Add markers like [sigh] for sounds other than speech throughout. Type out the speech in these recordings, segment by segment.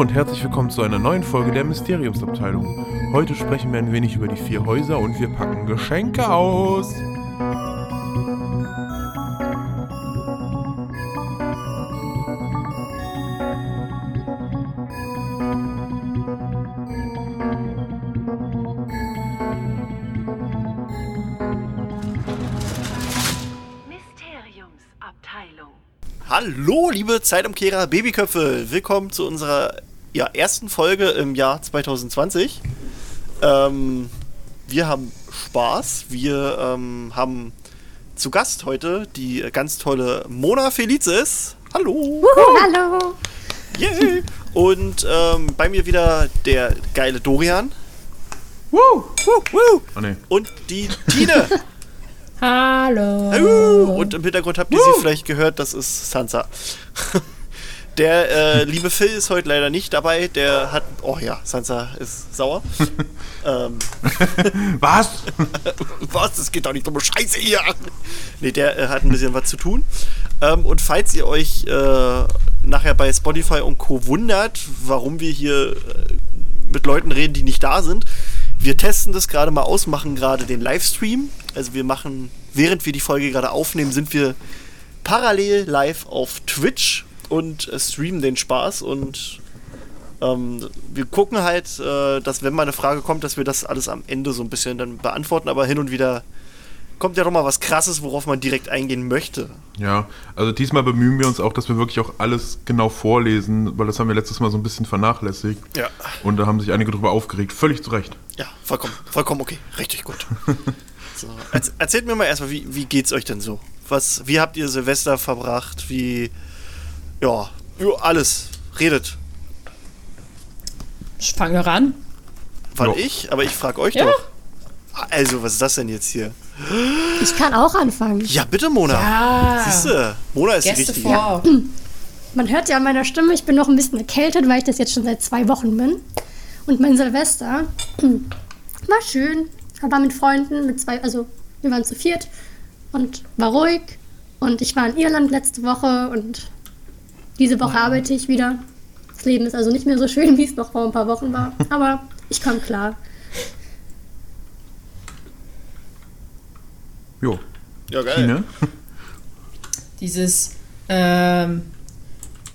Und herzlich willkommen zu einer neuen Folge der Mysteriumsabteilung. Heute sprechen wir ein wenig über die vier Häuser und wir packen Geschenke aus. Hallo, liebe Zeitumkehrer Babyköpfe. Willkommen zu unserer ja, ersten Folge im Jahr 2020. Ähm, wir haben Spaß. Wir ähm, haben zu Gast heute die ganz tolle Mona Felices. Hallo. Hallo. Yay. Und ähm, bei mir wieder der geile Dorian. Woo! Woo, woo. Oh nee. Und die Tine. Hallo. Hallo. Und im Hintergrund habt ihr sie vielleicht gehört, das ist Sansa. [laughs] Der äh, liebe Phil ist heute leider nicht dabei. Der hat. Oh ja, Sansa ist sauer. [laughs] ähm, [laughs] Was? [laughs] was? Das geht doch nicht um Scheiße hier. Nee, der äh, hat ein bisschen was zu tun. Ähm, und falls ihr euch äh, nachher bei Spotify und Co. wundert, warum wir hier äh, mit Leuten reden, die nicht da sind, wir testen das gerade mal aus, machen gerade den Livestream. Also wir machen, während wir die Folge gerade aufnehmen, sind wir parallel live auf Twitch und äh, streamen den Spaß und ähm, wir gucken halt, äh, dass wenn mal eine Frage kommt, dass wir das alles am Ende so ein bisschen dann beantworten, aber hin und wieder kommt ja doch mal was krasses, worauf man direkt eingehen möchte. Ja, also diesmal bemühen wir uns auch, dass wir wirklich auch alles genau vorlesen, weil das haben wir letztes Mal so ein bisschen vernachlässigt. Ja. Und da haben sich einige drüber aufgeregt. Völlig zu Recht. Ja, vollkommen, vollkommen okay. Richtig gut. [laughs] so, erz erzählt mir mal erstmal, wie, wie geht's euch denn so? Was, wie habt ihr Silvester verbracht? Wie, ja, ja, alles. Redet. Ich fange ran. War Ja. ich, aber ich frage euch Ja. doch. Also, was ist das denn jetzt hier? Ich kann auch anfangen. Ja, bitte, Mona. Ja. Siehste, Mona ist die Gäste richtige. vor. Man hört ja an meiner Stimme, ich bin noch ein bisschen erkältet, weil ich das jetzt schon seit zwei Wochen bin. Und mein Silvester [clears throat] war schön. Ich war mit Freunden, mit zwei, also wir waren zu viert und war ruhig. Und ich war in Irland letzte Woche und diese Woche arbeite ich wieder. Das Leben ist also nicht mehr so schön, wie es noch vor ein paar Wochen war. [laughs] Aber ich komme klar. Jo. Ja, geil. Tine? [laughs] Dieses, ähm,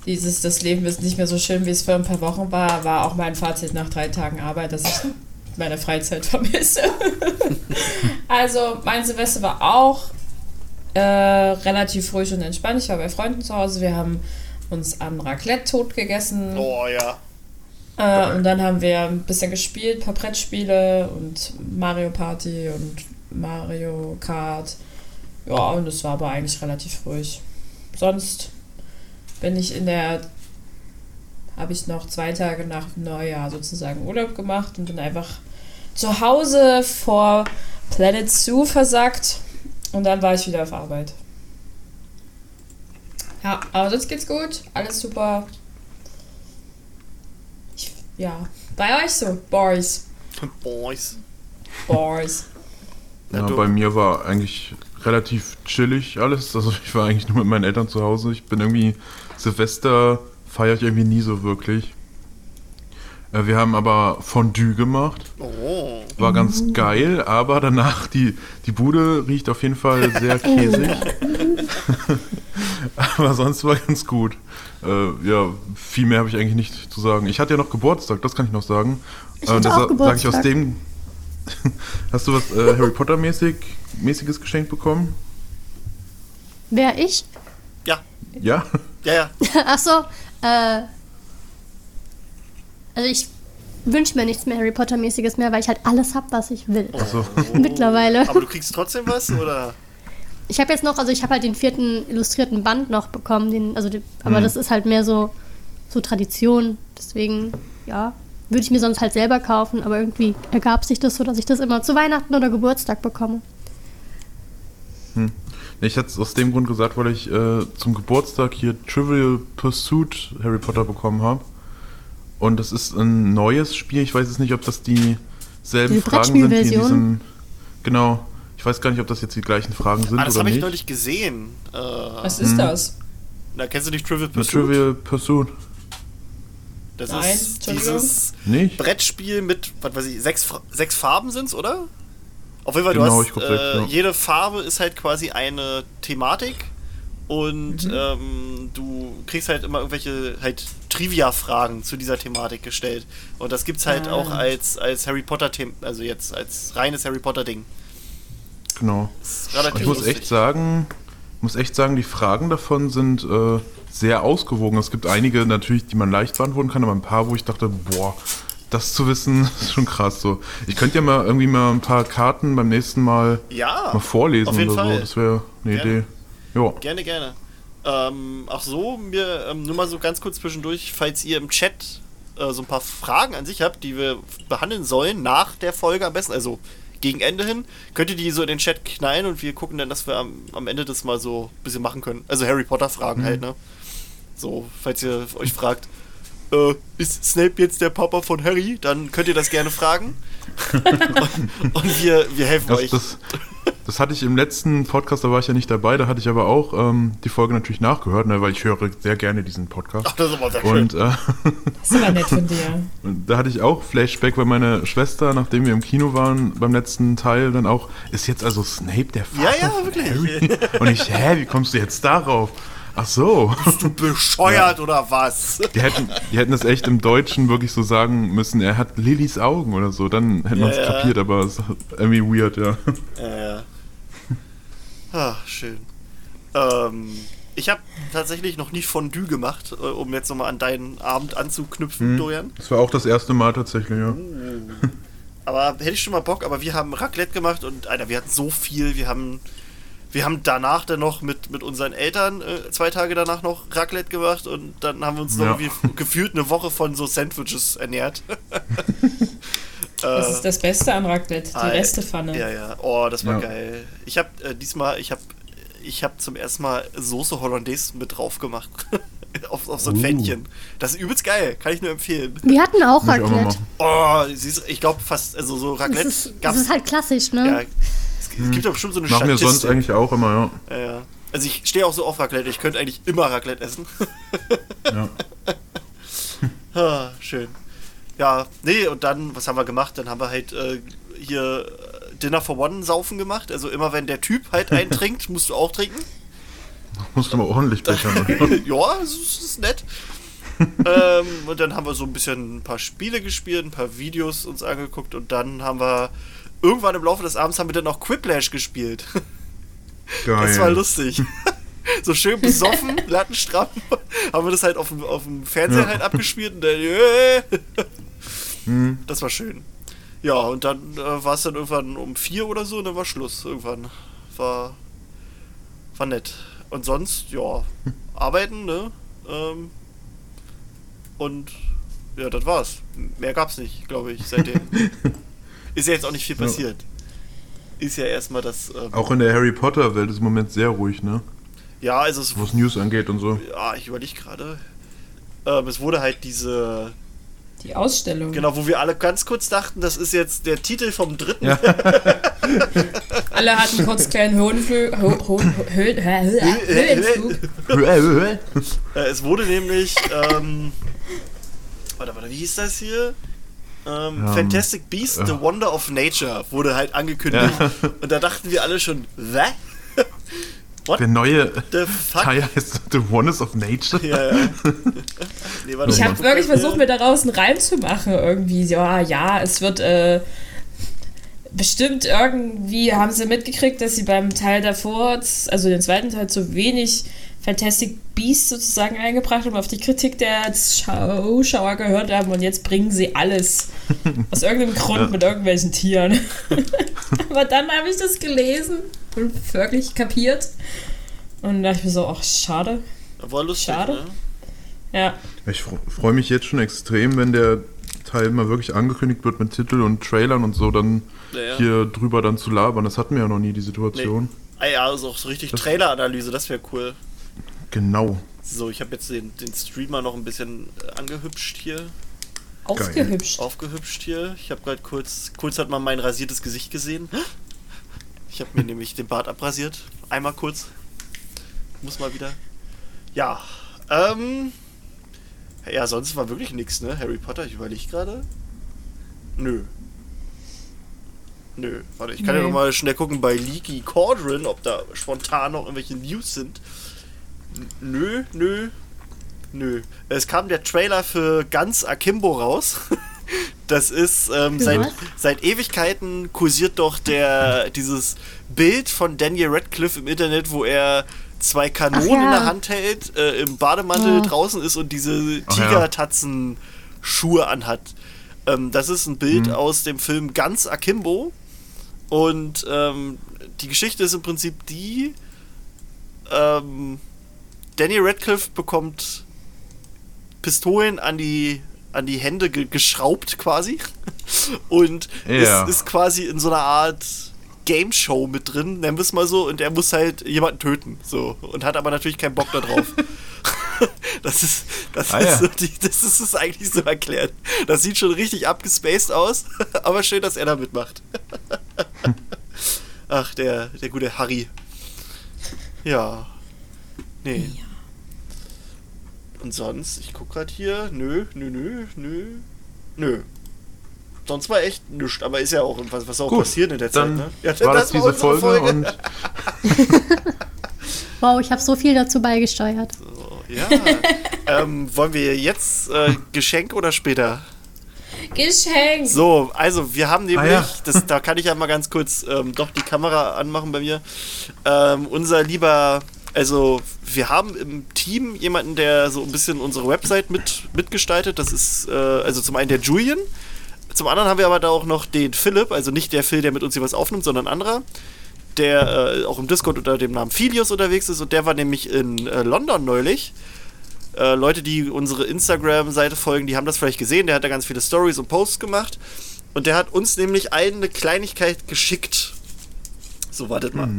dieses, das Leben ist nicht mehr so schön, wie es vor ein paar Wochen war, war auch mein Fazit nach drei Tagen Arbeit, dass ich meine Freizeit [laughs] vermisse. also, mein Silvester war auch äh, relativ ruhig und entspannt. Ich war bei Freunden zu Hause. Wir haben uns am Raclette tot gegessen. Oh ja. Äh, und dann haben wir ein bisschen gespielt, ein paar Brettspiele und Mario Party und Mario Kart. Ja, und es war aber eigentlich relativ ruhig. Sonst bin ich in der. habe ich noch zwei Tage nach Neujahr sozusagen Urlaub gemacht und bin einfach zu Hause vor Planet Zoo versackt. Und dann war ich wieder auf Arbeit. Ja, aber sonst geht's gut. Alles super. Ich, ja. Bei euch so, Boys. Boys. Boys. Ja, bei mir war eigentlich relativ chillig alles. Also ich war eigentlich nur mit meinen Eltern zu Hause. Ich bin irgendwie Silvester feiere ich irgendwie nie so wirklich. Äh, Wir haben aber Fondue gemacht. Oh. War ganz geil, aber danach die, die Bude riecht auf jeden Fall sehr [laughs] käsig. [laughs] [laughs] aber sonst war ganz gut. Äh, ja, viel mehr habe ich eigentlich nicht zu sagen. Ich hatte ja noch Geburtstag, das kann ich noch sagen. Ich hatte das auch sage ich aus Geburtstag. dem. [laughs] Hast du was äh, Harry Potter mäßig mäßiges geschenkt bekommen? Wer ich? Ja, Ja. ja, ja. [laughs] Ach so, äh. Also ich wünsche mir nichts mehr Harry Potter-mäßiges mehr, weil ich halt alles hab, was ich will. Also, Mittlerweile. Aber du kriegst trotzdem was, oder? Ich habe jetzt noch, also ich habe halt den vierten illustrierten Band noch bekommen, den, also den, aber Mhm. das ist halt mehr so, so Tradition. Deswegen, ja, würde ich mir sonst halt selber kaufen, aber irgendwie ergab sich das so, dass ich das immer zu Weihnachten oder Geburtstag bekomme. ich hatte es aus dem Grund gesagt, weil ich äh, zum Geburtstag hier Trivial Pursuit Harry Potter bekommen habe. Und das ist ein neues Spiel. Ich weiß jetzt nicht, ob das dieselben Diese Fragen sind wie in diesem. Genau. Ich weiß gar nicht, ob das jetzt die gleichen Fragen sind Ah, das habe ich nicht. neulich gesehen. Äh, Was ist das? na, kennst du nicht Trivial Pursuit? Trivial Pursuit. Das Nein, ist dieses Nicht? Brettspiel mit, was weiß ich, sechs, sechs Farben sind's, oder? Auf jeden Fall, Genau, du ich hast, äh, sechs, ja. jede Farbe ist halt quasi eine Thematik und Mhm. ähm, du kriegst halt immer irgendwelche halt Trivia-Fragen zu dieser Thematik gestellt. Und das gibt's halt Ah. auch als, als Harry Potter-Thema, also jetzt als reines Harry Potter-Ding. Genau. Ich muss lustig. echt sagen, muss echt sagen, die Fragen davon sind äh, sehr ausgewogen. Es gibt einige natürlich, die man leicht beantworten kann, aber ein paar, wo ich dachte, boah, das zu wissen, [laughs] ist schon krass so. Ich könnte ja mal irgendwie mal ein paar Karten beim nächsten Mal Ja, mal vorlesen auf jeden oder Fall. so. Das wäre eine Gerne. Idee. Ja. Gerne, gerne. Ähm, ach so, mir ähm, nur mal so ganz kurz zwischendurch, falls ihr im Chat äh, so ein paar Fragen an sich habt, die wir behandeln sollen, nach der Folge am besten, also gegen Ende hin, könnt ihr die so in den Chat knallen und wir gucken dann, dass wir am, am Ende das mal so ein bisschen machen können. Also Harry Potter Fragen halt, ne? So, falls ihr euch fragt, äh, ist Snape jetzt der Papa von Harry? Dann könnt ihr das gerne fragen. und, [laughs] und wir, wir helfen Das, euch. das, das hatte ich im letzten Podcast, da war ich ja nicht dabei, da hatte ich aber auch ähm, die Folge natürlich nachgehört, ne, weil ich höre sehr gerne diesen Podcast. Ach, das ist aber sehr schön. Und äh, [laughs] Das ist aber nett von dir. Da hatte ich auch Flashback, weil meine Schwester, nachdem wir im Kino waren, beim letzten Teil dann auch, ist jetzt also Snape der Vater Ja, ja, von wirklich. Harry? Und ich, hä, wie kommst du jetzt darauf? Ach so. Bist du bescheuert oder was? Die hätten, die hätten das echt im Deutschen wirklich so sagen müssen, er hat Lillys Augen oder so, dann hätten wir es Ja, ja. kapiert, aber es ist irgendwie weird, ja. Ja, ja. Ah, schön. Ähm, ich habe tatsächlich noch nie Fondue gemacht, äh, um jetzt nochmal an deinen Abend anzuknüpfen, Mhm. Dorian. Das war auch das erste Mal tatsächlich, ja. Aber hätte ich schon mal Bock, aber wir haben Raclette gemacht und Alter, wir hatten so viel. Wir haben, wir haben danach dann noch mit, mit unseren Eltern äh, zwei Tage danach noch Raclette gemacht und dann haben wir uns noch Ja. irgendwie [laughs] gefühlt eine Woche von so Sandwiches ernährt. [laughs] Das ist das Beste an Raclette, die Ah, Restepfanne. Ja, ja. Oh, das war Ja. geil. Ich habe äh, diesmal, ich habe ich habe zum ersten Mal Soße Hollandaise mit drauf gemacht. [laughs] auf, auf so ein Uh. Pfännchen. Das ist übelst geil. Kann ich nur empfehlen. Wir hatten auch Raclette. Oh, ich glaube fast, also so Das Raclette ist, das gab's. ist halt klassisch, ja, ne? Es, es gibt doch bestimmt so eine Machen wir sonst eigentlich auch immer, Ja, ja. Also ich stehe auch so auf Raclette. Ich könnte eigentlich immer Raclette essen. ja. [laughs] ja. Ah, schön. Ja, nee, und dann, was haben wir gemacht? Dann haben wir halt äh, hier äh, Dinner for One saufen gemacht. Also immer wenn der Typ halt einen [laughs] trinkt, musst du auch trinken. Musst du mal ordentlich bechern. [laughs] ja, das ist, ist nett. ähm, und dann haben wir so ein bisschen ein paar Spiele gespielt, ein paar Videos uns angeguckt und dann haben wir irgendwann im Laufe des Abends haben wir dann auch Quiplash gespielt. Geil. [laughs] Das war lustig. [laughs] so schön besoffen, [laughs] lattenstramm, haben wir das halt auf dem, auf dem Fernseher Ja. halt abgespielt und dann, äh, Hm. das war schön. Ja, und dann äh, war es dann irgendwann um vier oder so und dann war Schluss. Irgendwann. War, war nett. Und sonst, ja, arbeiten, ne? Ähm, und ja, das war's. Mehr gab's nicht, glaube ich, seitdem. Ist ja jetzt auch nicht viel Ja. passiert. Ist ja erstmal das. Ähm, Auch in der Harry Potter Welt ist im Moment sehr ruhig, ne? ja, also es Was News angeht und so. ja, ich überlege gerade. Ähm, es wurde halt diese, Die Ausstellung. genau, wo wir alle ganz kurz dachten, das ist jetzt der Titel vom dritten. Ja. [laughs] Alle hatten kurz kleinen Höhenflug. Höhenflug. Äh, es wurde nämlich, ähm, warte, warte, wie hieß das hier? Ähm, Ähm, Fantastic Beasts, The ja. Wonder of Nature wurde halt angekündigt. [laughs] Und da dachten wir alle schon, was? [laughs] Der neue The fuck? Teil heißt The Wonders of Nature. Ja, ja. [laughs] nee, Ich habe wirklich versucht, mir daraus einen Reim zu machen. Irgendwie, ja, ja, es wird äh, bestimmt irgendwie, haben sie mitgekriegt, dass sie beim Teil davor, also den zweiten Teil, zu wenig Fantastic Beasts sozusagen eingebracht haben, auf die Kritik der Zuschauer gehört haben und jetzt bringen sie alles. [laughs] Aus irgendeinem Grund Ja. mit irgendwelchen Tieren. [laughs] Aber dann habe ich das gelesen und wirklich kapiert. Und da dachte ich mir so, ach, schade. War lustig, Schade. ne? Ja. Ich freue mich jetzt schon extrem, wenn der Teil mal wirklich angekündigt wird mit Titel und Trailern und so, dann Ja, ja. hier drüber dann zu labern. Das hatten wir ja noch nie, die Situation. Ah ja, also auch so richtig Trailer-Analyse, das wäre cool. Genau. So, ich habe jetzt den, den Streamer noch ein bisschen äh, angehübscht hier. Aufgehübscht. Aufgehübscht hier. Ich habe gerade kurz, kurz hat man mein rasiertes Gesicht gesehen. Ich habe mir [laughs] nämlich den Bart abrasiert. Einmal kurz. Muss mal wieder. Ja. Ähm. Ja, sonst war wirklich nichts, ne? Harry Potter, ich überlege gerade. Nö. Nö. Warte, ich kann ja Nee. noch mal schnell gucken bei Leaky Cauldron, ob da spontan noch irgendwelche News sind. Nö, nö, nö. Es kam der Trailer für Ganz Akimbo raus. [laughs] Das ist ähm, seit, was? seit Ewigkeiten kursiert doch der dieses Bild von Daniel Radcliffe im Internet, wo er zwei Kanonen ja. in der Hand hält, äh, im Bademantel Ja. draußen ist und diese ja. Tigertatzen-Schuhe anhat. Ähm, das ist ein Bild Mhm. aus dem Film Ganz Akimbo. Und ähm, die Geschichte ist im Prinzip die, ähm, Daniel Radcliffe bekommt Pistolen an die, an die Hände ge geschraubt quasi. [laughs] Und Ja. ist, ist quasi in so einer Art Game Show mit drin, nennen wir es mal so, und er muss halt jemanden töten. So. Und hat aber natürlich keinen Bock darauf. [laughs] [laughs] das ist, das Ah, ist ja. die, das ist es eigentlich so erklärt. Das sieht schon richtig abgespaced aus, aber schön, dass er da mitmacht. Ach, der, der gute Harry. Ja. Nee. Und sonst, ich guck grad hier, nö, nö, nö, nö, nö. Sonst war echt nichts, aber ist ja auch was, was auch Gut, passiert in der Zeit, dann ne? Ja, war [laughs] das, diese unsere Folge, und [laughs] Wow, ich habe so viel dazu beigesteuert. So, ja. ähm, wollen wir jetzt äh, Geschenk oder später? Geschenk! So, also wir haben nämlich, Ah, ja. das, da kann ich ja mal ganz kurz ähm, doch die Kamera anmachen bei mir. Ähm, unser lieber, also wir haben im Team jemanden, der so ein bisschen unsere Website mit, mitgestaltet. Das ist äh, also zum einen der Julian. Zum anderen haben wir aber da auch noch den Philipp, also nicht der Phil, der mit uns hier was aufnimmt, sondern ein anderer, der äh, auch im Discord unter dem Namen Philius unterwegs ist und der war nämlich in äh, London neulich. Äh, Leute, die unsere Instagram-Seite folgen, die haben das vielleicht gesehen. Der hat da ganz viele Stories und Posts gemacht. Und der hat uns nämlich eine Kleinigkeit geschickt. So, wartet mal.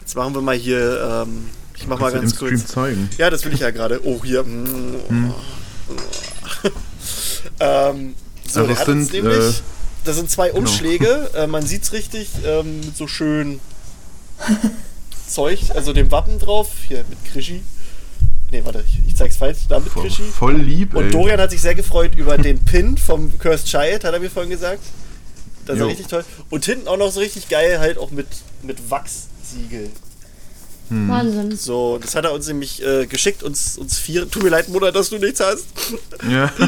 Jetzt machen wir mal hier. Ähm, ich mach mal ganz Stream kurz. zeigen. Ja, das will ich ja gerade. Oh, hier. Mhm. [laughs] ähm, so, Also uns sind, nämlich. äh, das sind zwei genau. Umschläge. Äh, man sieht's richtig. Ähm, mit so schön [laughs] Zeug, also dem Wappen drauf. Hier mit Krischi. Nee, warte, ich, ich zeig's falsch. Da mit Voll, Krischi. voll lieb, ey. Und Dorian hat sich sehr gefreut über den Pin vom Cursed Child, hat er mir vorhin gesagt. Das ist Jo. richtig toll. Und hinten auch noch so richtig geil, halt auch mit, mit Wachssiegel. Hm. Wahnsinn. So, das hat er uns nämlich äh, geschickt, uns, uns vier. Tut mir leid, Mutter, dass du nichts hast. Ja. [laughs]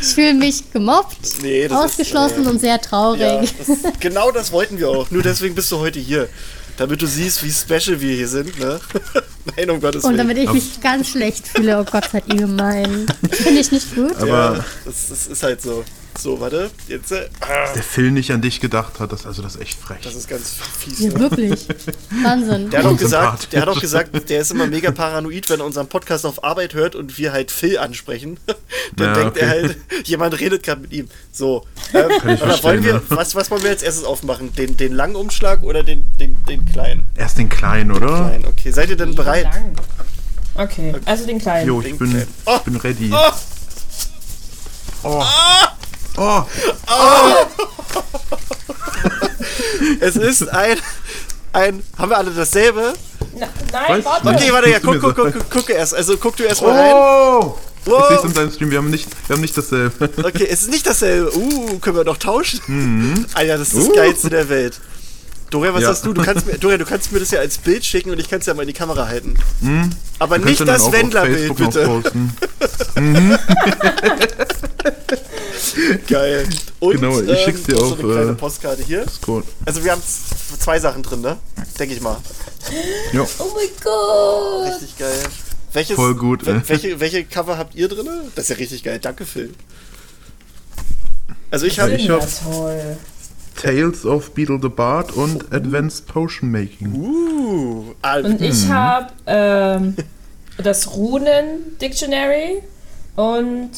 Ich fühle mich gemobbt, Nee, das ausgeschlossen ist, äh, und sehr traurig. Ja, das, [laughs] genau das wollten wir auch. Nur deswegen bist du heute hier. Damit du siehst, wie special wir hier sind, ne? [laughs] Nein, um Gottes und Willen. damit ich mich ganz schlecht fühle, oh Gott, seid ihr gemein. Finde ich nicht gut. Aber ja, das, das ist halt so. So, warte. Jetzt. Äh, ah, der Phil nicht an dich gedacht hat, das, also das ist echt frech. das ist ganz fies. Ja, Ne? wirklich. [laughs] Wahnsinn. Der hat, auch gesagt, der hat auch gesagt, der ist immer mega paranoid, wenn er unseren Podcast auf Arbeit hört und wir halt Phil ansprechen. [laughs] Dann Ja, denkt er okay. halt, jemand redet gerade mit ihm. So. Ähm, ich oder wollen wir, ja. was, was wollen wir als erstes aufmachen? Den, den langen Umschlag oder den, den, den kleinen? Erst den kleinen, oder? Kleinen, okay. Seid ihr denn bereit? Lang. Okay, also den kleinen. Jo, ich Den bin, kleinen. Oh! ich bin ready. Oh! Oh. Oh. Es ist ein, ein. Haben wir alle dasselbe? Na, nein, warte. Nein. Okay, warte, ja, guck, guck, guck, guck, guck erst. Also guck du erst mal rein. Oh! Ich Wow. sehe es in deinem Stream, wir haben nicht, wir haben nicht dasselbe. Okay, es ist nicht dasselbe. Uh, können wir doch tauschen? Alter, das ist das Uh. Geilste der Welt. Dorian, was Ja. hast du? Du kannst, mir, Dorian, du kannst mir das ja als Bild schicken und ich kann es ja mal in die Kamera halten. Aber Du nicht das auch Wendler-Bild, bitte. posten. [laughs] Geil. Und, Genau, ich schick's dir auf, So eine kleine äh, Postkarte hier. Cool. Also, wir haben zwei Sachen drin, ne? Denke ich mal. Jo. Oh mein Gott. Richtig geil. Welches, Voll gut, wel- ey. welche, welche Cover habt ihr drin? Das ist ja richtig geil. Danke, Phil. Also, ich habe. Ich ja, hab- toll. Tales of Beetle the Bard und Advanced Potion Making. Uh, ah, Und ich Mhm. habe ähm, das Runen-Dictionary und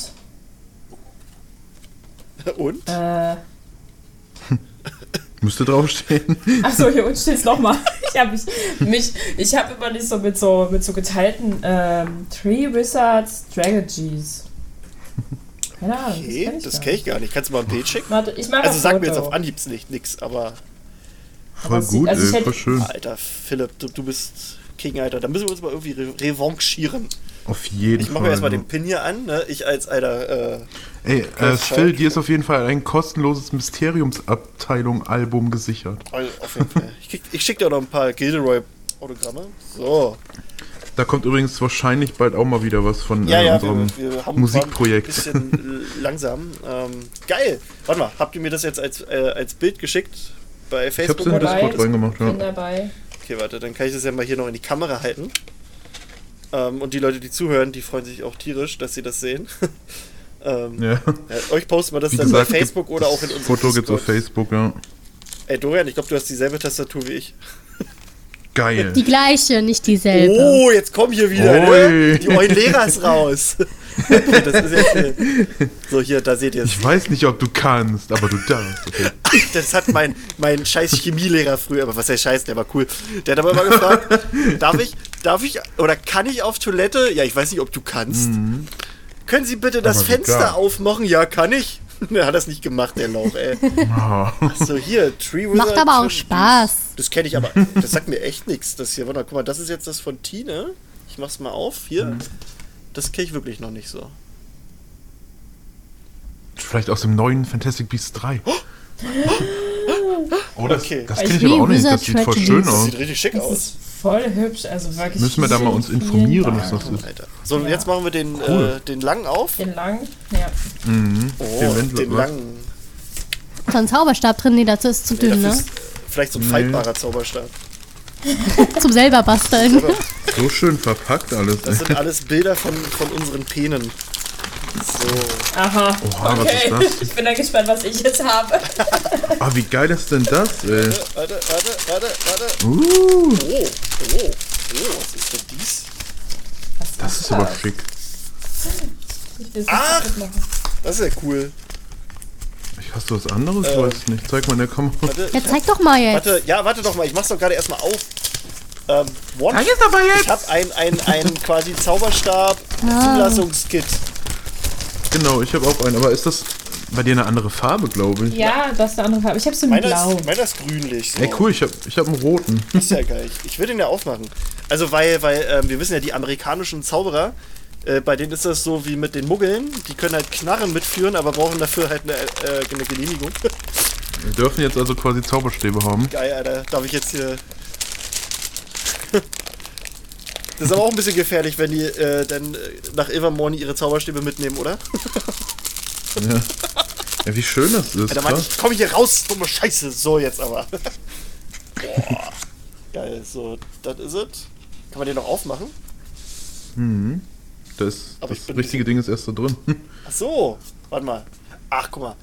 und? äh, [laughs] Müsste draufstehen. Achso, hier unten steht es nochmal. [laughs] Ich habe mich, mich, ich habe immer nicht so mit so mit so geteilten ähm, Tree Wizards Dragages. Keine Ahnung. Okay, ich das kenne ich gar nicht. Kannst du mal ein Bild schicken? Warte, ich mache Also, sag mir jetzt auf Anhiebs nicht nix, aber. Voll sie- gut, also ich ey, hätte- voll schön. Alter, Philipp, du, du bist King, Alter. Da müssen wir uns mal irgendwie re revanchieren. Auf jeden Ich Fall. mache mir erstmal den Pin hier an, ne? Ich als einer, äh, Ey, äh, Phil, dir ist auf jeden Fall ein kostenloses Mysteriumsabteilung-Album gesichert. also auf jeden Fall. Ich, ich schicke dir auch noch ein paar Gilderoy-Autogramme. So. Da kommt übrigens wahrscheinlich bald auch mal wieder was von Ja, äh, ja, unserem wir, wir haben Musikprojekt. ein bisschen äh, langsam. Ähm, geil. Warte mal, habt ihr mir das jetzt als, äh, als Bild geschickt bei Ich hab's Facebook? in dabei. Discord reingemacht, Bin ja. dabei. Okay, warte, dann kann ich das ja mal hier noch in die Kamera halten. Ähm, und die Leute, die zuhören, die freuen sich auch tierisch, dass sie das sehen. [laughs] ähm, ja. ja, euch posten wir das Wie dann gesagt, bei Facebook oder auch in das unserem Foto gibt's auf. Facebook, ja. Ey, Dorian, ich glaube, du hast dieselbe Tastatur wie ich. Geil. Die gleiche, nicht dieselbe. Oh, jetzt kommen hier wieder ne? die Euleras raus. [laughs] okay, das ist jetzt, so, hier, da seht ihr es. Ich weiß nicht, ob du kannst, aber du darfst. Okay. Das hat mein, mein scheiß Chemielehrer früher, aber was heißt scheiß, der war cool. Der hat aber immer gefragt, [laughs] darf ich, darf ich, oder kann ich auf Toilette? Ja, ich weiß nicht, ob du kannst. Können Sie bitte das Aber Fenster aufmachen? Ja, kann ich. Der [laughs] hat das nicht gemacht, der Lauch, ey. Ah. So, hier, Tree Wizard. Macht aber auch Spaß. Das kenne ich aber, das sagt mir echt nichts. Das hier, warte mal, guck mal, das ist jetzt das von Tine. Ich mach's mal auf, hier. Mhm. Das kenne ich wirklich noch nicht so. Vielleicht aus dem neuen Fantastic Beasts 3. Oh, das, Okay. das Ich kenne ich aber auch nicht. Das sieht voll schön Das aus. sieht richtig schick Das aus. ist voll hübsch, also wirklich. Müssen wir da mal uns informieren, was das ist. So, und Ja. jetzt machen wir den, Cool. äh, den langen auf. Den lang, ja. Mhm. Oh, Den den langen. Da ein Zauberstab drin, nee, dazu ist zu Nee, dünn, dafür ne? ist vielleicht so ein Nee. faltbarer Zauberstab. [laughs] Zum selber basteln. So schön verpackt alles. Das sind [laughs] alles Bilder von, von unseren Penen. So. Aha. Oha, was okay. ist das? Ich bin dann gespannt, was ich jetzt habe. Ah, wie geil ist denn das, ey? Warte, warte, warte, warte. Uh, Oh, oh, oh, was ist denn dies? Was das ist aber schick. Ich will es Ach! nicht machen. Das ist ja cool. Ich hast du was anderes? Äh. weiß nicht. Zeig mal in der Kamera. Warte, Ja, zeig doch mal jetzt. warte, ja, warte doch mal, ich mach's doch gerade erstmal auf. Ähm, One, Zeig es aber ich jetzt! hab ein, ein, ein quasi Zauberstab-Zulassungskit. Genau, ich habe auch einen. Aber ist das bei dir eine andere Farbe, glaube ich? Ja, das ist eine andere Farbe. Ich habe so ein Meiner Blau. ist, meiner ist grünlich. So. Ey, cool, ich habe ich hab einen roten. [laughs] Ist ja geil. Ich, ich will den ja aufmachen. Also, weil, weil ähm, wir wissen ja, die amerikanischen Zauberer, äh, bei denen ist das so wie mit den Muggeln. Die können halt Knarren mitführen, aber brauchen dafür halt eine, äh, eine Genehmigung. Wir dürfen jetzt also quasi Zauberstäbe haben. Geil, Alter. Darf ich jetzt hier. Das ist aber auch ein bisschen gefährlich, wenn die äh, dann äh, nach Ilvermorny ihre Zauberstäbe mitnehmen, oder? Ja. ja, wie schön das ist. Alter, Mann, ich komm hier raus, dumme Scheiße. So, jetzt aber. [laughs] Boah. Geil, so, das ist es. Kann man den noch aufmachen? Mhm. Das, Aber das richtige Ding ist erst da drin. [laughs] Ach so, warte mal. Ach, guck mal.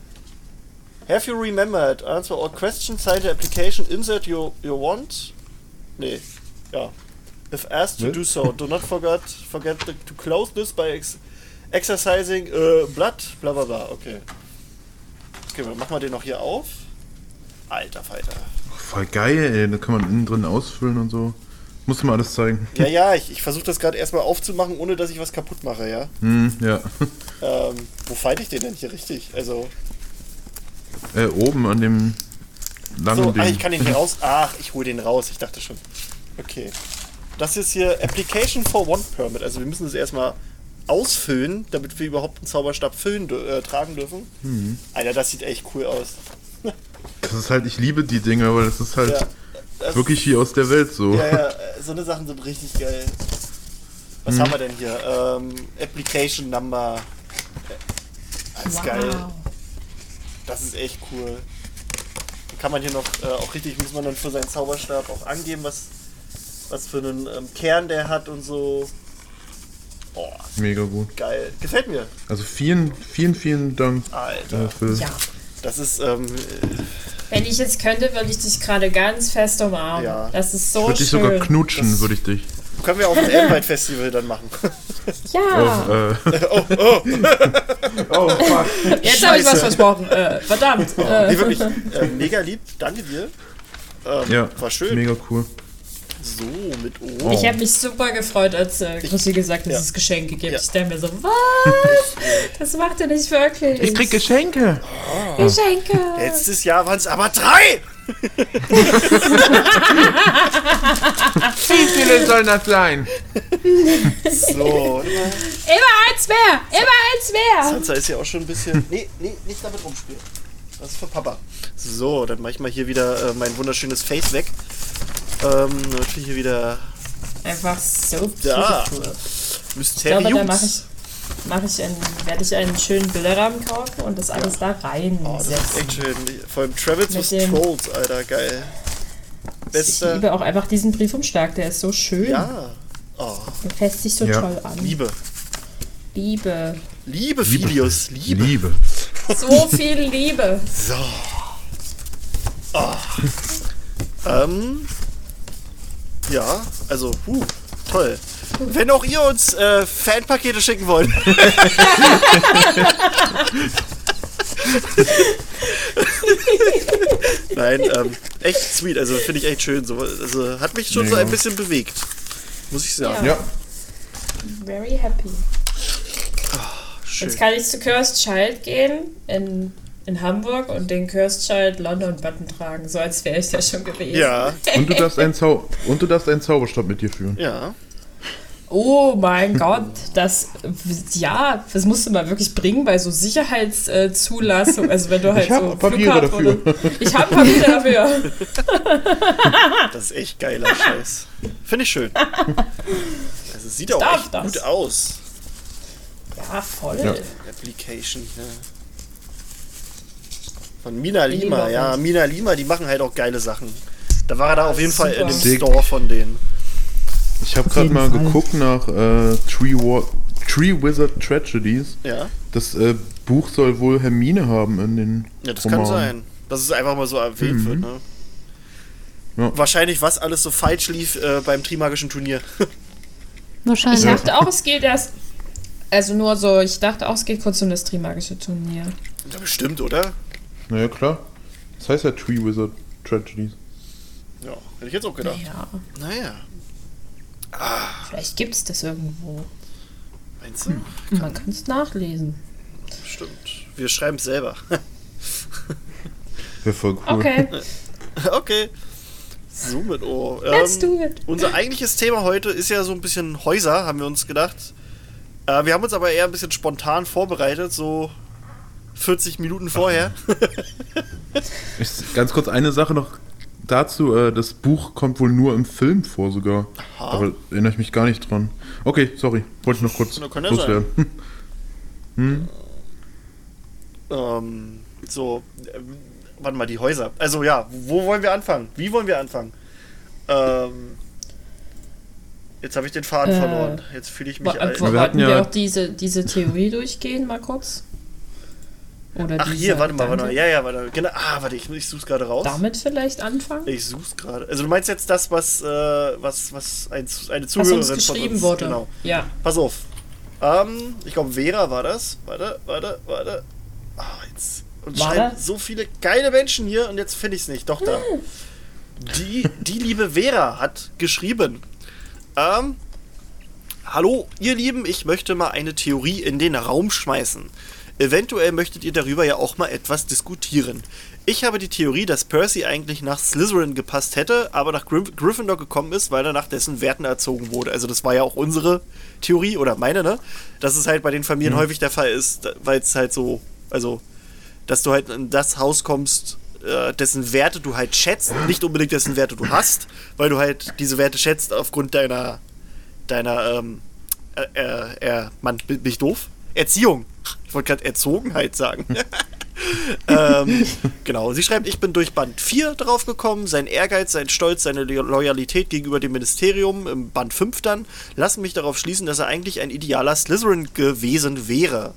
Have you remembered? Answer all questions, sign the application, insert your, your want. Nee, ja. If asked to Ne? do so, do not forget, forget the, to close this by ex exercising äh, blood, bla bla bla. Okay. Okay, dann machen wir den noch hier auf. Alter Falter. Voll geil, ey. Da kann man innen drin ausfüllen und so. Muss mal alles zeigen. Ja, ja, [laughs] ich, ich versuche das gerade erstmal aufzumachen, ohne dass ich was kaputt mache, ja. Hm, ja. [laughs] Ähm, wo falte ich den denn hier richtig? Also, Äh, oben an dem langen So, Ding. ah, ich kann den hier [laughs] raus. Ach, ich hole den raus. Ich dachte schon. Okay. Das ist hier Application for One Permit. Also wir müssen es erstmal ausfüllen, damit wir überhaupt einen Zauberstab füllen, äh, tragen dürfen. Mhm. Alter, das sieht echt cool aus. Das ist halt, ich liebe die Dinge, weil das ist halt Ja, das, wirklich hier aus der Welt so. Ja, ja, [laughs] so eine Sachen sind richtig geil. Was Mhm. haben wir denn hier? Ähm, Application Number. Das ist geil. Das ist echt cool. Dann kann man hier noch äh, auch richtig, muss man dann für seinen Zauberstab auch angeben, was, was für einen ähm, Kern der hat und so. Oh, Mega gut. geil. Gefällt mir. Also vielen, vielen, vielen Dank Alter. äh, für. Ja. Das ist, ähm, Wenn ich jetzt könnte, würde ich dich gerade ganz fest umarmen. Ja. Das ist so würde dich schön. sogar knutschen, Das- würde ich dich. können wir auf dem Elbenwald Festival dann machen. [laughs] Ja. Oh, äh, [laughs] oh, oh. [laughs] oh, fuck. Jetzt habe ich was versprochen. Äh, verdammt. Nee, Äh, wirklich. Äh, mega lieb. Danke dir. Ähm, Ja, war schön. mega cool. So, mit O. Ich habe mich super gefreut, als äh, Chrissy gesagt hat, ja. dass es Geschenke gibt. Ja. Ich dachte mir so, was? Das macht er nicht wirklich. Ich krieg Geschenke. Geschenke. Letztes Jahr waren es aber drei! Wie viele sollen das sein? So, Immer eins mehr! Immer eins mehr! Sansa ist ja auch schon ein bisschen. Nee, nee, nicht damit rumspielen. Das ist für Papa. So, dann mache ich mal hier wieder äh, mein wunderschönes Face weg. Ähm, wir hier wieder. Einfach so Da. beautiful. Ich glaube, da mache ich, Mysteriums. mach ich einen, werde ich einen schönen Bilderrahmen kaufen und das alles da Oh, das ist reinsetzen. echt schön. Vor allem Travels with Trolls, Alter, geil. ich Bester. liebe auch einfach diesen Briefumschlag, der ist so schön. Ja. Oh, Der fässt sich so Ja. toll an. Liebe. Liebe. Liebe, Filius. Liebe. Liebe. So viel Liebe. So. Oh. Ähm. Ja, also, huh, toll. Wenn auch ihr uns äh, Fanpakete schicken wollt. [laughs] Nein, ähm, echt sweet. Also finde ich echt schön. So, also hat mich schon so Ja. ein bisschen bewegt. Muss ich sagen. Ja. Very happy. Schön. Jetzt kann ich zu Cursed Child gehen in, in Hamburg und den Cursed Child London Button tragen, so als wäre ich da schon gewesen. Ja, Und du darfst einen, Zau und du darfst einen Zauberstab mit dir führen. ja. Oh mein Gott, das ja, das musst du mal wirklich bringen bei so Sicherheitszulassung. Also wenn du halt Ich so Papiere Flughafen oder- Ich habe Papiere dafür. [laughs] Das ist echt geiler Scheiß. Finde ich schön. Also es sieht auch darf echt das. gut aus. Ja, voll. Ja. Application. Ja. Von Mina Lima, Lima, ja. Mina Lima, die machen halt auch geile Sachen. Da war er da auf jeden Fall in dem Sick. Store von denen. Ich habe gerade mal Fall. geguckt nach äh, Tree, Wa Tree Wizard Tragedies. Ja, Das äh, Buch soll wohl Hermine haben in den ja das kann Romanen. sein. Dass es einfach mal so erwähnt Mhm. wird, ne? Ja. Wahrscheinlich, was alles so falsch lief äh, beim Trimagischen Turnier. [laughs] Wahrscheinlich. Ich dachte auch, es geht erst. Also nur so, ich dachte auch, es geht kurz um das Trimagische Turnier. ja, bestimmt, oder? Naja, klar. Das heißt ja Tree Wizard Tragedies. Ja, hätte ich jetzt auch gedacht. Ja, Naja, vielleicht gibt es das irgendwo. meinst du? Man kann es nachlesen. Stimmt. Wir schreiben es selber. Wäre voll cool. Okay, [laughs] okay. So mit O. let's Ähm, do it. Unser eigentliches Thema heute ist ja so ein bisschen Häuser, haben wir uns gedacht. Äh, wir haben uns aber eher ein bisschen spontan vorbereitet, so 40 Minuten vorher. [laughs] Ich, ganz kurz eine Sache noch dazu. Äh, das Buch kommt wohl nur im Film vor sogar. Aha. Aber erinnere ich mich gar nicht dran. Okay, sorry. Wollte ich noch kurz loswerden. [laughs] Hm. ähm, so, ähm, warte mal, die Häuser. Also ja, wo wollen wir anfangen? Wie wollen wir anfangen? Ähm, jetzt habe ich den Faden Äh, verloren. Jetzt fühle ich mich alt. Wollten hatten wir ja- auch diese, diese Theorie durchgehen, mal kurz? Oder Ach hier, warte mal, warte mal. Ja, ja, warte. Genau. Ah, warte, ich, ich such's gerade raus. Damit vielleicht anfangen? Ich such's gerade. Also du meinst jetzt das, was, äh, was, was ein, eine Was Zuhörerin uns von geschrieben uns, wurde. Genau. Ja. Pass auf. Ähm, ich glaube, Vera war das. Warte, warte, warte. Ah, jetzt. Und War schreiben das? so viele geile Menschen hier und jetzt finde ich es nicht. Doch da. Die, die liebe Vera hat geschrieben. Ähm, Hallo, ihr Lieben, ich möchte mal eine Theorie in den Raum schmeißen. Eventuell möchtet ihr darüber ja auch mal etwas diskutieren. Ich habe die Theorie, dass Percy eigentlich nach Slytherin gepasst hätte, aber nach Gryff Gryffindor gekommen ist, weil er nach dessen Werten erzogen wurde. Also das war ja auch unsere Theorie oder meine, ne? Dass es halt bei den Familien häufig der Fall ist, weil es halt so, also, dass du halt in das Haus kommst, äh, dessen Werte du halt schätzt, nicht unbedingt dessen Werte du hast, weil du halt diese Werte schätzt aufgrund deiner, deiner, ähm, äh, äh, äh Mann, bin ich doof? Erziehung. Ich wollte gerade Erzogenheit sagen. [laughs] ähm, genau, sie schreibt, ich bin durch Band 4 drauf gekommen, sein Ehrgeiz, sein Stolz, seine Lo- Loyalität gegenüber dem Ministerium im Band 5 dann, lassen mich darauf schließen, dass er eigentlich ein idealer Slytherin gewesen wäre.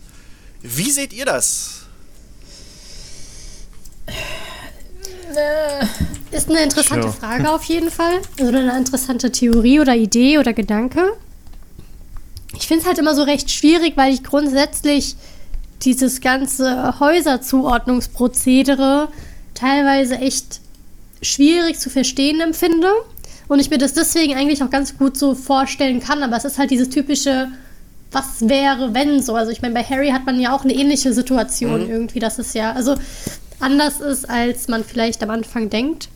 Wie seht ihr das? Ist eine interessante Tja. Frage auf jeden Fall. Also eine interessante Theorie oder Idee oder Gedanke. Ich finde es halt immer so recht schwierig, weil ich grundsätzlich dieses ganze Häuserzuordnungsprozedere teilweise echt schwierig zu verstehen empfinde. Und ich mir das deswegen eigentlich auch ganz gut so vorstellen kann, aber es ist halt dieses typische, was wäre, wenn so. Also ich meine, bei Harry hat man ja auch eine ähnliche Situation Mhm. irgendwie, dass es ja, also anders ist, als man vielleicht am Anfang denkt.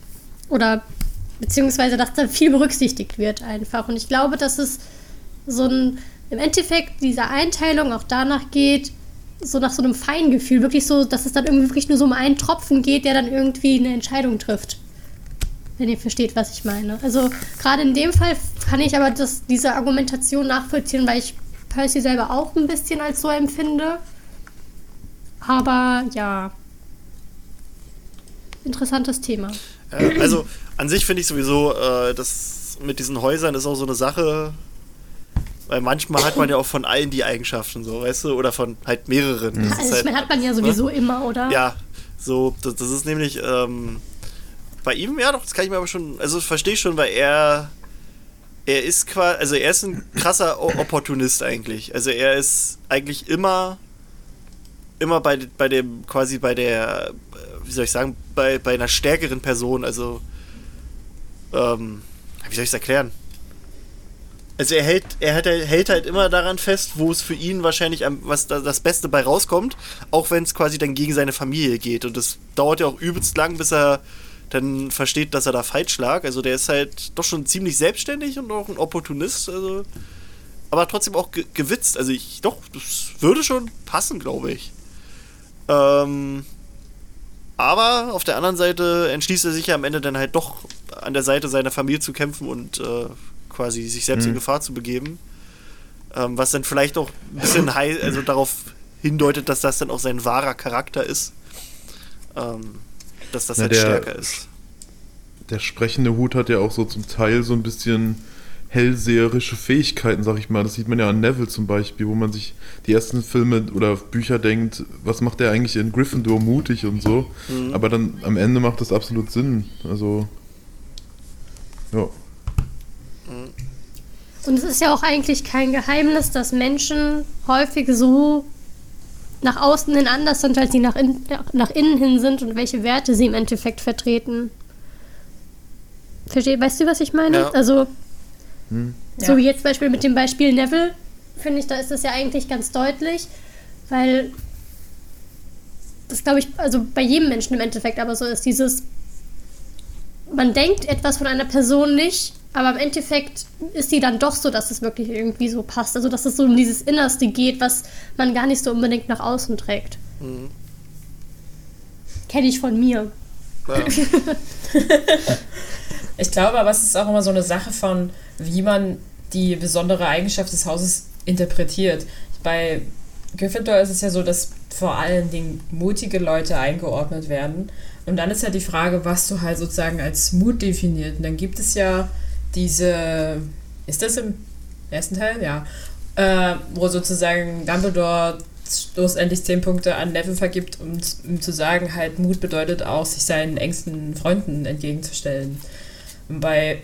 Oder beziehungsweise, dass da viel berücksichtigt wird einfach. Und ich glaube, dass es so ein, im Endeffekt dieser Einteilung auch danach geht, so nach so einem Feingefühl, wirklich so, dass es dann irgendwie wirklich nur so um einen Tropfen geht, der dann irgendwie eine Entscheidung trifft. Wenn ihr versteht, was ich meine. Also gerade in dem Fall kann ich aber das, diese Argumentation nachvollziehen, weil ich Percy selber auch ein bisschen als so empfinde. Aber ja. Interessantes Thema. Äh, also an sich finde ich sowieso, äh, das mit diesen Häusern ist auch so eine Sache, weil manchmal hat man ja auch von allen die Eigenschaften, so, weißt du, oder von halt mehreren. Das ist Also halt, hat man ja sowieso immer, oder? ja, so, das, das ist nämlich ähm, bei ihm, ja doch, das kann ich mir aber schon, also verstehe ich schon, weil er, er ist quasi, also er ist ein krasser O- Opportunist eigentlich. Also er ist eigentlich immer, immer bei, bei dem, quasi bei der, wie soll ich sagen, bei, bei einer stärkeren Person, also, ähm, wie soll ich es erklären? Also er hält, er hat, er hält halt immer daran fest, wo es für ihn wahrscheinlich am, was da, das Beste bei rauskommt, auch wenn es quasi dann gegen seine Familie geht. Und das dauert ja auch übelst lang, bis er dann versteht, dass er da falsch lag. Also der ist halt doch schon ziemlich selbstständig und auch ein Opportunist. Also, aber trotzdem auch ge gewitzt. Also ich, doch, das würde schon passen, glaube ich. Ähm, aber auf der anderen Seite entschließt er sich ja am Ende dann halt doch an der Seite seiner Familie zu kämpfen und äh, quasi sich selbst in Gefahr zu begeben. Ähm, was dann vielleicht auch ein bisschen [laughs] hei also darauf hindeutet, dass das dann auch sein wahrer Charakter ist. Ähm, dass das Na, halt der- stärker ist. Der sprechende Hut hat ja auch so zum Teil so ein bisschen hellseherische Fähigkeiten, sag ich mal. Das sieht man ja an Neville zum Beispiel, wo man sich die ersten Filme oder Bücher denkt, was macht der eigentlich in Gryffindor mutig und so. Mhm. Aber dann am Ende macht das absolut Sinn. Also, ja. Und es ist ja auch eigentlich kein Geheimnis, dass Menschen häufig so nach außen hin anders sind, als sie nach, in, nach innen hin sind und welche Werte sie im Endeffekt vertreten. Versteh, weißt du, was ich meine? Ja. Also, Hm. so Ja. wie jetzt zum Beispiel mit dem Beispiel Neville, finde ich, da ist es ja eigentlich ganz deutlich, weil das glaube ich, also bei jedem Menschen im Endeffekt aber so ist dieses, man denkt etwas von einer Person nicht, aber im Endeffekt ist sie dann doch so, dass es wirklich irgendwie so passt. Also dass es so um dieses Innerste geht, was man gar nicht so unbedingt nach außen trägt. Mhm. Kenne ich von mir. Ja. [laughs] Ich glaube aber, es ist auch immer so eine Sache von, wie man die besondere Eigenschaft des Hauses interpretiert. Bei Gryffindor ist es ja so, dass vor allen Dingen mutige Leute eingeordnet werden. Und dann ist ja die Frage, was du halt sozusagen als Mut definiert. Und dann gibt es ja diese, ist das im ersten Teil? Ja. Äh, wo sozusagen Dumbledore schlussendlich zehn Punkte an Neville vergibt, um, um zu sagen, halt Mut bedeutet auch, sich seinen engsten Freunden entgegenzustellen. Und bei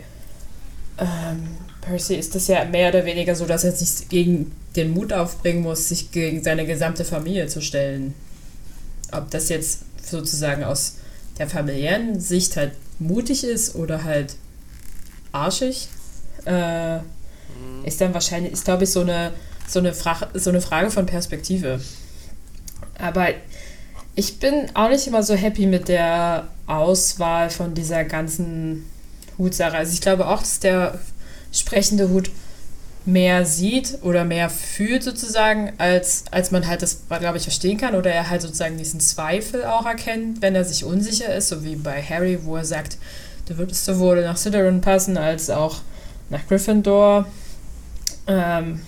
ähm, Percy ist das ja mehr oder weniger so, dass er sich gegen den Mut aufbringen muss, sich gegen seine gesamte Familie zu stellen. Ob das jetzt sozusagen aus der familiären Sicht halt mutig ist oder halt arschig, äh, ist dann wahrscheinlich, ist glaube ich so eine, so, eine Fra so eine Frage von Perspektive. Aber ich bin auch nicht immer so happy mit der Auswahl von dieser ganzen Hutsache. Also ich glaube auch, dass der sprechende Hut mehr sieht oder mehr fühlt sozusagen, als, als man halt das, glaube ich, verstehen kann. Oder er halt sozusagen diesen Zweifel auch erkennt, wenn er sich unsicher ist, so wie bei Harry, wo er sagt, du würdest sowohl nach Slytherin passen als auch nach Gryffindor. Ähm,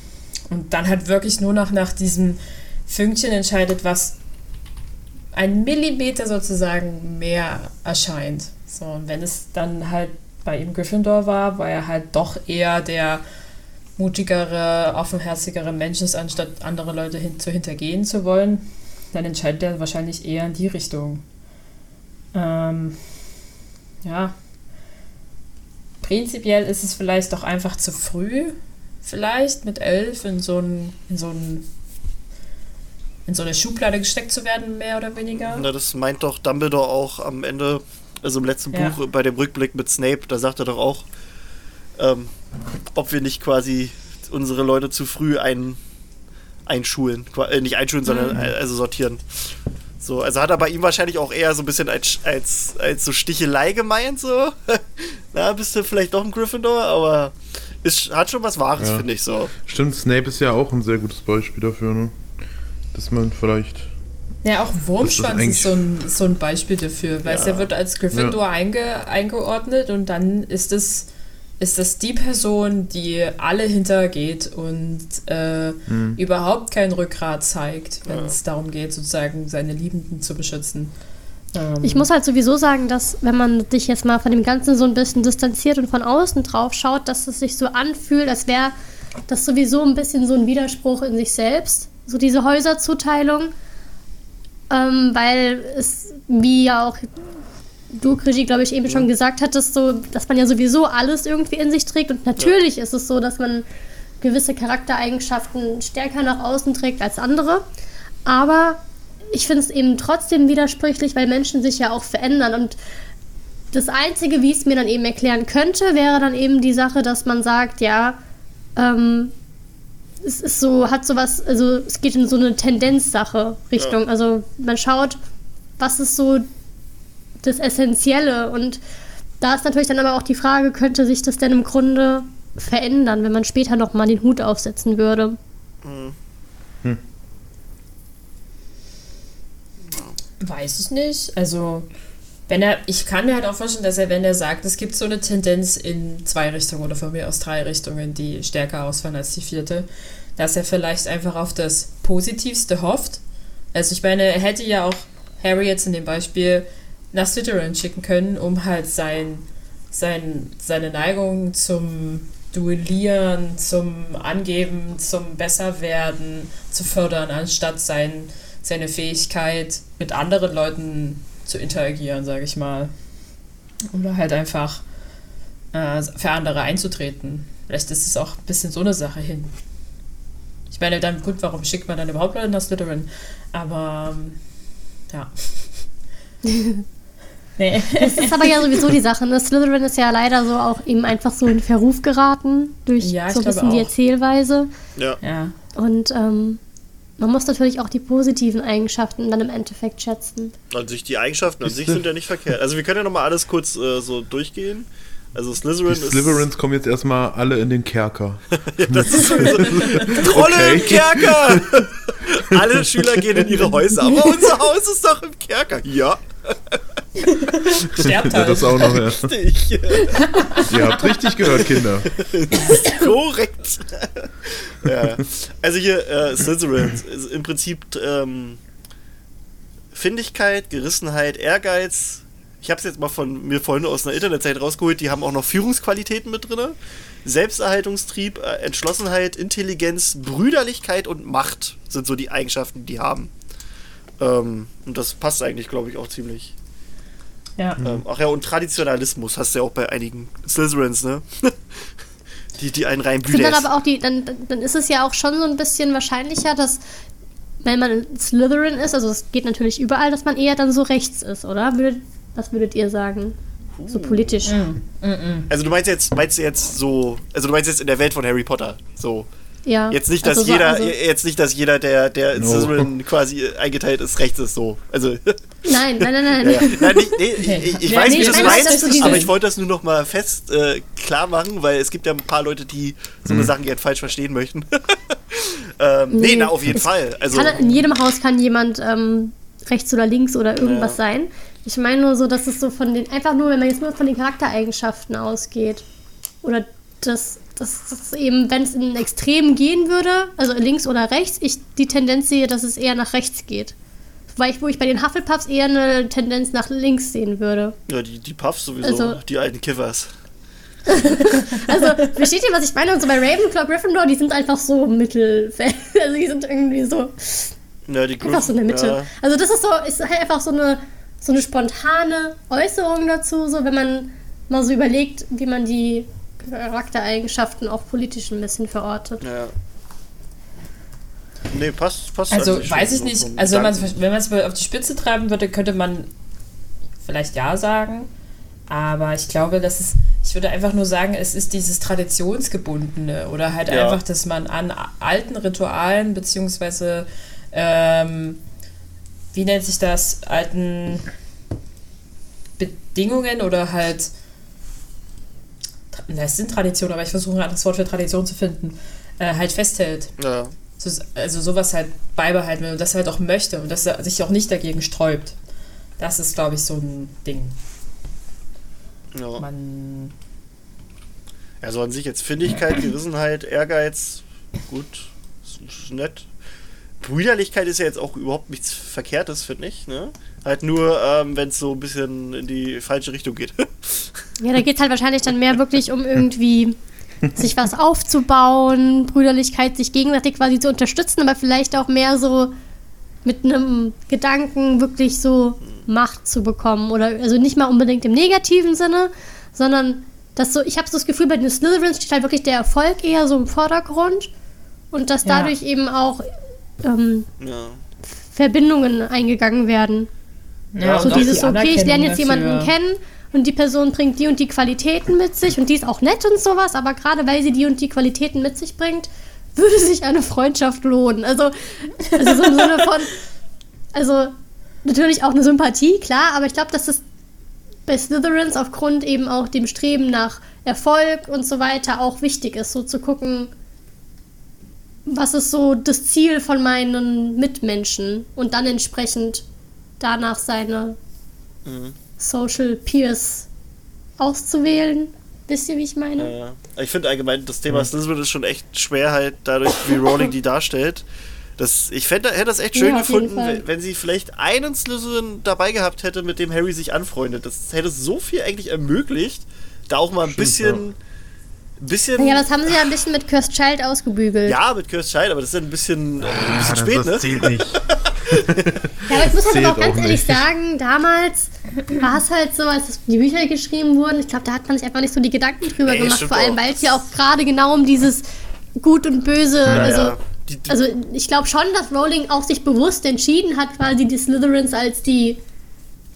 und dann halt wirklich nur noch nach diesem Fünkchen entscheidet, was ein Millimeter sozusagen mehr erscheint. So, und wenn es dann halt bei ihm Gryffindor war, war er halt doch eher der mutigere, offenherzigere Mensch ist, anstatt andere Leute hin zu hintergehen zu wollen, dann entscheidet er wahrscheinlich eher in die Richtung. Ähm, ja. Prinzipiell ist es vielleicht doch einfach zu früh, vielleicht mit elf in so ein, in so ein in so eine Schublade gesteckt zu werden, mehr oder weniger. Na, das meint doch Dumbledore auch am Ende, also im letzten Ja. Buch bei dem Rückblick mit Snape, da sagt er doch auch, ähm, ob wir nicht quasi unsere Leute zu früh ein, einschulen. Äh, nicht einschulen, sondern Mhm. äh, also sortieren. So, also hat er bei ihm wahrscheinlich auch eher so ein bisschen als, als, als so Stichelei gemeint, so. [laughs] Na, bist du vielleicht doch ein Gryffindor, aber ist, hat schon was Wahres, Ja. finde ich so. Stimmt, Snape ist ja auch ein sehr gutes Beispiel dafür, ne? Dass man vielleicht. Ja, auch Wurmschwanz ist ist, so, ein, so ein Beispiel dafür. Weil Ja. er wird als Gryffindor einge, eingeordnet und dann ist es, ist das die Person, die alle hintergeht und äh, Hm. überhaupt kein Rückgrat zeigt, wenn Ja. es darum geht, sozusagen seine Liebenden zu beschützen. Ähm, Ich muss halt sowieso sagen, dass wenn man sich jetzt mal von dem Ganzen so ein bisschen distanziert und von außen drauf schaut, dass es sich so anfühlt, als wäre das sowieso ein bisschen so ein Widerspruch in sich selbst, so diese Häuserzuteilung, ähm, weil es, wie ja auch du, Krigi, glaube ich, eben schon gesagt hattest, so, dass man ja sowieso alles irgendwie in sich trägt und natürlich ist es so, dass man gewisse Charaktereigenschaften stärker nach außen trägt als andere, aber ich finde es eben trotzdem widersprüchlich, weil Menschen sich ja auch verändern. Und das Einzige, wie ich es mir dann eben erklären könnte, wäre dann eben die Sache, dass man sagt, ja, ähm, es ist so, hat sowas, also es geht in so eine Tendenzsache Richtung. Also man schaut, was ist so das Essentielle und da ist natürlich dann aber auch die Frage, könnte sich das denn im Grunde verändern, wenn man später nochmal den Hut aufsetzen würde? Weiß es nicht. Also, wenn er, ich kann mir halt auch vorstellen, dass er, wenn er sagt, es gibt so eine Tendenz in zwei Richtungen oder von mir aus drei Richtungen, die stärker ausfallen als die vierte, dass er vielleicht einfach auf das Positivste hofft. Also, ich meine, er hätte ja auch Harry jetzt in dem Beispiel nach Slytherin schicken können, um halt sein, sein, seine Neigung zum Duellieren, zum Angeben, zum Besserwerden zu fördern, anstatt sein, seine Fähigkeit, mit anderen Leuten zu interagieren, sage ich mal. Oder halt einfach äh, für andere einzutreten. Vielleicht ist es auch ein bisschen so eine Sache hin. Ich meine, dann gut, warum schickt man dann überhaupt Leute nach Slytherin? Aber ähm, ja. [laughs] nee. Das ist aber ja sowieso die Sache. Ne? Slytherin ist ja leider so auch eben einfach so in Verruf geraten durch Ja, so ein bisschen die. Erzählweise. Ja. Ja. Und ähm, man muss natürlich auch die positiven Eigenschaften dann im Endeffekt schätzen. Sich die Eigenschaften an sich sind ja nicht verkehrt. Also wir können ja nochmal alles kurz äh, so durchgehen. Also Slytherin Die ist... Slytherins kommen jetzt erstmal alle in den Kerker. [laughs] Das ist sowieso... Trolle Okay. im Kerker! [laughs] Alle Schüler gehen in ihre Häuser, aber unser Haus ist doch im Kerker. Ja, [laughs] Sterbt halt. das auch noch. Ja. richtig. Ihr habt richtig gehört, Kinder. [laughs] Korrekt. ja. Also hier, äh, Slytherin ist im Prinzip ähm, Findigkeit, Gerissenheit, Ehrgeiz. Ich habe es jetzt mal von mir vorhin aus einer Internetseite rausgeholt. Die haben auch noch Führungsqualitäten mit drin. Selbsterhaltungstrieb, äh, Entschlossenheit, Intelligenz, Brüderlichkeit und Macht sind so die Eigenschaften, die die haben. Ähm, und das passt eigentlich, glaube ich, auch ziemlich. Ja. Ähm, ach ja, und Traditionalismus hast du ja auch bei einigen Slytherins, ne? [laughs] die, die einen Ich finde reinblühen. dann aber auch die, dann, dann ist es ja auch schon so ein bisschen wahrscheinlicher, dass wenn man in Slytherin ist, also es geht natürlich überall, dass man eher dann so rechts ist, oder? Würdet, was würdet ihr sagen? So politisch. Also du meinst jetzt, meinst du jetzt so, also du meinst jetzt in der Welt von Harry Potter, so. Ja. Jetzt nicht, dass Also so- jeder, also- jetzt nicht, dass jeder, der, der in No. [laughs] Quasi eingeteilt ist, rechts ist, so. Also, Nein, nein, nein, nein. ja, ja. Nein, nicht, nee, ich, ich, Ja, weiß, nee, wie du das meine, meinst, aber ich wollte das nur noch mal fest äh, klar machen, weil es gibt ja ein paar Leute, die so eine Sachen gerne falsch verstehen möchten. [laughs] ähm, nee, Nee, na, auf jeden es Fall. Also, Kann, in jedem Haus kann jemand ähm, rechts oder links oder irgendwas Ja. sein. Ich meine nur so, dass es so von den, einfach nur, wenn man jetzt nur von den Charaktereigenschaften ausgeht. Oder dass das, das eben, wenn es in Extremen gehen würde, also links oder rechts, ich die Tendenz sehe, dass es eher nach rechts geht. Weil ich, wo ich bei den Hufflepuffs eher eine Tendenz nach links sehen würde. ja, die, die Puffs sowieso, Also- die alten Kiffers. [laughs] Also, versteht ihr, was ich meine? Und so bei Ravenclaw, Gryffindor, die sind einfach so Mittelfeld. [laughs] Also, die sind irgendwie so Ja, die einfach so in der Mitte. Ja. Also, das ist so, ist halt einfach so eine, so eine spontane Äußerung dazu, so wenn man mal so überlegt, wie man die Charaktereigenschaften auch politisch ein bisschen verortet. Ja. Nee, passt, passt. Also weiß ich nicht. Also wenn man Gedanken. wenn man es auf die Spitze treiben würde, könnte man vielleicht ja sagen. Aber ich glaube, dass es. Ich würde einfach nur sagen, es ist dieses Traditionsgebundene oder halt Ja. einfach, dass man an alten Ritualen beziehungsweise ähm, wie nennt sich das, alten Bedingungen oder halt na, es sind Traditionen, aber ich versuche ein anderes Wort für Tradition zu finden, äh, halt festhält. Ja. So- Also sowas halt beibehalten will und das halt auch möchte und dass er sich auch nicht dagegen sträubt. Das ist, glaube ich, so ein Ding. ja. Man Also an sich jetzt Findigkeit, Gerissenheit, Ehrgeiz, gut, ist, ist nett. Brüderlichkeit ist ja jetzt auch überhaupt nichts Verkehrtes, finde ich. Ne? Halt nur, ähm, wenn es so ein bisschen in die falsche Richtung geht. [laughs] Ja, da geht es halt wahrscheinlich dann mehr wirklich um irgendwie sich was aufzubauen, Brüderlichkeit, sich gegenseitig quasi zu unterstützen, aber vielleicht auch mehr so mit einem Gedanken wirklich so Macht zu bekommen. Oder also nicht mal unbedingt im negativen Sinne, sondern dass so, ich habe so das Gefühl, bei den Slytherins steht halt wirklich der Erfolg eher so im Vordergrund und dass Ja. dadurch eben auch ähm, ja. Verbindungen eingegangen werden. Ja, so dieses, die okay, ich lerne jetzt jemanden dafür. kennen und die Person bringt die und die Qualitäten mit sich und die ist auch nett und sowas, aber gerade weil sie die und die Qualitäten mit sich bringt, würde sich eine Freundschaft lohnen. Also, also so im Sinne von, also natürlich auch eine Sympathie, klar, aber ich glaube, dass das bei Slytherins aufgrund eben auch dem Streben nach Erfolg und so weiter auch wichtig ist, so zu gucken, was ist so das Ziel von meinen Mitmenschen und dann entsprechend danach seine Mhm. Social Peers auszuwählen. Wisst ihr, wie ich meine? Ja. Ich finde allgemein, das Thema Slytherin ist schon echt schwer halt dadurch, wie Rowling die [laughs] darstellt. Das, ich fänd, hätte das echt schön Ja, gefunden, wenn, sie vielleicht einen Slytherin dabei gehabt hätte, mit dem Harry sich anfreundet. Das hätte so viel eigentlich ermöglicht, da auch mal ein Stimmt, bisschen, bisschen Ja, das haben sie ja ein bisschen mit Cursed Child ausgebügelt. Ja, mit Cursed Child, aber das ist ja ein bisschen, äh, ein bisschen das, spät, das ne? zählt nicht. [laughs] Ja, aber ich muss halt aber auch ganz auch ehrlich sagen, damals war es halt so, als die Bücher geschrieben wurden, ich glaube, da hat man sich einfach nicht so die Gedanken drüber Nee, gemacht, vor allem, weil es ja auch gerade genau um dieses Gut und Böse, also, ja. Die, die, also ich glaube schon, dass Rowling auch sich bewusst entschieden hat, quasi die Slytherins als die,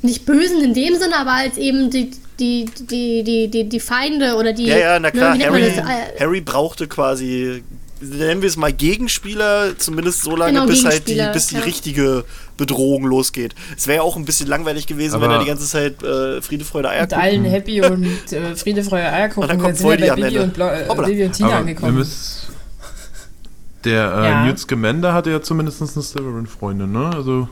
nicht Bösen in dem Sinne, aber als eben die, die, die, die, die, die Feinde oder die... ja, ja, na ne, klar, Harry, das? Äh, Harry brauchte quasi, nennen wir es mal Gegenspieler, zumindest so lange, Genau, bis halt die, bis die ja. richtige Bedrohung losgeht. Es wäre ja auch ein bisschen langweilig gewesen, wenn Aber- er die ganze Zeit äh, Friede, Freude, Und Eierkuchen allen happy und äh, Friede, Freude, Eierkuchen. Und dann kommt sind wir Voldy bei am Bibi Ende. und, Blau, äh. Bibi und Tina Aber angekommen. der äh, Ja. Newt Scamander hatte ja zumindest eine Slytherin-Freundin, ne? Also,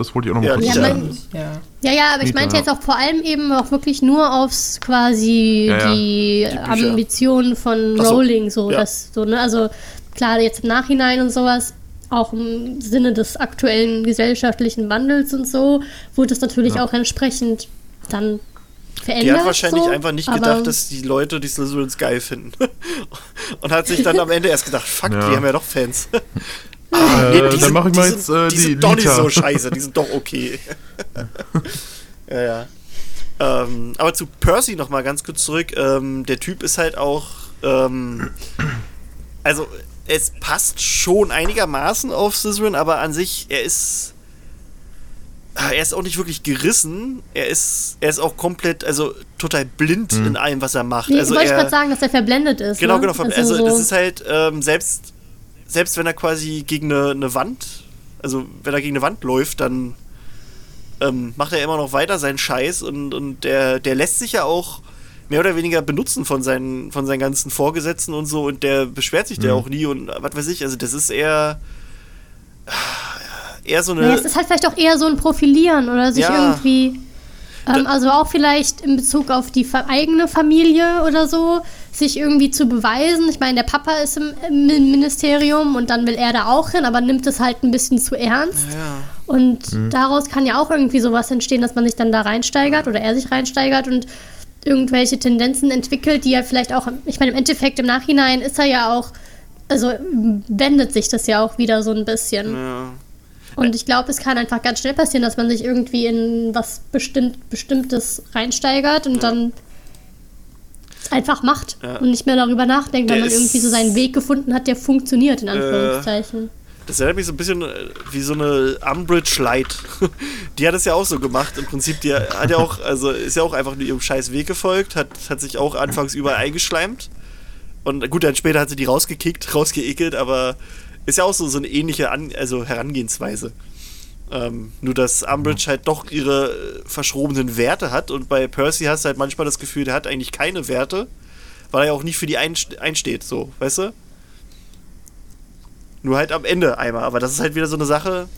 das wollte ich auch noch mal Ja, kurz Ja, sagen. ja. Ja, ja, aber ich meinte jetzt auch vor allem eben auch wirklich nur aufs quasi Ja, ja. die, Die. Ambitionen von Ach so, Rowling, so, ja. das, so, ne, also klar, jetzt im Nachhinein und sowas, auch im Sinne des aktuellen gesellschaftlichen Wandels und so, wurde es natürlich Ja. auch entsprechend dann verändert. Die hat wahrscheinlich so, einfach nicht gedacht, dass die Leute die Slytherins geil finden. [laughs] Und hat sich dann am Ende erst gedacht, fuck, Ja. die haben ja doch Fans. [laughs] Äh, die dann sind- mache ich die mal sind- jetzt äh, die die sind doch nicht so scheiße, die sind doch okay. [laughs] ja, ja. Ähm, aber zu Percy noch mal ganz kurz zurück. Ähm, der Typ ist halt auch, ähm, also es passt schon einigermaßen auf Slytherin, aber an sich, er ist, ah, er ist auch nicht wirklich gerissen. Er ist, er ist auch komplett, also total blind in allem, was er macht. Nee, also wollte ich er, gerade sagen, dass er verblendet ist. Genau, ne? genau. Also, so, das ist halt, ähm, selbst, selbst wenn er quasi gegen eine, eine Wand, also wenn er gegen eine Wand läuft, dann ähm, macht er immer noch weiter seinen Scheiß und, und der, der lässt sich ja auch mehr oder weniger benutzen von seinen, von seinen ganzen Vorgesetzten und so und der beschwert sich der Mhm. auch nie und was weiß ich, also das ist eher eher so eine naja, es ist halt vielleicht auch eher so ein Profilieren oder sich Ja. irgendwie, ähm, also auch vielleicht in Bezug auf die fa- eigene Familie oder so, sich irgendwie zu beweisen. Ich meine, der Papa ist im, im Ministerium und dann will er da auch hin, aber nimmt es halt ein bisschen zu ernst. ja. Und daraus kann ja auch irgendwie sowas entstehen, dass man sich dann da reinsteigert oder er sich reinsteigert und irgendwelche Tendenzen entwickelt, die er vielleicht auch, ich meine, im Endeffekt im Nachhinein ist er ja auch, also wendet sich das ja auch wieder so ein bisschen. ja. Und ich glaube, es kann einfach ganz schnell passieren, dass man sich irgendwie in was bestimmt, Bestimmtes reinsteigert und dann es einfach macht Ja. und nicht mehr darüber nachdenkt, weil Der man ist- irgendwie so seinen Weg gefunden hat, der funktioniert, in Anführungszeichen. Das erinnert mich so ein bisschen äh, wie so eine Umbridge Light. [laughs] Die hat es ja auch so gemacht. Im Prinzip, die hat ja auch, also ist ja auch einfach nur ihrem scheiß Weg gefolgt, hat, hat sich auch anfangs überall eingeschleimt. Und gut, dann später hat sie die rausgekickt, rausgeekelt, aber ist ja auch so, so eine ähnliche An also Herangehensweise. Ähm, nur, dass Umbridge halt doch ihre verschrobenen Werte hat und bei Percy hast du halt manchmal das Gefühl, der hat eigentlich keine Werte, weil er ja auch nicht für die einsteht, so, weißt du? Nur halt am Ende einmal. Aber das ist halt wieder so eine Sache.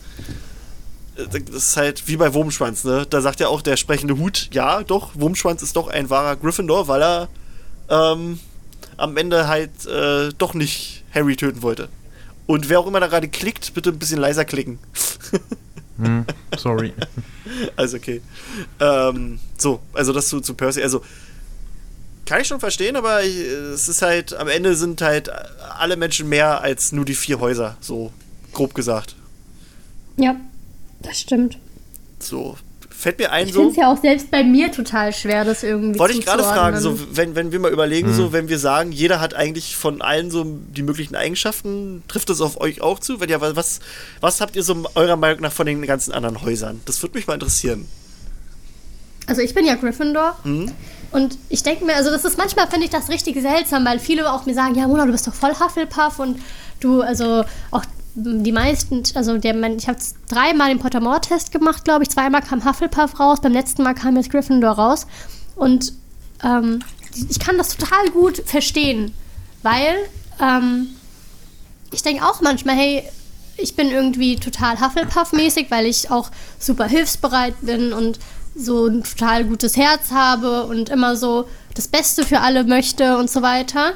Äh, das ist halt wie bei Wurmschwanz, ne? Da sagt ja auch der sprechende Hut, ja, doch, Wurmschwanz ist doch ein wahrer Gryffindor, weil er ähm, am Ende halt äh, doch nicht Harry töten wollte. Und wer auch immer da gerade klickt, bitte ein bisschen leiser klicken. hm, sorry. [laughs] Also okay. Ähm, so, also das zu, zu Percy. Also kann ich schon verstehen, aber ich, es ist halt, am Ende sind halt alle Menschen mehr als nur die vier Häuser, so grob gesagt. Ja, das stimmt. So, fällt mir ein ich so. Ich finde es ja auch selbst bei mir total schwer, das irgendwie Wollte ich gerade fragen, so, wenn, wenn wir mal überlegen, mhm. so, wenn wir sagen, jeder hat eigentlich von allen so die möglichen Eigenschaften, trifft das auf euch auch zu? Wenn ja, was, was habt ihr so eurer Meinung nach von den ganzen anderen Häusern? Das würde mich mal interessieren. Also ich bin ja Gryffindor. Mhm. Und ich denke mir, also das ist manchmal, finde ich das richtig seltsam, weil viele auch mir sagen, ja, Mona, du bist doch voll Hufflepuff und du, also auch die meisten, also der, ich habe dreimal den Pottermore-Test gemacht, glaube ich. Zweimal kam Hufflepuff raus, beim letzten Mal kam jetzt Gryffindor raus. Und ähm, ich kann das total gut verstehen, weil ähm, ich denke auch manchmal, hey, ich bin irgendwie total Hufflepuff-mäßig, weil ich auch super hilfsbereit bin und so ein total gutes Herz habe und immer so das Beste für alle möchte und so weiter.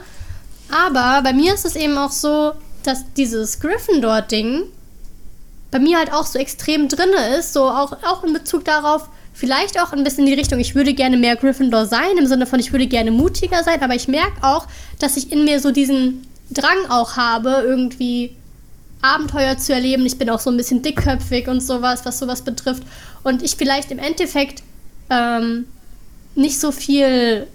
Aber bei mir ist es eben auch so, dass dieses Gryffindor-Ding bei mir halt auch so extrem drin ist, so auch, auch in Bezug darauf, vielleicht auch ein bisschen in die Richtung, ich würde gerne mehr Gryffindor sein, im Sinne von, ich würde gerne mutiger sein, aber ich merke auch, dass ich in mir so diesen Drang auch habe, irgendwie Abenteuer zu erleben. Ich bin auch so ein bisschen dickköpfig und sowas, was sowas betrifft. Und ich vielleicht im Endeffekt ähm, nicht so viel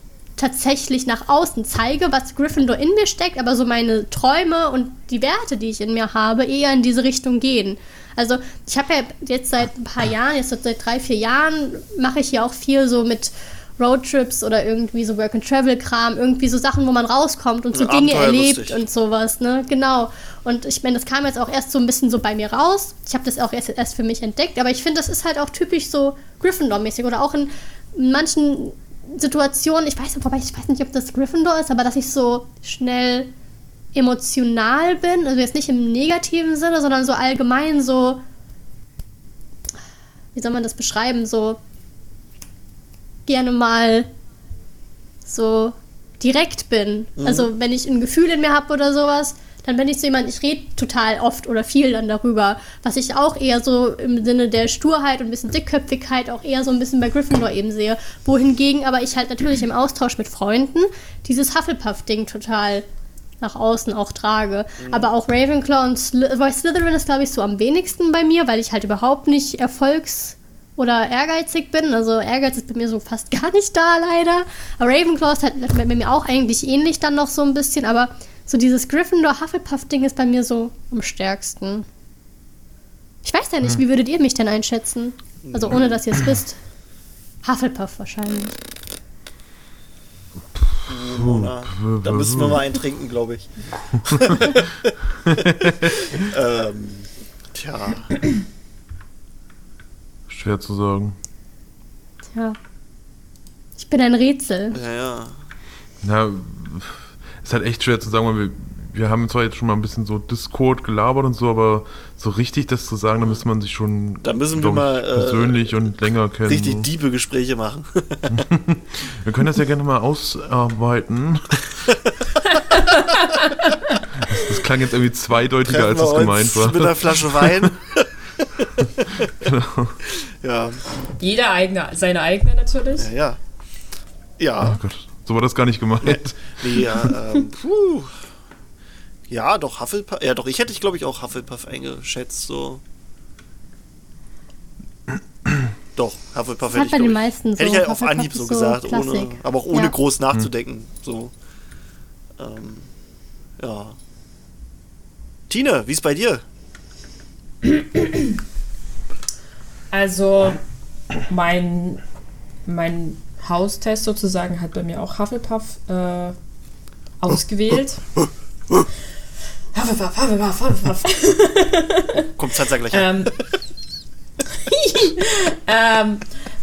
tatsächlich nach außen zeige, was Gryffindor in mir steckt, aber so meine Träume und die Werte, die ich in mir habe, eher in diese Richtung gehen. Also ich habe ja jetzt seit ein paar Jahren, jetzt seit drei, vier Jahren, mache ich ja auch viel so mit Roadtrips oder irgendwie so Work-and-Travel-Kram, irgendwie so Sachen, wo man rauskommt und so Dinge erlebt und sowas, ne? Genau. Und ich meine, das kam jetzt auch erst so ein bisschen so bei mir raus. Ich habe das auch erst, erst für mich entdeckt, aber ich finde, das ist halt auch typisch so Gryffindor-mäßig oder auch in manchen Situationen, ich weiß, wobei ich weiß nicht, ob das Gryffindor ist, aber dass ich so schnell emotional bin, also jetzt nicht im negativen Sinne, sondern so allgemein so, wie soll man das beschreiben, so gerne mal so direkt bin. Mhm. Also wenn ich ein Gefühl in mir habe oder sowas, dann bin ich so jemand, ich rede total oft oder viel dann darüber, was ich auch eher so im Sinne der Sturheit und ein bisschen Dickköpfigkeit auch eher so ein bisschen bei Gryffindor eben sehe. Wohingegen aber ich halt natürlich im Austausch mit Freunden dieses Hufflepuff-Ding total nach außen auch trage. Mhm. Aber auch Ravenclaw und Sly Slytherin ist, glaube ich, so am wenigsten bei mir, weil ich halt überhaupt nicht erfolgs- oder ehrgeizig bin. Also Ehrgeiz ist bei mir so fast [laughs] gar nicht da, leider. Aber Ravenclaw ist halt bei mir auch eigentlich ähnlich dann noch so ein bisschen. Aber so dieses Gryffindor-Hufflepuff-Ding ist bei mir so am stärksten. Ich weiß ja nicht, hm. wie würdet ihr mich denn einschätzen? Also ohne, dass ihr es [clears throat] wisst. Hufflepuff wahrscheinlich. Mona. Da müssen wir mal einen trinken, glaube ich. [laughs] ähm, tja. Schwer zu sagen. Tja. Ich bin ein Rätsel. Ja, ja. Na, ist halt echt schwer zu sagen, weil wir, wir haben zwar jetzt schon mal ein bisschen so Discord gelabert und so, aber so richtig das zu sagen, da müsste man sich schon da müssen wir mal, äh, persönlich äh, und länger kennen. Richtig so. diebe Gespräche machen. [laughs] wir können das ja gerne mal ausarbeiten. [laughs] das, das, klang jetzt irgendwie zweideutiger, Treffen als es gemeint war. Mit einer Flasche Wein. [laughs] genau. Ja. Jeder eigene, seine eigene natürlich. Ja, ja. Ja. Oh Gott, so war das gar nicht gemeint. Nee, nee ja, ähm, puh. Ja, doch, Hufflepuff. Ja, doch, ich hätte ich, glaube ich, auch Hufflepuff eingeschätzt, so. Doch, Hufflepuff hätte ich. Den meisten so. Hätte ich halt auf Anhieb so gesagt, ohne, aber auch ohne ja. groß nachzudenken. Hm. So. Ähm, ja. Tine, wie ist bei dir? Also, mein, mein Haustest sozusagen hat bei mir auch Hufflepuff äh, ausgewählt. Hufflepuff, Hufflepuff, Hufflepuff. Kommt Sansa gleich an. ähm, [laughs] ähm,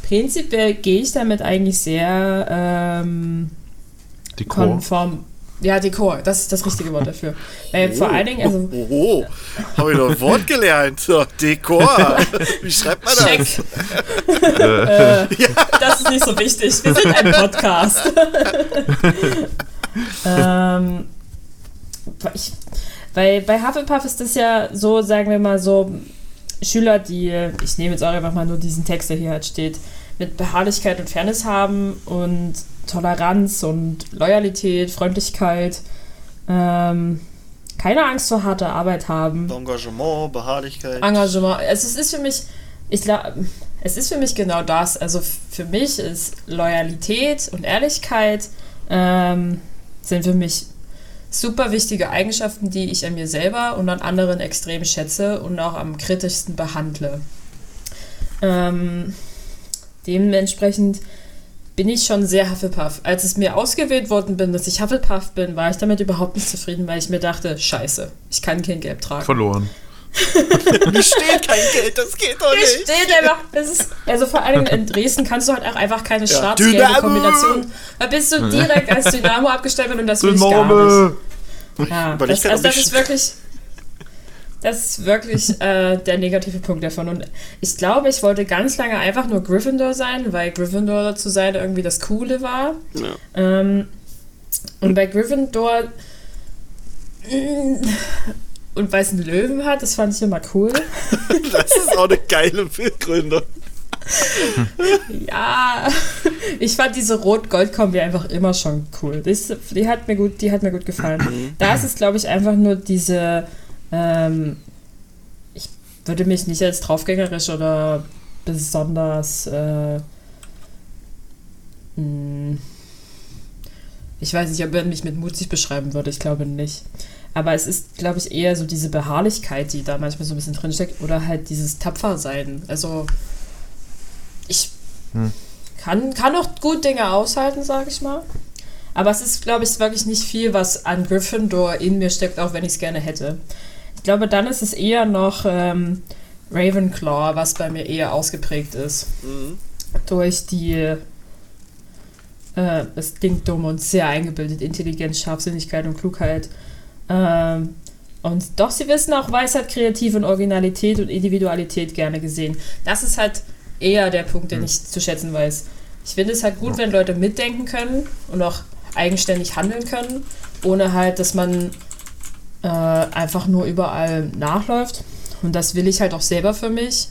prinzipiell gehe ich damit eigentlich sehr ähm, konform. Ja, Dekor, das ist das richtige Wort dafür. [laughs] Weil vor allen Dingen, also Oh, oh, habe ich noch ein Wort gelernt. So, Dekor. [laughs] Wie schreibt man das? Check. [laughs] äh, Das ist nicht so wichtig. Wir sind ein Podcast. ähm, ich, weil bei Hufflepuff ist das ja so, sagen wir mal so, Schüler, die, ich nehme jetzt auch einfach mal nur diesen Text, der hier halt steht, mit Beharrlichkeit und Fairness haben und Toleranz und Loyalität, Freundlichkeit, ähm, keine Angst vor harter Arbeit haben. Engagement, Beharrlichkeit. Engagement. Also es ist für mich, ich glaube, es ist für mich genau das. Also für mich ist Loyalität und Ehrlichkeit ähm, sind für mich super wichtige Eigenschaften, die ich an mir selber und an anderen extrem schätze und auch am kritischsten behandle. Ähm, dementsprechend bin ich schon sehr Hufflepuff. Als es mir ausgewählt worden bin, dass ich Hufflepuff bin, war ich damit überhaupt nicht zufrieden, weil ich mir dachte, scheiße, ich kann kein Gelb tragen. Verloren. [laughs] Mir steht kein Geld, das geht doch Hier nicht. steht einfach, das ist, also vor allem in Dresden kannst du halt auch einfach keine Ja, schwarz-gelbe! Kombination. Da bist du direkt als Dynamo abgestellt worden und das will ich gar Dynamo! nicht. Ja, das, also das ist wirklich, das ist wirklich [laughs] äh, der negative Punkt davon. Und ich glaube, ich wollte ganz lange einfach nur Gryffindor sein, weil Gryffindor zu sein irgendwie das Coole war. Ja. Ähm, und bei Gryffindor und weil es einen Löwen hat, das fand ich immer cool. [laughs] Das ist auch eine geile Begründung. [laughs] Ja, ich fand diese Rot-Gold-Kombi einfach immer schon cool. Das, die, hat mir gut, die hat mir gut gefallen. Da ist es, glaube ich, einfach nur diese. Ähm, ich würde mich nicht als draufgängerisch oder besonders. Äh, mh, ich weiß nicht, ob man mich mit mutig beschreiben würde. Ich glaube nicht. Aber es ist, glaube ich, eher so diese Beharrlichkeit, die da manchmal so ein bisschen drinsteckt. Oder halt dieses Tapfersein. Also, ich kann, kann auch gut Dinge aushalten, sage ich mal. Aber es ist, glaube ich, wirklich nicht viel, was an Gryffindor in mir steckt, auch wenn ich es gerne hätte. Ich glaube, dann ist es eher noch ähm, Ravenclaw, was bei mir eher ausgeprägt ist. Mhm. Durch die äh, das klingt dumm und sehr eingebildet, Intelligenz, Scharfsinnigkeit und Klugheit. Ähm, und doch, sie wissen auch Weisheit, Kreativ und Originalität und Individualität gerne gesehen. Das ist halt eher der Punkt, den ich zu schätzen weiß. Ich finde es halt gut, wenn Leute mitdenken können und auch eigenständig handeln können, ohne halt, dass man äh, einfach nur überall nachläuft. Und das will ich halt auch selber für mich,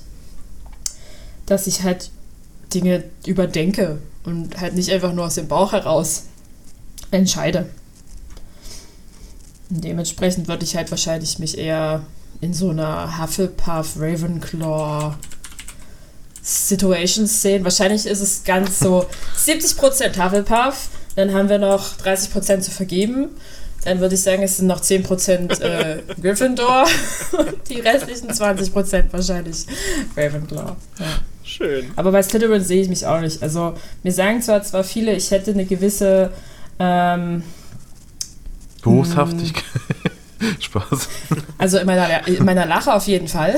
dass ich halt Dinge überdenke und halt nicht einfach nur aus dem Bauch heraus entscheide. Und dementsprechend würde ich halt wahrscheinlich mich eher in so einer Hufflepuff, Ravenclaw Situations sehen. Wahrscheinlich ist es ganz so 70% Hufflepuff, dann haben wir noch 30% zu vergeben. Dann würde ich sagen, es sind noch 10% äh, [laughs] Gryffindor und [laughs] die restlichen 20% wahrscheinlich Ravenclaw. Ja. Schön. Aber bei Slytherin sehe ich mich auch nicht. Also mir sagen zwar zwar viele, ich hätte eine gewisse ähm, Boshaftigkeit. [laughs] Spaß. Also in meiner, in meiner Lache auf jeden Fall.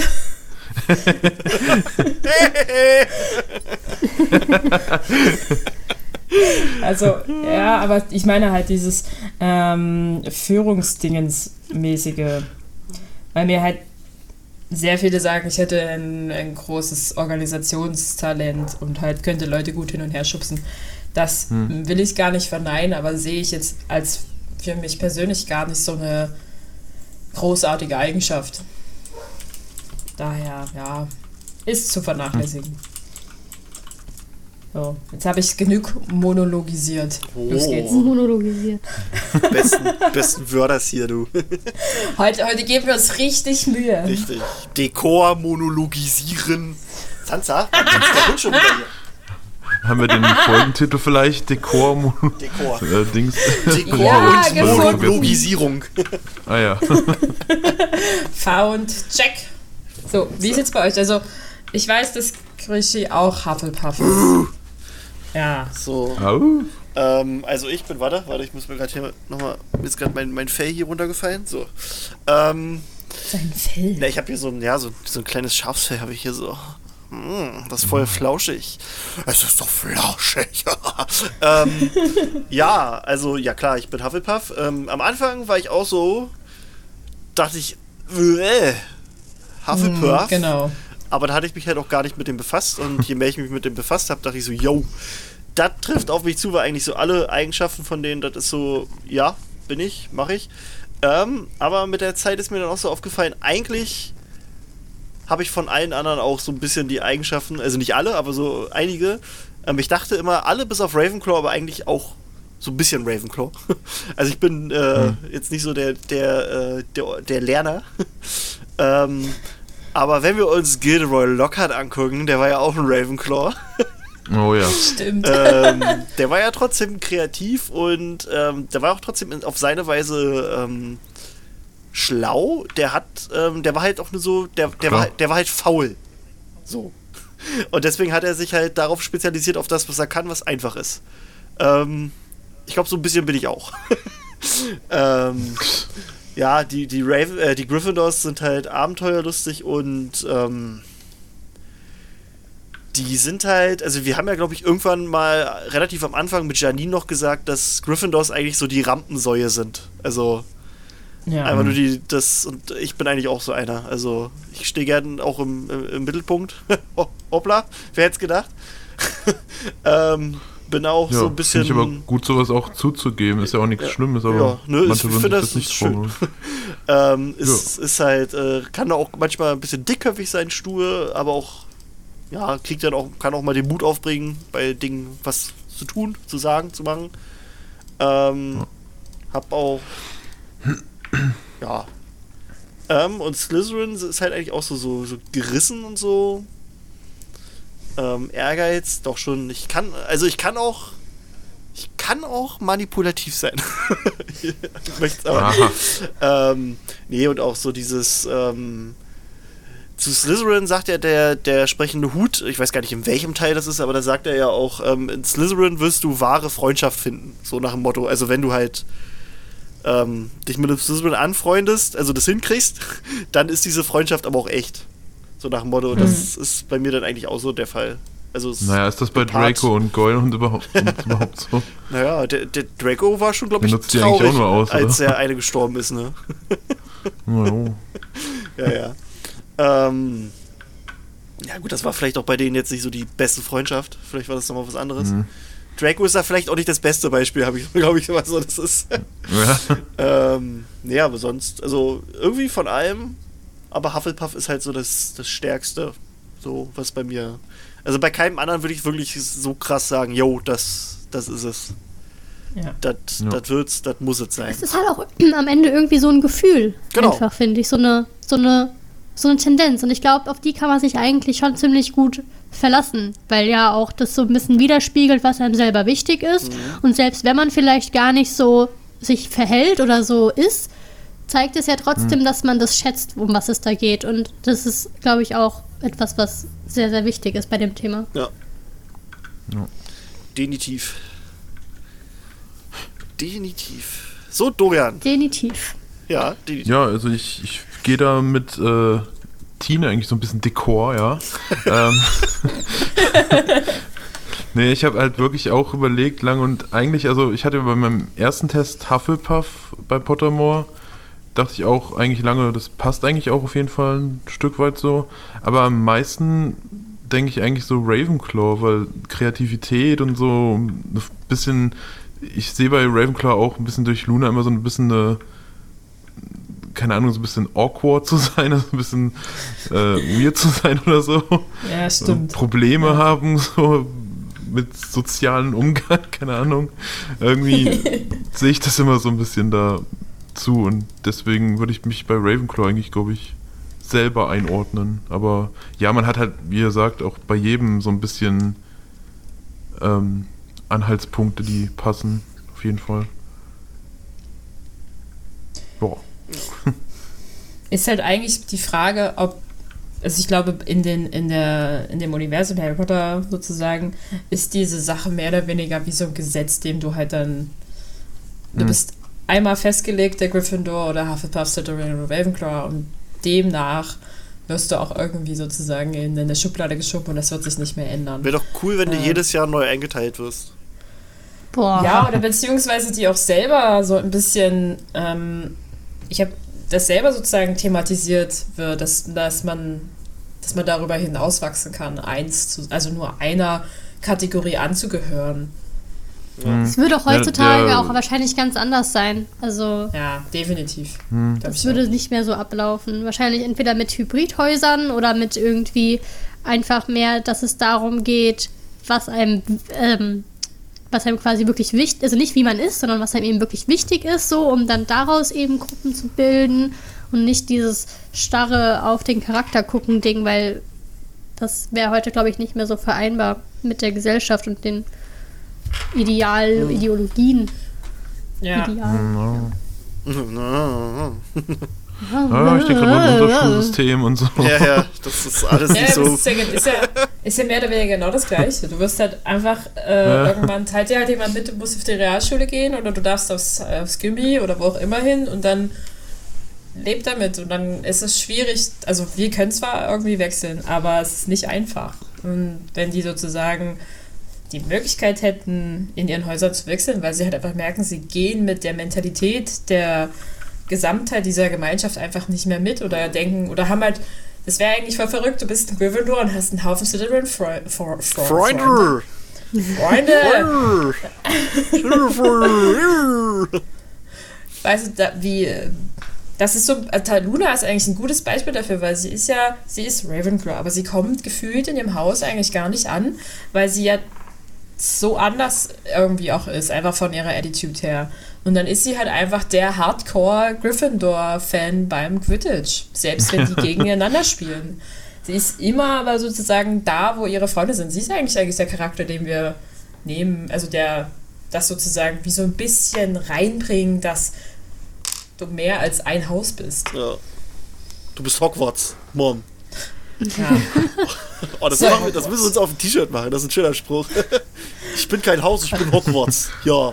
Also, ja, aber ich meine halt dieses ähm, Führungsdingensmäßige. Weil mir halt sehr viele sagen, ich hätte ein, ein großes Organisationstalent und halt könnte Leute gut hin und her schubsen. Das will ich gar nicht verneinen, aber sehe ich jetzt als für mich persönlich gar nicht so eine großartige Eigenschaft. Daher, ja, ist zu vernachlässigen. So, jetzt habe ich genug monologisiert. Los Oh. geht's. Monologisiert. [laughs] Besten, besten Wörders hier, du. Heute, heute geben wir uns richtig Mühe. Richtig. Dekor, monologisieren. Sansa, was ist der Hund schon wieder hier? Haben wir den Folgentitel vielleicht? Dekor, Mo- Dekor. [laughs] äh, Dings. Dekor Ja, und. Monologisierung. Ah ja. [laughs] Found, check. So, wie sieht's bei euch? Also, ich weiß, dass Krischi auch Hufflepuff ist. Ja. So. Au. Ähm, also ich bin, warte, warte, ich muss mir gerade hier nochmal, mir ist gerade mein, mein Fell hier runtergefallen. So. Ähm, Sein Fell. na, ich habe hier so ein, ja, so, so ein kleines Schafsfell habe ich hier so. Mm, das ist voll flauschig. Es ist doch flauschig. [laughs] ähm, ja, also, ja klar, ich bin Hufflepuff. Ähm, am Anfang war ich auch so, dachte ich, äh, Hufflepuff. Hm, genau. Aber da hatte ich mich halt auch gar nicht mit dem befasst. Und je mehr ich mich mit dem befasst habe, dachte ich so, yo, das trifft auf mich zu, weil eigentlich so alle Eigenschaften von denen, das ist so, ja, bin ich, mache ich. Ähm, aber mit der Zeit ist mir dann auch so aufgefallen, eigentlich habe ich von allen anderen auch so ein bisschen die Eigenschaften, also nicht alle, aber so einige. Ähm, ich dachte immer, alle bis auf Ravenclaw, aber eigentlich auch so ein bisschen Ravenclaw. [laughs] Also ich bin äh, jetzt nicht so der, der, äh, der, der Lerner. [laughs] ähm, aber wenn wir uns Gilderoy Lockhart angucken, der war ja auch ein Ravenclaw. Oh ja. Stimmt. ähm, [laughs] der war ja trotzdem kreativ und ähm, der war auch trotzdem in- auf seine Weise ähm, schlau. Der hat, ähm, der war halt auch nur so, der, der, war, der war halt faul. So. Und deswegen hat er sich halt darauf spezialisiert, auf das, was er kann, was einfach ist. Ähm, ich glaube, so ein bisschen bin ich auch. [laughs] ähm, [laughs] ja, die, die, Raven, äh, die Gryffindors sind halt abenteuerlustig und ähm, die sind halt, also wir haben ja, glaube ich, irgendwann mal relativ am Anfang mit Janine noch gesagt, dass Gryffindors eigentlich so die Rampensäue sind. Also ja. einfach nur die, das, und ich bin eigentlich auch so einer. Also ich stehe gern auch im, im, im Mittelpunkt. [laughs] Ho- Hoppla, wer hätte es gedacht? [laughs] ähm, bin auch Ja, so ein bisschen. Finde ich aber gut, sowas auch zuzugeben. Ist ja auch nichts Schlimmes, aber Ja, ne, ich manche würden finde, das das nicht schön. [laughs] Ähm, ist, ist halt, äh, kann auch manchmal ein bisschen dickköpfig sein, stur, aber auch, ja, kriegt dann auch, kann auch mal den Mut aufbringen, bei Dingen was zu tun, zu sagen, zu machen. Ähm, hab auch, ja. Ähm, und Slytherin ist halt eigentlich auch so, so, so gerissen und so. Ähm, Ehrgeiz, doch schon, ich kann, also ich kann auch, ich kann auch manipulativ sein. [laughs] ich möchte es aber. Ähm, nee, und auch so dieses, ähm, zu Slytherin sagt ja der, der sprechende Hut, ich weiß gar nicht in welchem Teil das ist, aber da sagt er ja auch, ähm, in Slytherin wirst du wahre Freundschaft finden. So nach dem Motto. Also wenn du halt ähm, dich mit einem Slytherin anfreundest, also das hinkriegst, [laughs] dann ist diese Freundschaft aber auch echt. So nach dem Motto. Und das ist bei mir dann eigentlich auch so der Fall. Also Naja, ist das bei Part- Draco und Goyle und überhaupt, und [laughs] überhaupt so? Naja, der, der Draco war schon, glaube ich, nutzt die eigentlich traurig, auch nur aus, als er eine gestorben ist, ne? [laughs] Ja, Ja, ja. Ähm, ja, gut, das war vielleicht auch bei denen jetzt nicht so die beste Freundschaft. Vielleicht war das nochmal was anderes. Mhm. Draco ist da vielleicht auch nicht das beste Beispiel, habe ich, [laughs] glaube ich, immer so, das ist. ja. ähm, nee, aber sonst, also irgendwie von allem, aber Hufflepuff ist halt so das, das Stärkste, so was bei mir. Also bei keinem anderen würde ich wirklich so krass sagen, yo, das, das ist es. ja. Das Ja. das wird's, das muss es sein. Es ist halt auch [clears throat] am Ende irgendwie so ein Gefühl. Genau. Einfach, finde ich. So eine, so eine, so eine Tendenz. Und ich glaube, auf die kann man sich eigentlich schon ziemlich gut verlassen. Weil ja auch das so ein bisschen widerspiegelt, was einem selber wichtig ist. Und selbst wenn man vielleicht gar nicht so sich verhält oder so ist, zeigt es ja trotzdem, dass man das schätzt, um was es da geht. Und das ist, glaube ich, auch etwas, was sehr, sehr wichtig ist bei dem Thema. Ja. Ja. Definitiv. Definitiv. So, Dorian. Definitiv. Ja, definitiv. Ja, also ich, ich gehe da mit äh, Tine eigentlich so ein bisschen Dekor, ja. [laughs] ähm, [laughs] nee, ich habe halt wirklich auch überlegt lang und eigentlich, also ich hatte bei meinem ersten Test Hufflepuff bei Pottermore, dachte ich auch eigentlich lange, das passt eigentlich auch auf jeden Fall ein Stück weit so. Aber am meisten denke ich eigentlich so Ravenclaw, weil Kreativität und so ein bisschen, ich sehe bei Ravenclaw auch ein bisschen durch Luna immer so ein bisschen eine keine Ahnung, so ein bisschen awkward zu [laughs] sein, also ein bisschen äh, weird zu sein oder so. ja, stimmt. Probleme haben, so mit sozialen Umgang, [laughs] keine Ahnung. Irgendwie [laughs] sehe ich das immer so ein bisschen dazu und deswegen würde ich mich bei Ravenclaw eigentlich, glaube ich, selber einordnen. Aber ja, man hat halt, wie ihr sagt, auch bei jedem so ein bisschen ähm, Anhaltspunkte, die passen, auf jeden Fall. Boah. [laughs] Ist halt eigentlich die Frage, ob also ich glaube, in, den, in, der, in dem Universum Harry Potter sozusagen ist diese Sache mehr oder weniger wie so ein Gesetz, dem du halt dann. Du Mhm. bist einmal festgelegt, der Gryffindor oder Hufflepuff, Slytherin oder Ravenclaw und demnach wirst du auch irgendwie sozusagen in eine Schublade geschoben und das wird sich nicht mehr ändern. Wäre doch cool, wenn du Äh. jedes Jahr neu eingeteilt wirst. Boah. Ja, oder beziehungsweise die auch selber so ein bisschen, ähm, ich habe das selber sozusagen thematisiert wird, dass, dass man dass man darüber hinauswachsen kann, eins zu, also nur einer Kategorie anzugehören. Es würde auch heutzutage der- auch wahrscheinlich ganz anders sein. Also Ja, definitiv. Hm. Es ich würde auch. nicht mehr so ablaufen. Wahrscheinlich entweder mit Hybridhäusern oder mit irgendwie einfach mehr, dass es darum geht, was einem, ähm, was einem quasi wirklich wichtig, also nicht wie man ist, sondern was einem eben wirklich wichtig ist, so um dann daraus eben Gruppen zu bilden und nicht dieses starre auf den Charakter gucken Ding, weil das wäre heute, glaube ich, nicht mehr so vereinbar mit der Gesellschaft und den Ideal, Ideologien. Ja. Ideal. Ah, [laughs] ich denke gerade an unser Schulsystem und so. Ja, ja, das ist [laughs] alles Ja, nicht so. es ist, ja, ist, ja, ist ja mehr oder weniger genau das Gleiche. Du wirst halt einfach, äh, irgendwann teilt dir halt jemand mit, du musst auf die Realschule gehen oder du darfst aufs, aufs Gimmi oder wo auch immer hin und dann lebt damit und dann ist es schwierig, also wir können zwar irgendwie wechseln, aber es ist nicht einfach. Und wenn die sozusagen die Möglichkeit hätten, in ihren Häusern zu wechseln, weil sie halt einfach merken, sie gehen mit der Mentalität der Gesamtheit dieser Gemeinschaft einfach nicht mehr mit oder denken oder haben halt, das wäre eigentlich voll verrückt, du bist ein Gryffindor und hast einen Haufen Slytherin Freu Fre Fre Freunde! Freunde! Freunde! weißt du, da, wie, das ist so, Taluna ist eigentlich ein gutes Beispiel dafür, weil sie ist ja, sie ist Ravenclaw, aber sie kommt gefühlt in dem Haus eigentlich gar nicht an, weil sie ja so anders irgendwie auch ist, einfach von ihrer Attitude her. Und dann ist sie halt einfach der Hardcore-Gryffindor-Fan beim Quidditch, selbst wenn die [laughs] gegeneinander spielen. Sie ist immer aber sozusagen da, wo ihre Freunde sind. Sie ist eigentlich, eigentlich der Charakter, den wir nehmen, also der das sozusagen wie so ein bisschen reinbringen, dass du mehr als ein Haus bist. Ja. Du bist Hogwarts, Mom. Ja. Oh, das, machen wir, das müssen wir uns auf ein T-Shirt machen. Das ist ein schöner Spruch. [laughs] Ich bin kein Haus, ich bin Hogwarts. Ja.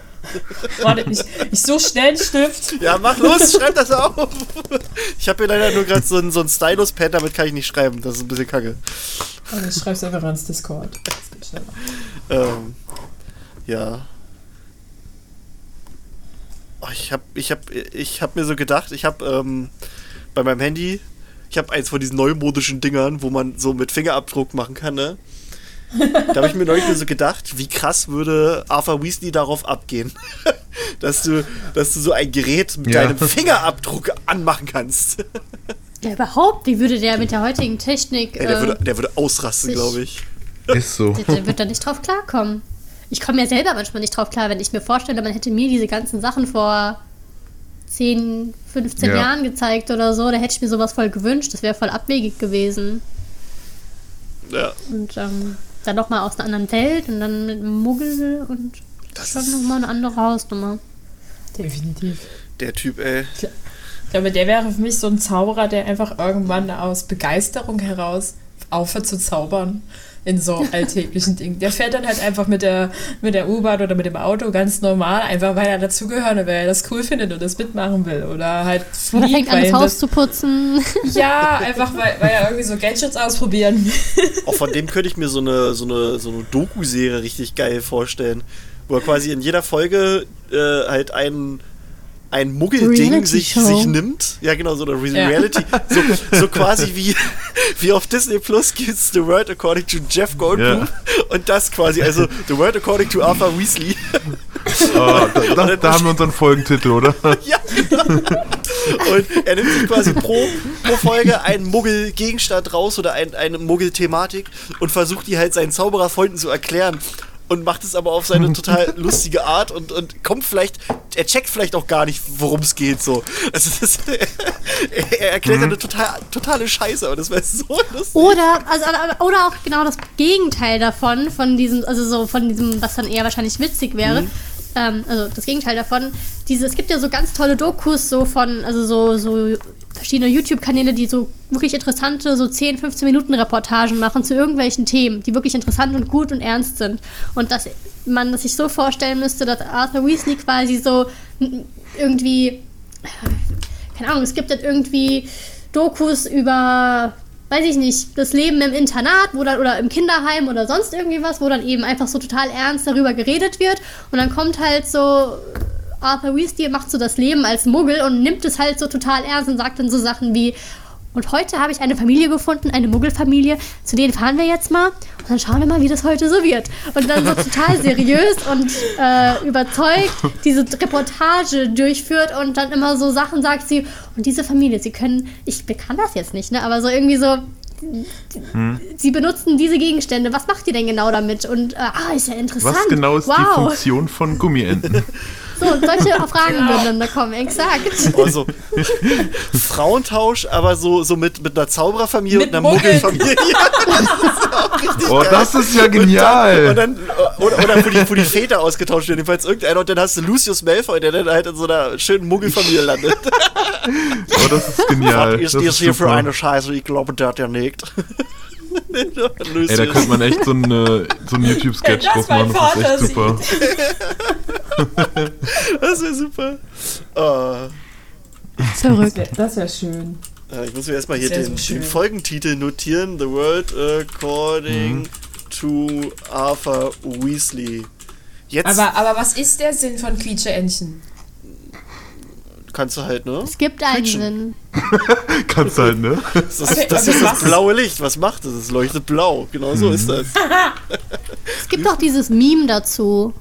Warte, nicht, nicht so schnell einen Stift. Ja, mach los, schreib das auf. Ich habe hier leider nur gerade so ein, so ein Stylus-Pad, damit kann ich nicht schreiben. Das ist ein bisschen kacke. Und ich schreib's einfach ans Discord. Das geht schneller. Ähm, ja. Oh, ich habe ich hab, ich hab mir so gedacht, ich habe ähm, bei meinem Handy, ich habe eins von diesen neumodischen Dingern, wo man so mit Fingerabdruck machen kann, ne? Da habe ich mir neulich nur so gedacht, wie krass würde Arthur Weasley darauf abgehen, [laughs] dass du, dass du so ein Gerät mit Ja. deinem Fingerabdruck anmachen kannst. [laughs] Ja, überhaupt, wie würde der mit der heutigen Technik. Ey, der, äh, würde, der würde ausrasten, glaube ich. Ist so. Der, der wird da nicht drauf klarkommen. Ich komme ja selber manchmal nicht drauf klar, wenn ich mir vorstelle, man hätte mir diese ganzen Sachen vor 10, 15 Ja. Jahren gezeigt oder so, da hätte ich mir sowas voll gewünscht. Das wäre voll abwegig gewesen. Ja, Und ähm, dann nochmal aus einer anderen Welt und dann mit einem Muggel und Das schon nochmal eine andere Hausnummer. Definitiv. der Typ, ey. Ich glaube, der wäre für mich so ein Zauberer, der einfach irgendwann aus Begeisterung heraus aufhört zu zaubern in so alltäglichen Dingen. Der fährt dann halt einfach mit der, mit der U-Bahn oder mit dem Auto ganz normal, einfach weil er dazugehört und weil er das cool findet und das mitmachen will. Oder halt Oder fliegt, fängt an, weil das Haus das, zu putzen. [laughs] Ja, einfach weil, weil er irgendwie so Gadgets ausprobieren will. Auch von dem könnte ich mir so eine, so eine, so eine Doku-Serie richtig geil vorstellen. Wo er quasi in jeder Folge äh, halt ein, ein Muggelding sich, sich nimmt. Ja, genau, so eine Re Ja. Reality. So, so [laughs] quasi wie, wie auf Disney Plus gibt's The World According to Jeff Goldblum. Ja. Und das quasi, also The World According to Arthur Weasley. Ah, [laughs] da, da, da haben wir unseren Folgentitel, oder? [laughs] ja, genau. Und er nimmt sich quasi pro, pro Folge einen Muggel-Gegenstand raus oder ein, eine Muggel-Thematik und versucht die halt seinen Zaubererfreunden zu erklären. Und macht es aber auf seine [laughs] total lustige Art und, und kommt vielleicht, er checkt vielleicht auch gar nicht, worum es geht so. Also das, er, [laughs] er erklärt eine total, totale Scheiße, aber das wäre so lustig. Oder, also, oder auch genau das Gegenteil davon, von diesem, also so von diesem, was dann eher wahrscheinlich witzig wäre. Ähm, also das Gegenteil davon. Diese, es gibt ja so ganz tolle Dokus so von, also so, so verschiedene YouTube-Kanäle, die so wirklich interessante, so 10, 15 Minuten Reportagen machen zu irgendwelchen Themen, die wirklich interessant und gut und ernst sind. Und dass man sich so vorstellen müsste, dass Arthur Weasley quasi so irgendwie, äh, keine Ahnung, es gibt dann irgendwie Dokus über, weiß ich nicht, das Leben im Internat wo dann, oder im Kinderheim oder sonst irgendwie was, wo dann eben einfach so total ernst darüber geredet wird. Und dann kommt halt so Arthur Weasley macht so das Leben als Muggel und nimmt es halt so total ernst und sagt dann so Sachen wie und heute habe ich eine Familie gefunden, eine Muggelfamilie, zu denen fahren wir jetzt mal und dann schauen wir mal, wie das heute so wird. Und dann so total [laughs] seriös und äh, überzeugt diese Reportage durchführt und dann immer so Sachen sagt sie, und diese Familie, sie können, ich kann das jetzt nicht, ne, aber so irgendwie so, sie benutzen diese Gegenstände, was macht ihr denn genau damit? Und, äh, ah, ist ja interessant. Was genau ist die wow. Funktion von Gummienten? [laughs] So, und solche [laughs] Fragen würden dann da kommen, exakt. [laughs] Also, Frauentausch, aber so, so mit, mit einer Zaubererfamilie Mit und einer. Muggelfamilie. [laughs] Ja, das ist auch richtig Oh, geil. das ist ja Und genial. dann, oder, oder wo, die, wo die Väter ausgetauscht werden, jedenfalls irgendeiner. Und dann hast du Lucius Malfoy, der dann halt in so einer schönen Muggelfamilie landet. Oh, das ist genial. Was ist das das ist hier für super. eine Scheiße? Ich glaube, der hat ja nicht. Ey, da könnte man echt so, eine, so einen YouTube-Sketch draus machen. Das ist echt super. Das wäre super. Oh. Verrückt. Das wäre schön. Äh, Ich muss mir erstmal hier den, schön. den Folgentitel notieren. The World According Mhm. to Arthur Weasley. Jetzt Aber, aber was ist der Sinn von Quietscheentchen? Kannst du halt, ne? Es gibt einen. Sinn. [laughs] Kannst halt, ne? Das, ist, Okay, das okay, ist das blaue Licht. Was macht es? Es leuchtet blau. Genau so ist das. [laughs] Es gibt auch dieses Meme dazu.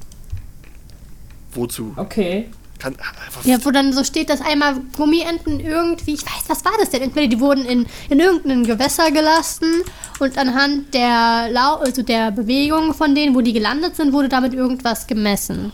Wozu? Okay. Kann, einfach, Ja, wo dann so steht, dass einmal Gummienten irgendwie, ich weiß, was war das denn? Entweder die wurden in, in irgendein Gewässer gelassen und anhand der, Lau also der Bewegung von denen, wo die gelandet sind, wurde damit irgendwas gemessen.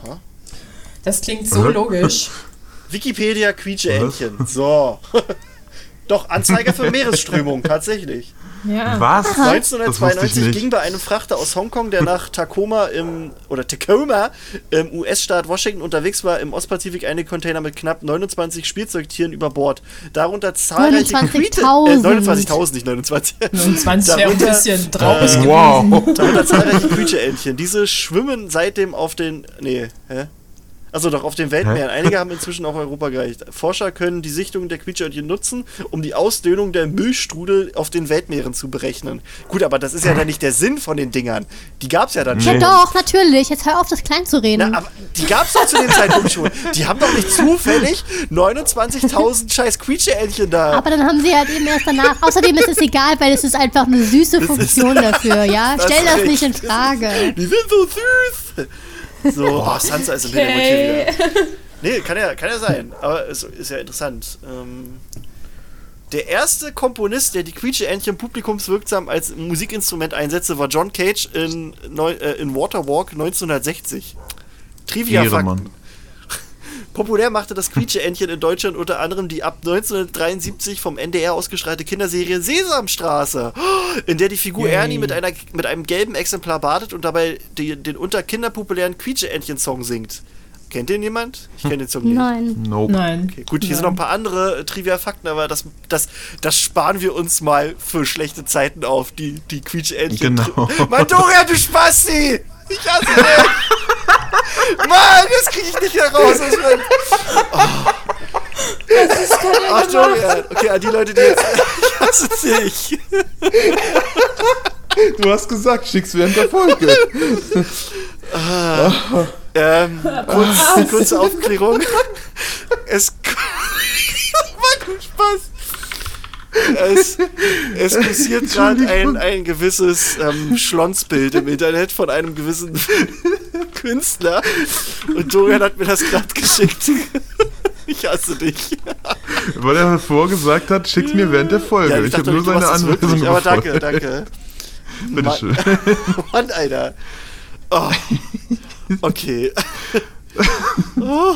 Das klingt so Hä? logisch. [laughs] Wikipedia Quietscheentchen. So. [laughs] Doch, Anzeiger für Meeresströmung, [laughs] tatsächlich. Ja. Was? Das wusste 1992 ich nicht. ging bei einem Frachter aus Hongkong, der nach Tacoma im oder Tacoma im US-Staat Washington unterwegs war, im Ostpazifik einige Container mit knapp 29 Spielzeugtieren über Bord. Darunter zahlreiche 29.000. Quiete- äh, 29.000, nicht 29. 29 wäre ein Darunter- bisschen traurig Äh, wow. Darunter zahlreiche Quietscheentchen. Diese schwimmen seitdem auf den. Nee, hä? Also doch auf den Weltmeeren. Einige haben [laughs] inzwischen auch Europa gereicht. Forscher können die Sichtung der Quietscheentchen nutzen, um die Ausdünnung der Müllstrudel auf den Weltmeeren zu berechnen. Gut, aber das ist ja [laughs] dann nicht der Sinn von den Dingern. Die gab's ja dann Ja schon. doch, natürlich. Jetzt hör auf, das klein zu reden. Na, aber die gab's doch zu dem Zeitpunkt schon. Die haben doch nicht zufällig 29.000 scheiß Quietscheentchen da. aber dann haben sie halt eben erst danach. Außerdem ist es egal, weil es ist einfach eine süße Funktion [laughs] dafür, ja? Das Stell das nicht in. Frage. Die sind so süß. So, oh, Sansa ist im Hintergrund hier wieder. Nee, kann ja, kann ja sein. Aber es ist ja interessant. Ähm, der erste Komponist, der die Quietscheentchen publikumswirksam als Musikinstrument einsetzte, war John Cage in, äh, in Waterwalk 1960. Trivia Ehrenmann. Fakten. Populär machte das Quietscheentchen in Deutschland unter anderem die ab 1973 vom NDR ausgestrahlte Kinderserie Sesamstraße, in der die Figur Yay. Ernie mit, einer, mit einem gelben Exemplar badet und dabei die, den unter Kinder populären Quietscheentchen-Song singt. Kennt den jemand? Ich kenne den Song nicht. Nein. Nope. Nein. Okay, gut, hier sind noch ein paar andere äh, Trivia-Fakten, aber das, das, das sparen wir uns mal für schlechte Zeiten auf, die, die Quietscheentchen. Genau. [laughs] Mann, Doria, du Spasti! Ich hasse dich! [laughs] Mann, das kriege ich nicht mehr raus. Das wird, Ach, Dorian. Okay, an die Leute, die jetzt. Ich hasse dich. Du hast gesagt, schick's während der Folge. Ähm, kurz, kurze Aufklärung. Es. [laughs] Mann, du Spaß. Es, es kursiert [laughs] gerade ein, ein gewisses ähm, Schlonsbild im Internet von einem gewissen [laughs] Künstler. Und Dorian hat mir das gerade geschickt. [laughs] Ich hasse dich. Weil er vorgesagt hat, schick's mir während der Folge. Ja, ich habe dachte, nur seine Anweisung Aber danke, danke. Bitteschön. Mann, Alter. Oh. Okay. Oh.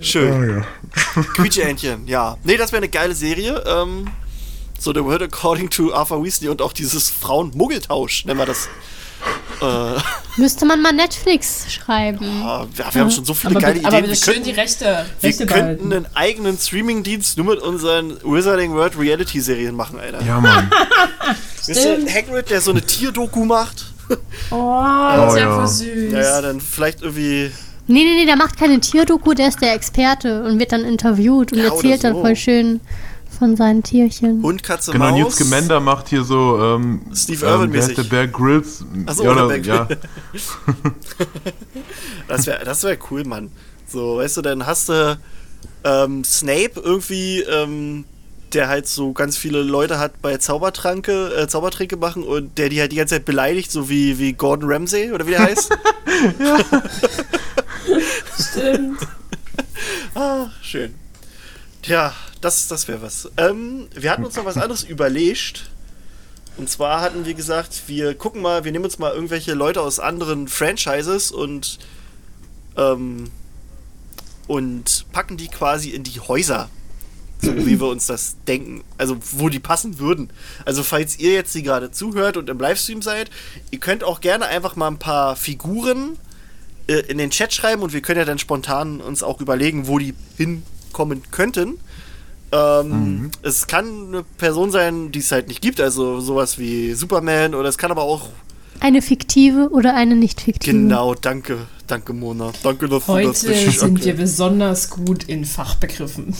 Schön. Ah, ja. [laughs] Quietscheentchen, ja. Nee, das wäre eine geile Serie. Ähm, so The World According to Arthur Weasley und auch dieses Frauen-Muggeltausch, nennen wir das. Äh, Müsste man mal Netflix schreiben. Oh, ja, wir haben schon so viele Aber, geile bitte, aber Ideen. bitte Wir schön könnten, die Rechte, wir Rechte könnten behalten. einen eigenen Streaming-Dienst nur mit unseren Wizarding World Reality-Serien machen, Alter. Ja, Mann. [laughs] Wisst ihr. Hagrid, der so eine Tierdoku macht? Oh, das ist ja ja. voll süß. Ja, ja, dann vielleicht irgendwie. Nee, nee, nee, der macht keine Tierdoku, der ist der Experte und wird dann interviewt und Ja, erzählt dann so. voll schön von seinen Tierchen. Hund, Katze, Genau, Maus. Newt Scamander macht hier so, ähm, Steve ähm, Irwin ist mäßig. der Bear Grylls? Ach so, ja, oder Bear ja. [laughs] Das wäre das wär cool, Mann. So, weißt du, dann hast du ähm, Snape irgendwie, ähm, der halt so ganz viele Leute hat bei Zaubertranke, äh, Zaubertränke machen und der die halt die ganze Zeit beleidigt, so wie, wie Gordon Ramsay oder wie der heißt. [laughs] [laughs] [laughs] Stimmt. ah, schön. Tja, das, das wäre was. Ähm, wir hatten uns noch was anderes überlegt. Und zwar hatten wir gesagt, wir gucken mal, wir nehmen uns mal irgendwelche Leute aus anderen Franchises und ähm, und packen die quasi in die Häuser. So wie wir uns das denken. Also wo die passen würden. Also falls ihr jetzt die gerade zuhört und im Livestream seid, ihr könnt auch gerne einfach mal ein paar Figuren äh, in den Chat schreiben und wir können ja dann spontan uns auch überlegen, wo die hinkommen könnten. Ähm, Es kann eine Person sein, die es halt nicht gibt, also sowas wie Superman oder es kann aber auch Eine fiktive oder eine nicht fiktive? Genau, danke, danke Mona. Danke, dass du das Heute richtig sind wir erklärst. besonders gut in Fachbegriffen.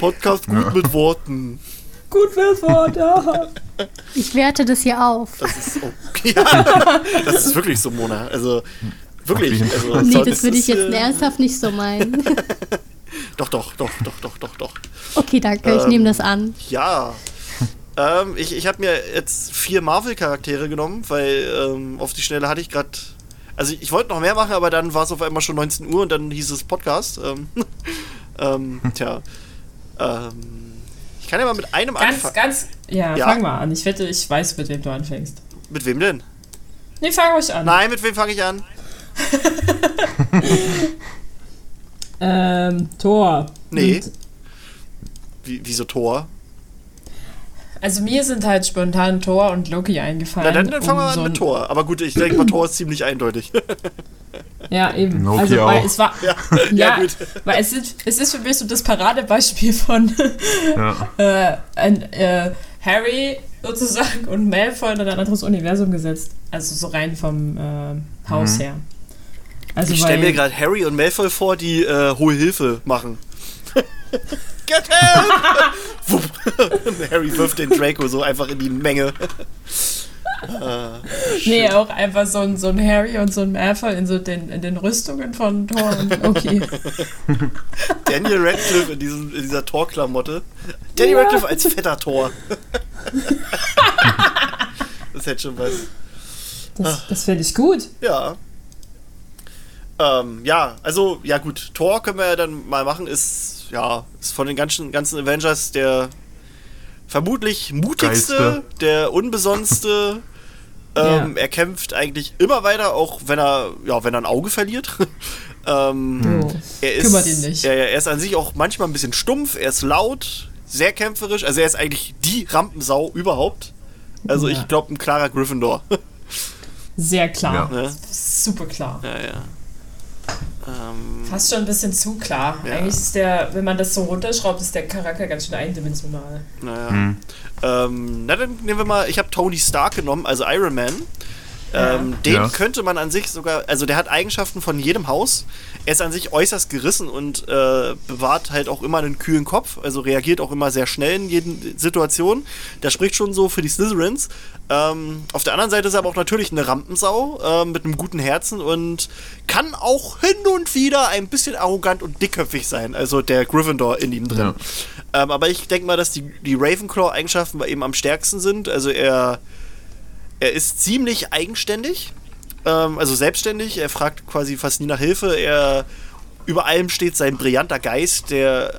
Podcast gut mit Worten. Gut fürs Wort, ja. Ich werte das hier auf. Das ist okay. Ja, [laughs] das ist wirklich so, Mona. Also wirklich. Also, Nee, das würde ich jetzt äh, ernsthaft nicht so meinen. [laughs] Doch, doch, doch, doch, doch, doch, doch. Okay, danke, ich Ähm, nehme das an. Ja. ähm, ich ich habe mir jetzt vier Marvel-Charaktere genommen, weil ähm, auf die Schnelle hatte ich gerade. Also ich wollte noch mehr machen, aber dann war es auf einmal schon 19 Uhr und dann hieß es Podcast. Ähm, [laughs] ähm, tja. Ähm, ich kann ja mal mit einem Ganz, anfangen. ganz. Ja, Ja. fang mal an. Ich wette, ich weiß, mit wem du anfängst. Mit wem denn? Nee, fang ruhig an. Nein, mit wem fange ich an? [laughs] Ähm, Thor. Nee. Und, Wie, wieso Thor? also mir sind halt spontan Thor und Loki Na eingefallen. dann, dann fangen wir um an so mit ein- Thor. Aber gut, ich denke mal, Thor ist ziemlich eindeutig. [laughs] Ja, eben. Loki also, weil auch. es war. ja, Ja, gut. weil es ist, es ist für mich so das Paradebeispiel von [laughs] Ja. äh, ein, äh, Harry sozusagen und Malfoy in ein anderes Universum gesetzt. Also so rein vom äh, Haus Mhm. her. Also Ich stelle mir gerade Harry und Malfoy vor, die äh, hohe Hilfe machen. [laughs] Get help! [laughs] Und Harry wirft den Draco so einfach in die Menge. äh, [laughs] Nee, auch einfach so ein, so ein Harry und so ein Malfoy in, so den, in den Rüstungen von Thor und Loki. Daniel Radcliffe in, diesem, in dieser Thor-Klamotte. Daniel Radcliffe als fetter Thor. das hätte schon was. Das, das finde ich gut. Ja. Ähm, ja, also, ja gut, Thor können wir ja dann mal machen, ist, ja, ist von den ganzen, ganzen Avengers der vermutlich mutigste, Geilste. der unbesonnenste. [laughs] Ähm, Er kämpft eigentlich immer weiter, auch wenn er, ja, wenn er ein Auge verliert. [laughs] ähm, So. er ist, Kümmert ihn nicht. Ja, ja, er ist an sich auch manchmal ein bisschen stumpf, er ist laut, sehr kämpferisch, also er ist eigentlich die Rampensau überhaupt. Also Ja. ich glaube ein klarer Gryffindor. [laughs] Sehr klar. Ja. Ne? Super klar. ja, ja. Ähm, Fast schon ein bisschen zu klar. Ja. Eigentlich ist der, wenn man das so runterschraubt, ist der Charakter ganz schön eindimensional. Naja. Hm. Ähm, na, dann nehmen wir mal, ich habe Tony Stark genommen, also Iron Man. Ähm, den Ja. könnte man an sich sogar, also der hat Eigenschaften von jedem Haus. Er ist an sich äußerst gerissen und äh, bewahrt halt auch immer einen kühlen Kopf, also reagiert auch immer sehr schnell in jeden Situation. Das spricht schon so für die Slytherins. Ähm, auf der anderen Seite ist er aber auch natürlich eine Rampensau äh, mit einem guten Herzen und kann auch hin und wieder ein bisschen arrogant und dickköpfig sein, also der Gryffindor in ihm drin. Ja. Ähm, aber ich denke mal, dass die, die Ravenclaw-Eigenschaften bei ihm am stärksten sind. Also er, er ist ziemlich eigenständig, ähm, also selbstständig. Er fragt quasi fast nie nach Hilfe. Er über allem steht sein brillanter Geist, der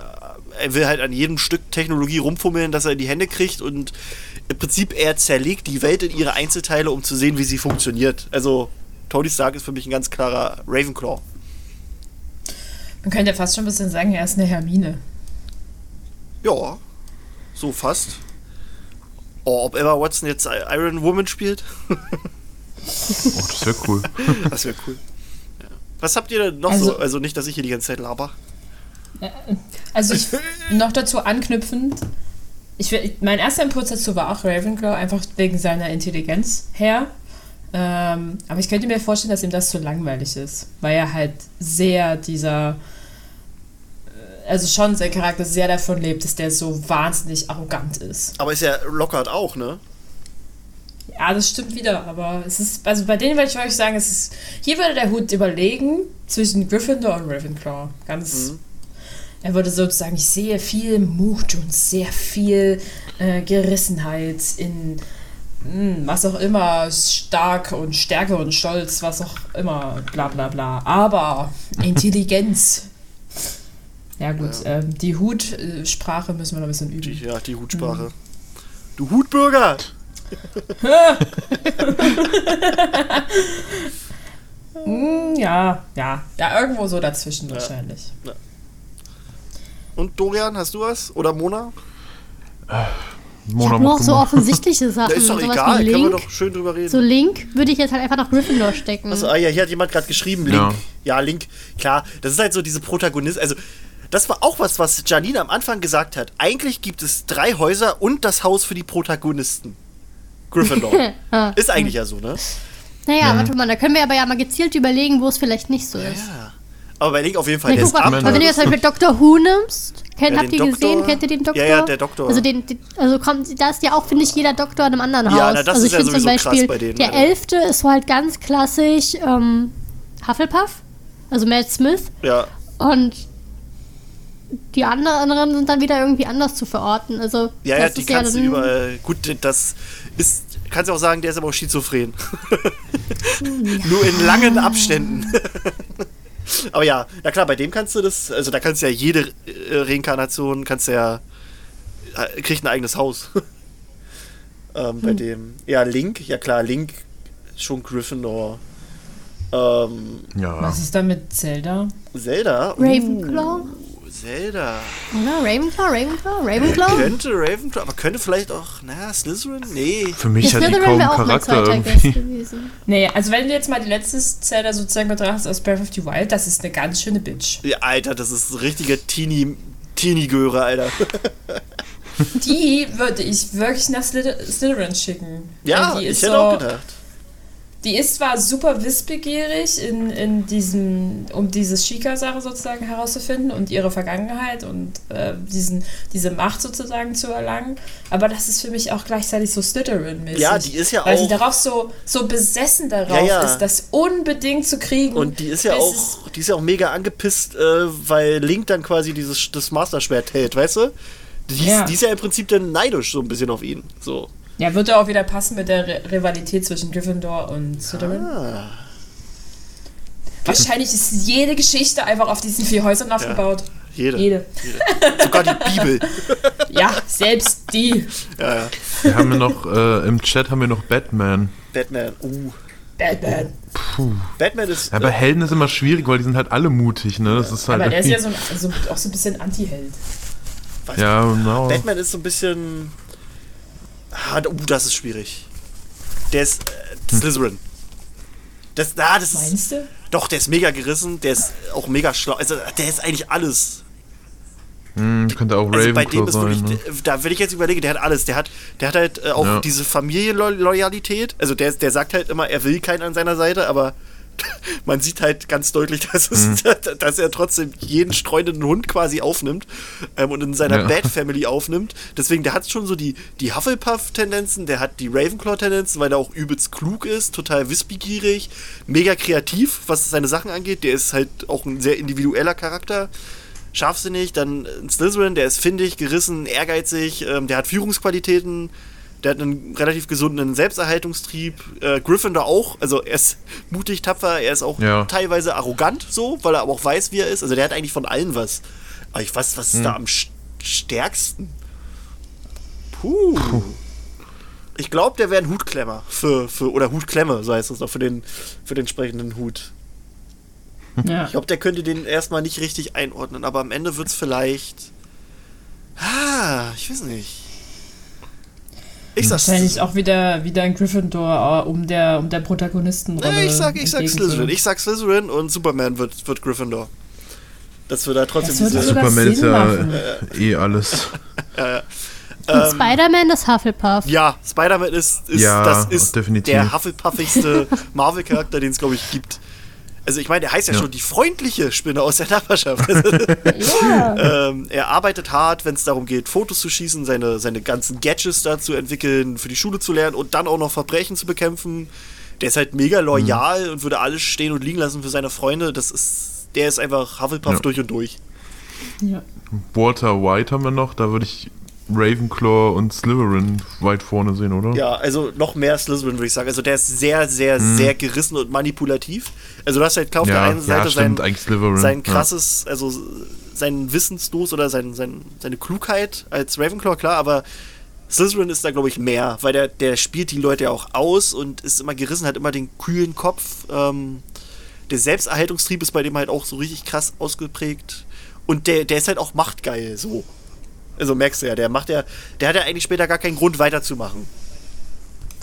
er will halt an jedem Stück Technologie rumfummeln, das er in die Hände kriegt und im Prinzip er zerlegt die Welt in ihre Einzelteile, um zu sehen, wie sie funktioniert. Also Tony Stark ist für mich ein ganz klarer Ravenclaw. Man könnte ja fast schon ein bisschen sagen, er ist eine Hermine. Ja, so fast. Oh, ob Emma Watson jetzt Iron Woman spielt? Oh, das wäre cool. [laughs] Das wäre cool. Ja. Was habt ihr denn noch Also- so? Also nicht, dass ich hier die ganze Zeit laber. Also ich [laughs] noch dazu anknüpfend, ich, mein erster Impuls dazu war auch Ravenclaw, einfach wegen seiner Intelligenz her. Ähm, aber ich könnte mir vorstellen, dass ihm das zu langweilig ist, weil er halt sehr dieser, äh, also schon sein Charakter sehr davon lebt, dass der so wahnsinnig arrogant ist. Aber ist ja Lockhart auch, ne? Ja, das stimmt wieder, aber es ist, also bei denen würde ich euch sagen, es ist, hier würde der Hut überlegen zwischen Gryffindor und Ravenclaw. Ganz, er würde sozusagen, ich sehe viel Mut und sehr viel äh, Gerissenheit in mh, was auch immer, stark und Stärke und Stolz, was auch immer, bla bla bla. Aber [laughs] Intelligenz. Ja gut, ähm, die Hutsprache müssen wir noch ein bisschen üben. Die, ja, die Hutsprache. Du Hutbürger! [laughs] Mm, ja, ja, ja, irgendwo so dazwischen wahrscheinlich. Und Dorian, hast du was? Oder Mona? Ich Mona, habe noch so offensichtliche [laughs] Sachen. Ja, ist doch egal, wie können wir Link. doch schön drüber reden. So Link würde ich jetzt halt einfach nach Gryffindor stecken. Also, ah, ja, hier hat jemand gerade geschrieben, Link. Ja. Ja. Link, klar. Das ist halt so diese Protagonist. Also, das war auch was, was Janine am Anfang gesagt hat. Eigentlich gibt es drei Häuser und das Haus für die Protagonisten. Gryffindor. [laughs] Ah. ist eigentlich ja so, ne? Naja, warte mal, da können wir aber ja mal gezielt überlegen, wo es vielleicht nicht so ist. Ja. Aber bei Link auf jeden Fall. Na, der guck ist mal, ab. aber wenn du jetzt zum Beispiel Dr. Who nimmst, kennt, Ja, habt ihr Doktor. gesehen? Kennt ihr den Doktor? Ja, ja, der Doktor. Also, den, den, also kommt, da ist ja auch, finde ich, jeder Doktor in einem anderen Haus. Ja, na, das also ist ich ja finde zum sowieso krass Beispiel, bei denen, der Alter. Elfte ist so halt ganz klassisch ähm, Hufflepuff, also Matt Smith. Ja. Und die anderen sind dann wieder irgendwie anders zu verorten. Also, Ja, ja, das die ist kannst du dann- überall. Gut, das ist. Kannst du auch sagen, der ist aber auch schizophren. [laughs] Nur in langen Abständen. [laughs] aber ja, na klar, bei dem kannst du das. Also da kannst du ja jede äh, Reinkarnation, kannst du ja. äh, kriegt ein eigenes Haus. [laughs] ähm, bei dem. Ja, Link, ja klar, Link schon Gryffindor. Ähm, Ja. Was ist da mit Zelda? Zelda. Uh, Ravenclaw? Zelda. Oder? Ravenclaw, Ravenclaw, Ravenclaw? Könnte Ravenclaw, aber könnte vielleicht auch, naja, Slytherin? Nee. Für mich hat die Slytherin kaum wäre auch mein Charakter irgendwie. [laughs] gewesen. Nee, also wenn du jetzt mal die letzte Zelda sozusagen betrachtest aus Breath of the Wild, das ist eine ganz schöne Bitch. Ja, Alter, das ist richtige Teenie, Teenie-Göre, Alter. Die würde ich wirklich nach Slyth- Slytherin schicken. Ja, ich ist hätte so, auch gedacht. Die ist zwar super wissbegierig in, in diesem, um diese Shika-Sache sozusagen herauszufinden und ihre Vergangenheit und äh, diesen, diese Macht sozusagen zu erlangen, aber das ist für mich auch gleichzeitig so Slytherin-mäßig. Ja, die ist ja Weil sie auch- darauf so, so besessen darauf Ja, ja. ist, das unbedingt zu kriegen. Und die ist ja auch, die ist ja auch mega angepisst, äh, weil Link dann quasi dieses das Master-Schwert hält, weißt du? Die ist, Ja. die ist ja im Prinzip dann neidisch so ein bisschen auf ihn. So. Ja, wird ja auch wieder passen mit der Ri- Rivalität zwischen Gryffindor und Slytherin. Ah. Wahrscheinlich ist jede Geschichte einfach auf diesen vier Häusern aufgebaut. Jede. Jede. Sogar die Bibel. Ja, selbst die. Ja, ja. Wir haben ja noch, äh, im Chat haben wir noch Batman. Batman. Uh. Batman. Batman ist. Ja, aber äh, Helden ist immer schwierig, weil die sind halt alle mutig, ne? Das ist halt Aber der ist ja so, ein, so auch so ein bisschen Anti-Held. Ja, genau. Batman ist so ein bisschen. Ah, uh, das ist schwierig. Der ist äh, Slytherin. Das, ah, das ist, Meinst du? doch, der ist mega gerissen, der ist auch mega schlau. Also, der ist eigentlich alles. Hm, könnte auch Also bei dem Ravenclaw ist sein, wirklich, ne? da wenn ich jetzt überlege, der hat alles. Der hat, der hat halt äh, auch Ja. diese Familienloyalität. Also der, der sagt halt immer, er will keinen an seiner Seite, aber [laughs] man sieht halt ganz deutlich, dass, es, Mhm. [laughs] dass er trotzdem jeden streunenden Hund quasi aufnimmt ähm, und in seiner Ja. Bad Family aufnimmt. Deswegen, der hat schon so die, die Hufflepuff-Tendenzen, der hat die Ravenclaw-Tendenzen, weil er auch übelst klug ist, total wissbegierig, mega kreativ, was seine Sachen angeht. Der ist halt auch ein sehr individueller Charakter scharfsinnig, dann ein Slytherin, der ist findig, gerissen, ehrgeizig, ähm, der hat Führungsqualitäten, der hat einen relativ gesunden Selbsterhaltungstrieb. Äh, Gryffindor auch, also er ist mutig, tapfer, er ist auch Ja. teilweise arrogant so, weil er aber auch weiß, wie er ist. Also der hat eigentlich von allen was. Aber ich weiß, was ist da am st- stärksten? Puh. Ich glaube, der wäre ein Hutklemmer für, für oder Hutklemme, so heißt es noch, für den, für den entsprechenden Hut. Ja. Ich glaube, der könnte den erstmal nicht richtig einordnen, aber am Ende wird es vielleicht. Ah, ich weiß nicht. Ich sag's. Wahrscheinlich auch wieder, wieder ein Gryffindor, äh, um der, um der Protagonistenrolle. Nee, ich sag, ich sag Slytherin. Ich sag Slytherin und Superman wird, wird Gryffindor. Dass wir da trotzdem Das würde diese. Superman ist ja machen. eh alles. [laughs] Und Spider-Man ist Hufflepuff. Ähm, Ja, Spider-Man ist, ist, Ja, das ist definitiv. der Hufflepuffigste [laughs] Marvel-Charakter, den es, glaube ich, gibt. Also ich meine, der heißt ja, Ja. schon die freundliche Spinne aus der Nachbarschaft. [laughs] [laughs] Ja. ähm, er arbeitet hart, wenn es darum geht, Fotos zu schießen, seine, seine ganzen Gadgets da zu entwickeln, für die Schule zu lernen und dann auch noch Verbrechen zu bekämpfen. Der ist halt mega loyal Mhm. und würde alles stehen und liegen lassen für seine Freunde. Das ist, der ist einfach Hufflepuff Ja. durch und durch. ja. Walter White haben wir noch, da würde ich Ravenclaw und Slytherin weit vorne sehen, oder? Ja, also noch mehr Slytherin, würde ich sagen. Also der ist sehr, sehr, sehr gerissen und manipulativ. Also du hast halt klar auf der ja, einen Seite ja sein, stimmt, Slytherin. sein krasses, also sein Wissensdos oder sein, sein, seine Klugheit als Ravenclaw, klar, aber Slytherin ist da, glaube ich, mehr, weil der, der spielt die Leute ja auch aus und ist immer gerissen, hat immer den kühlen Kopf. Ähm, der Selbsterhaltungstrieb ist bei dem halt auch so richtig krass ausgeprägt. Und der, der ist halt auch machtgeil, so. Also merkst du ja, der macht ja, der hat ja eigentlich später gar keinen Grund weiterzumachen.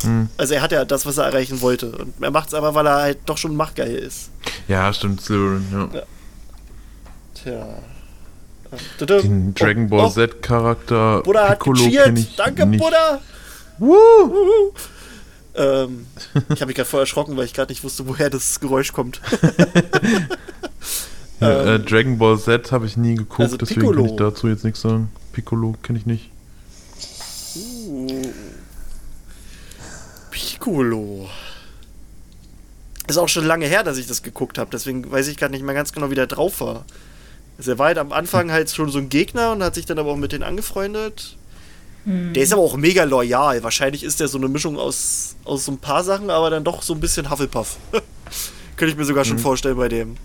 Hm. Also er hat ja das, was er erreichen wollte. Und er macht es aber, weil er halt doch schon machtgeil ist. Ja, stimmt, Slytherin, ja. Tja. Tudum. Den Dragon Ball Oh, Z Charakter Buddha hat kenne ich Danke, nicht. Buddha. Wuhu. [laughs] Ähm, ich habe mich gerade voll erschrocken, weil ich gerade nicht wusste, woher das Geräusch kommt. [laughs] Ja, [laughs] äh, Ähm, Dragon Ball Z habe ich nie geguckt, also deswegen Piccolo. kann ich dazu jetzt nichts sagen. Piccolo kenne ich nicht. Uh. Piccolo. Ist auch schon lange her, dass ich das geguckt habe, deswegen weiß ich gerade nicht mehr ganz genau, wie der drauf war. Also er war halt am Anfang halt schon so ein Gegner und hat sich dann aber auch mit denen angefreundet. Der ist aber auch mega loyal. Wahrscheinlich ist der so eine Mischung aus, aus so ein paar Sachen, aber dann doch so ein bisschen Hufflepuff. [laughs] Könnte ich mir sogar schon vorstellen bei dem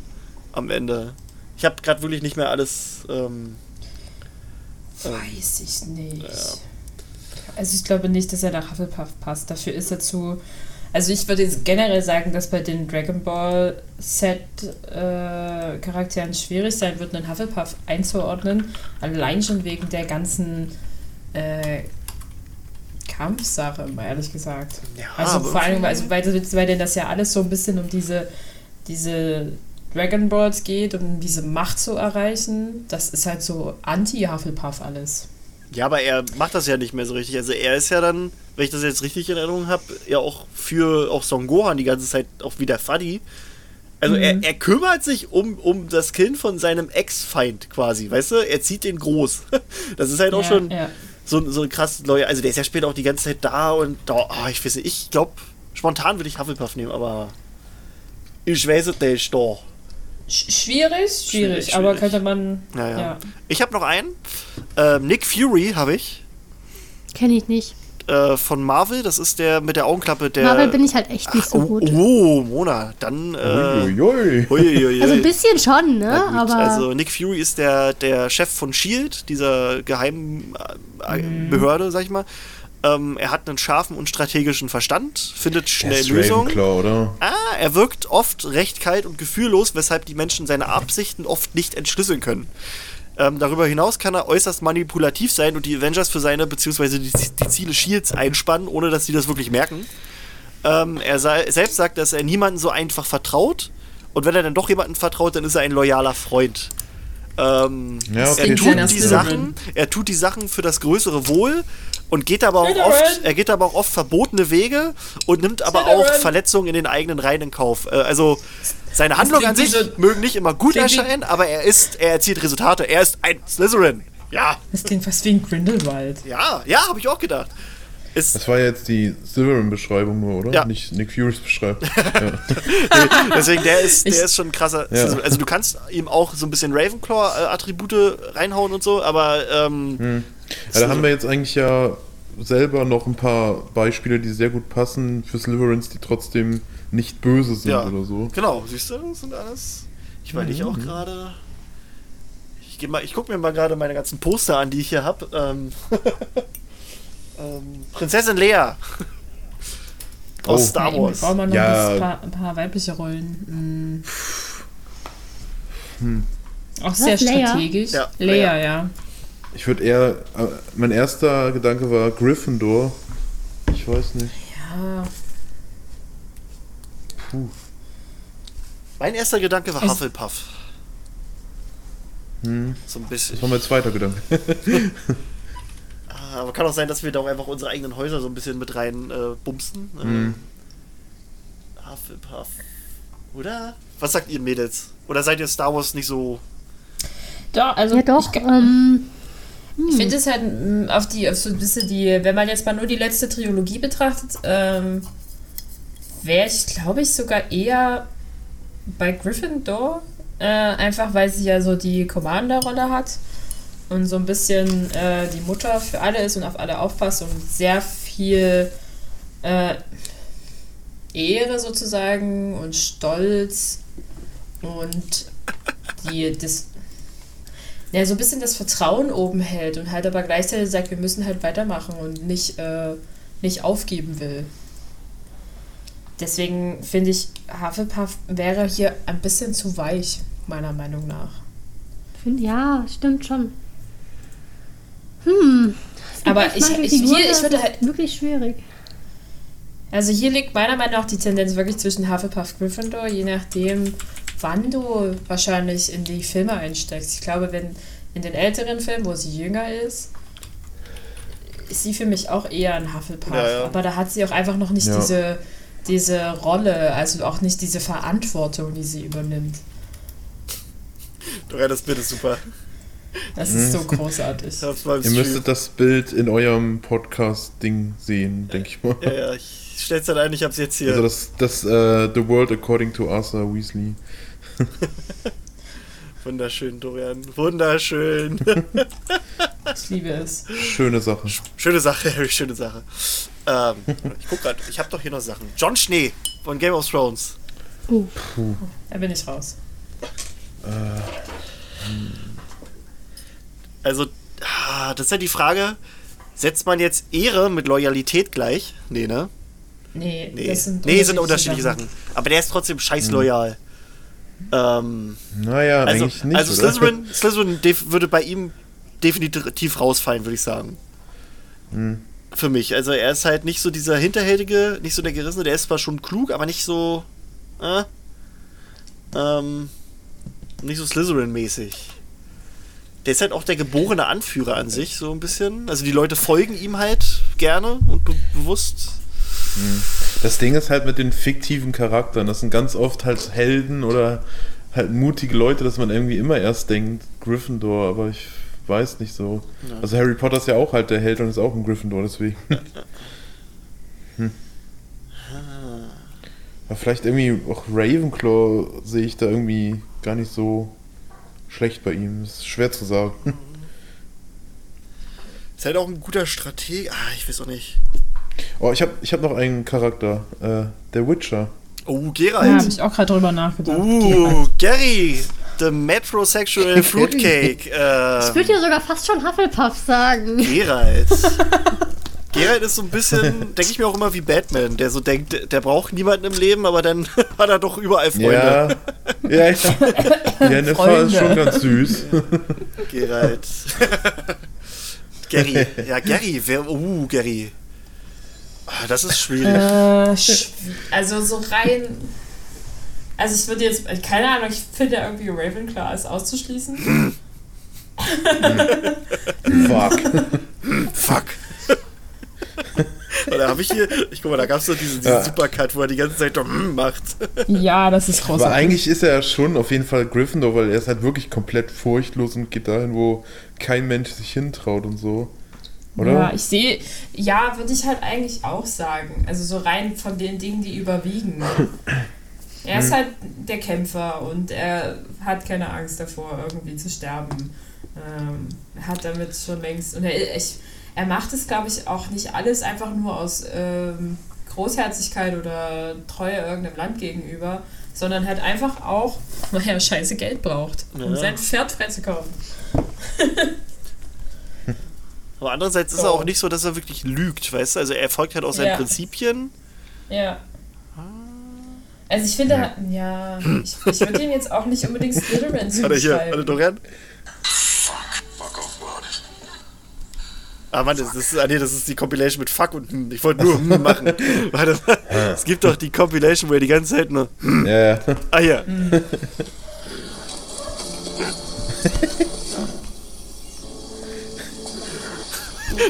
am Ende. Ich habe gerade wirklich nicht mehr alles. Ähm, Weiß ich nicht. Also ich glaube nicht, dass er nach Hufflepuff passt. Dafür ist er zu. Also ich würde jetzt generell sagen, dass bei den Dragon Ball Set äh, Charakteren schwierig sein wird, einen Hufflepuff einzuordnen. Allein schon wegen der ganzen äh, Kampfsache, mal ehrlich gesagt. ja, Also vor allem, also, weil, weil denn das ja alles so ein bisschen um diese, diese Dragon Balls geht um diese Macht zu erreichen. Das ist halt so anti-Hufflepuff alles. Ja, aber er macht das ja nicht mehr so richtig. Also er ist ja dann, wenn ich das jetzt richtig in Erinnerung habe, ja auch für auch Son Gohan die ganze Zeit auch wieder Fuddy. Also er, er kümmert sich um, um das Kind von seinem Ex-Feind quasi, weißt du? Er zieht den groß. [laughs] Das ist halt auch Ja, schon ja. so, so ein krass Lawyer. Also der ist ja später auch die ganze Zeit da und da, oh, ich weiß nicht, ich glaube, spontan würde ich Hufflepuff nehmen, aber ich weiß es nicht, doch. Sch- Schwierig, schwierig, Schwierig, aber könnte man. Naja. Ja. Ich habe noch einen. Ähm, Nick Fury habe ich. Kenne ich nicht. Äh, von Marvel, das ist der mit der Augenklappe, der. Marvel bin ich halt echt nicht so oh, gut. oh, Mona, dann. Äh, Uiuiui. Uiuiui. Also ein bisschen schon, ne? Aber also Nick Fury ist der, der Chef von Shield, dieser geheimen äh. Behörde, sag ich mal. Ähm, er hat einen scharfen und strategischen Verstand, findet schnell Lösungen. Oder? Ah, er wirkt oft recht kalt und gefühllos, weshalb die Menschen seine Absichten oft nicht entschlüsseln können. Ähm, darüber hinaus kann er äußerst manipulativ sein und die Avengers für seine bzw. Die, die Ziele Shields einspannen, ohne dass sie das wirklich merken. Ähm, er sei, selbst sagt, dass er niemanden so einfach vertraut. Und wenn er dann doch jemanden vertraut, dann ist er ein loyaler Freund. Ähm, Ja, er, okay. Klingt tut die. Sachen, er tut die Sachen für das größere Wohl und geht aber auch oft, er geht aber auch oft verbotene Wege und nimmt aber auch. Verletzungen in den eigenen Reihen in Kauf. Äh, also seine Handlungen an sich mögen nicht immer gut erscheinen, aber er ist, er erzielt Resultate. Er ist ein Slytherin. Ja, Das klingt fast wie ein Grindelwald. ja, ja, habe ich auch gedacht. Ist, Das war jetzt die Slytherin-Beschreibung nur, oder? Ja. Nicht Nick Furys Beschreibung. [laughs] deswegen, der ist, Ich- der ist schon ein krasser. Ja. Slytherin. Also du kannst ihm auch so ein bisschen Ravenclaw-Attribute reinhauen und so, aber ähm, Ja, da haben wir jetzt eigentlich ja selber noch ein paar Beispiele, die sehr gut passen für Slytherins, die trotzdem nicht böse sind Ja. oder so. Genau, siehst du, das sind alles. Ich überlege Mhm. auch gerade. Ich, geh mal- ich gucke mir mal gerade meine ganzen Poster an, die ich hier habe. Ähm, [laughs] ähm, Prinzessin Lea. [laughs] Aus Oh. Star Ja, Wars. braucht man noch Ja. ein, paar, ein paar weibliche Rollen. Hm. Auch Was, sehr Leia? strategisch. Ja, Leia, Leia. ja. Ich würde eher, äh, mein erster Gedanke war Gryffindor, ich weiß nicht. Ja. Puh. Mein erster Gedanke war Hufflepuff. Hm. So ein bisschen. Das war mein zweiter Gedanke. [laughs] Aber kann auch sein, dass wir da auch einfach unsere eigenen Häuser so ein bisschen mit rein äh, bumsen. Äh, Hm. Hufflepuff. Oder? Was sagt ihr Mädels? Oder seid ihr Star Wars nicht so. Doch, also Ja, doch. ich, Ähm, Ich finde es halt mm, auf die, auf so ein bisschen die, wenn man jetzt mal nur die letzte Trilogie betrachtet, ähm, wäre ich, glaube ich, sogar eher bei Gryffindor. Äh, einfach weil sie ja so die Commander-Rolle hat und so ein bisschen äh, die Mutter für alle ist und auf alle aufpasst und sehr viel äh, Ehre sozusagen und Stolz und die, das, ja, so ein bisschen das Vertrauen oben hält und halt aber gleichzeitig sagt, wir müssen halt weitermachen und nicht, äh, nicht aufgeben will. Deswegen finde ich, Hufflepuff wäre hier ein bisschen zu weich, meiner Meinung nach. ja, stimmt schon. Hm. Aber ich- ich- hier- ich würde halt- wirklich schwierig. Also hier liegt meiner Meinung nach die Tendenz wirklich zwischen Hufflepuff Gryffindor, je nachdem, wann du wahrscheinlich in die Filme einsteckst. Ich glaube, wenn in den älteren Filmen, wo sie jünger ist, ist sie für mich auch eher ein Hufflepuff. Ja, ja. Aber da hat sie auch einfach noch nicht Ja. diese, diese Rolle, also auch nicht diese Verantwortung, die sie übernimmt. Ja, das Bild ist super. Das ist so großartig. Mal im Ihr müsstet das Bild in eurem Podcast-Ding sehen, denke ich mal. Ja, ja, ich stell's dann ein, ich hab's jetzt hier. Also das, das äh, The World According to Arthur Weasley. [laughs] Wunderschön, Dorian. Wunderschön. [laughs] Ich liebe es. Schöne Sache. schöne Sache, [laughs] Harry, schöne Sache. Ähm, ich guck grad, ich hab doch hier noch Sachen. John Schnee von Game of Thrones. Oh, Da bin ich raus. Also, ah, das ist ja die Frage, setzt man jetzt Ehre mit Loyalität gleich? Nee, ne? Nee, Nee, das sind nee sind unterschiedliche Sachen. Aber der ist trotzdem scheiß loyal. Ähm, Naja, also, eigentlich nicht. also? Slytherin, Slytherin würde bei ihm definitiv rausfallen, würde ich sagen. Hm. Für mich. Also er ist halt nicht so dieser Hinterhältige, nicht so der Gerissene, der ist zwar schon klug, aber nicht so. Äh, ähm, nicht so Slytherin-mäßig. Der ist halt auch der geborene Anführer an sich, so ein bisschen. Also die Leute folgen ihm halt gerne und be bewusst. Das Ding ist halt mit den fiktiven Charakteren. Das sind ganz oft halt Helden oder halt mutige Leute, dass man irgendwie immer erst denkt, Gryffindor, aber ich weiß nicht so. Ja. Also Harry Potter ist ja auch halt der Held und ist auch ein Gryffindor, deswegen. [laughs] hm. Aber vielleicht irgendwie auch Ravenclaw sehe ich da irgendwie gar nicht so schlecht bei ihm. Ist schwer zu sagen. Ist halt auch ein guter Strateg. Ah, ich weiß auch nicht. Oh, ich habe ich hab noch einen Charakter. Äh, der Witcher. Oh, Da habe Geralt. ich auch gerade drüber nachgedacht. Uh, Gary. The metrosexual [laughs] fruitcake. ich Äh, würde ja sogar fast schon Hufflepuff sagen. Geralt. [laughs] Geralt ist so ein bisschen, denke ich mir auch immer wie Batman, der so denkt, der braucht niemanden im Leben, aber dann [laughs] hat er doch überall Freunde. Ja, ja, ja. Ja, ist Freunde. schon ganz süß. Geralt. Gary. Ja, Gary. Wer, uh, Gary. Das ist schwierig. Äh, sch- [laughs] also so rein. Also ich würde jetzt, keine Ahnung, ich finde ja irgendwie Ravenclaw ist auszuschließen. [laughs] Fuck. Fuck. Oder habe ich hier, ich guck mal, da gab es doch diesen, diesen Ja. Supercut, wo er die ganze Zeit doch mm, macht. Ja, das ist Aber großartig. eigentlich ist er schon auf jeden Fall Gryffindor, weil er ist halt wirklich komplett furchtlos und geht dahin, wo kein Mensch sich hintraut und so. Oder? Ja, ich sehe, ja, würde ich halt eigentlich auch sagen. Also so rein von den Dingen, die überwiegen. [clears throat] Er ist halt der Kämpfer und er hat keine Angst davor, irgendwie zu sterben. Ähm, er hat damit schon längst. Und er, ich, er macht es, glaube ich, auch nicht alles einfach nur aus ähm, Großherzigkeit oder Treue irgendeinem Land gegenüber, sondern halt einfach auch, weil er scheiße Geld braucht, um Ja. sein Pferd freizukaufen. [laughs] Aber andererseits ist er auch nicht so, dass er wirklich lügt, weißt du? Also er folgt halt auch seinen Ja. Prinzipien. Ja. Also ich finde, ja, ich, ich würde ihm jetzt auch nicht unbedingt Slytherin Warte hier, warte zuschreiben. Dorian. Fuck. Fuck off, Ward. Ah, Mann, das ist, ah, nee, das ist die Compilation mit Fuck und hm. Ich wollte nur hm machen. [laughs] Warte mal. Es gibt doch die Compilation, wo er die ganze Zeit nur. hm. Ja, ja. Ah, ja. [laughs]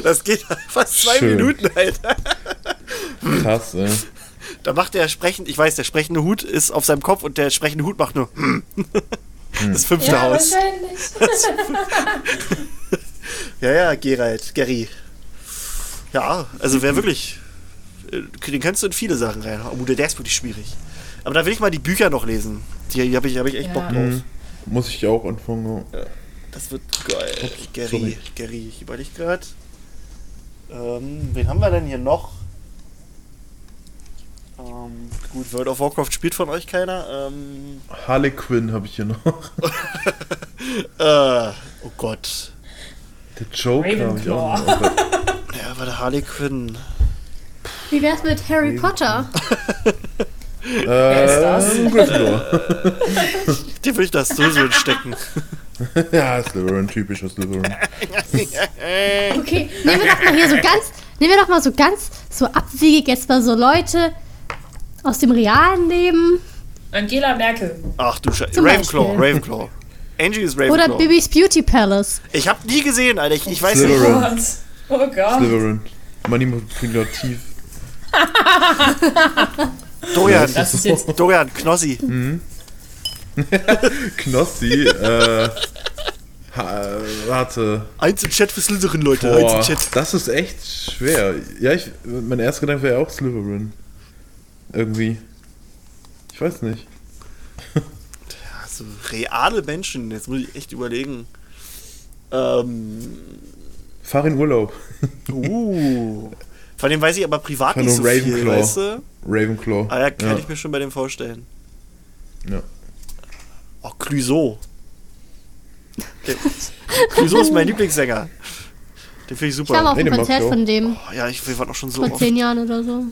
Das geht fast zwei Schön. Minuten, Alter. Krass, ey. Da macht der sprechend, ich weiß, der sprechende Hut ist auf seinem Kopf und der sprechende Hut macht nur. hm. [laughs] Das fünfte Ja, Haus. wahrscheinlich. [laughs] Ja, ja, Gerald, Gary. Ja, also wer wirklich. äh, Den kannst du in viele Sachen rein. Oh, der ist wirklich schwierig. Aber da will ich mal die Bücher noch lesen. Die, die habe ich, hab ich echt Ja. Bock drauf. Mhm. Muss ich auch anfangen. Das wird geil. Gary, sorry. Gary, ich überlege gerade. Ähm, wen haben wir denn hier noch? Ähm, gut, World of Warcraft spielt von euch keiner. Ähm, Harley Quinn habe ich hier noch. [laughs] äh, oh Gott. Der Joker habe ich auch noch. [laughs] Ja, warte, Harley Quinn. Wie wär's mit Harry Potter? Wer ist das? Gryffindor. [laughs] Den will ich das sowieso stecken. [laughs] ja, Slytherin, typischer Slytherin. [laughs] Okay, nehmen wir doch mal hier so ganz, nehmen wir doch mal so ganz so abwegig jetzt mal so Leute aus dem realen Leben Angela Merkel. Ach du Scheiße. Ravenclaw, Beispiel. Ravenclaw. Angie ist oder Ravenclaw. Bibis Beauty Palace. Ich habe nie gesehen, Alter. Ich, ich weiß nicht. Slytherin. Gott. Oh Gott. Slytherin. Manipulativ. [laughs] Dorian, Das ist jetzt. Dorian, Knossi. [laughs] Knossi, äh. Ha, warte. Eins im Chat für Slytherin, Leute. Boah, Eins im Chat. das ist echt schwer. Ja, ich, mein erster Gedanke wäre auch Slytherin. Irgendwie. Ich weiß nicht. Also, reale Menschen. Jetzt muss ich echt überlegen. Ähm. Fahr in Urlaub. Uh. Von dem weiß ich aber privat Von nicht so viel, Ravenclaw. weißt du? Ravenclaw. Ah ja, kann ich mir schon bei dem vorstellen. Ja. Oh, Clouseau. Der- Clouseau ist mein Lieblingssänger. Den finde ich Ich war super. auf Nee, einem den mag ich Konzert auch. von dem Oh, ja, ich waren auch schon so vor oft. zehn Jahren oder so.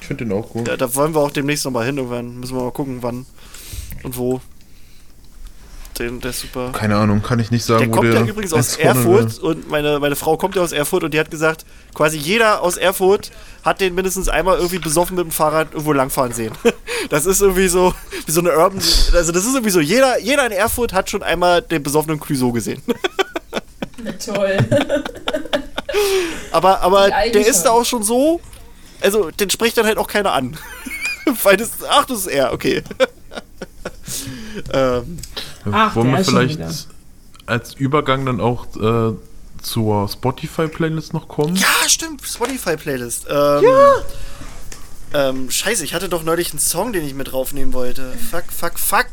Ich finde den auch gut. Da, da wollen wir auch demnächst nochmal hin. Irgendwann müssen wir mal gucken, wann und wo. Den, der ist super. Keine Ahnung, kann ich nicht sagen, Der wo kommt der ja übrigens aus Erfurt wäre. und meine, meine Frau kommt ja aus Erfurt und die hat gesagt, quasi jeder aus Erfurt hat den mindestens einmal irgendwie besoffen mit dem Fahrrad irgendwo langfahren sehen. [laughs] Das ist irgendwie so, wie so eine Urban, also das ist irgendwie so, jeder, jeder in Erfurt hat schon einmal den besoffenen Clouseau gesehen. Toll. [laughs] Aber, aber der ist schon. da auch schon so, also den spricht dann halt auch keiner an. [laughs] Weil das, ach, das ist er, okay. Ähm, Ach, Wollen der wir vielleicht als Übergang dann auch äh, zur Spotify-Playlist noch kommen? Ja, stimmt, Spotify-Playlist. Ähm, ja. Ähm, scheiße, ich hatte doch neulich einen Song, den ich mit draufnehmen wollte. Fuck, fuck, fuck.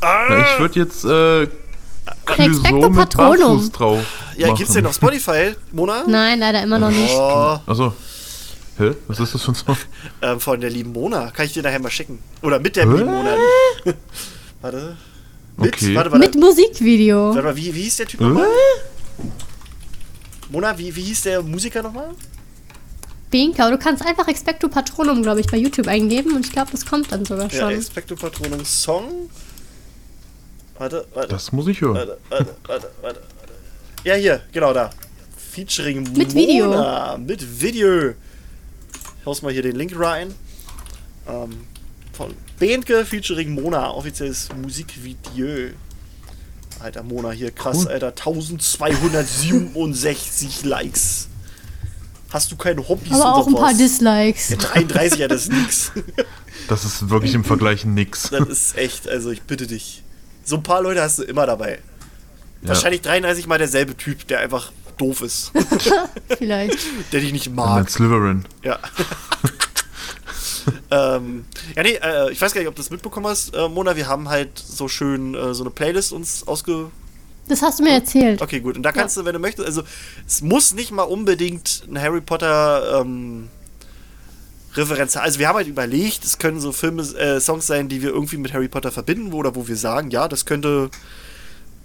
Na, ich würde jetzt äh, Clouseau mit Patronum. Barfuß drauf Ja, machen. gibt's den auf Spotify, Mona? Nein, leider immer noch nicht. Oh, Achso. Hä? Was ist das für ein Song? [laughs] ähm, von der lieben Mona. Kann ich dir nachher mal schicken. Oder mit der Hä? lieben Mona. [laughs] warte. Mit, Okay. warte, warte. Mit Musikvideo. Warte mal, wie, wie hieß der Typ Hä? nochmal? Mona, wie, wie hieß der Musiker nochmal? Binka, du kannst einfach Expecto Patronum, glaube ich, bei YouTube eingeben und ich glaube, das kommt dann sogar Ja, schon. Expecto Patronum Song. Warte, warte. Das muss ich hören. Warte, warte, warte, warte, warte. Ja, hier, genau da. Featuring Mit Video. Mona, mit Video. Ich hau's mal hier den Link rein. Ähm, von Behnke featuring Mona, offizielles Musikvideo. Alter, Mona hier, krass, Cool. Alter. 1267 [laughs] Likes. Hast du keine Hobbys Aber auch ein paar was? Dislikes. Ja, 33, ja, das ist nix. [laughs] Das ist wirklich im Vergleich nix. Das ist echt, also ich bitte dich. So ein paar Leute hast du immer dabei. Ja. Wahrscheinlich 33 mal derselbe Typ, der einfach doof ist. [laughs] Vielleicht. der dich nicht mag. dann Slytherin. Ja. [laughs] ähm, ja, nee, äh, ich weiß gar nicht, ob du das mitbekommen hast, äh, Mona. Wir haben halt so schön äh, so eine Playlist uns ausge. Das hast du mir erzählt. Okay, gut. Und da kannst du, wenn du möchtest, also es muss nicht mal unbedingt ein Harry Potter ähm, Referenz haben. Also wir haben halt überlegt, es können so Filme, äh, Songs sein, die wir irgendwie mit Harry Potter verbinden oder wo wir sagen, ja, das könnte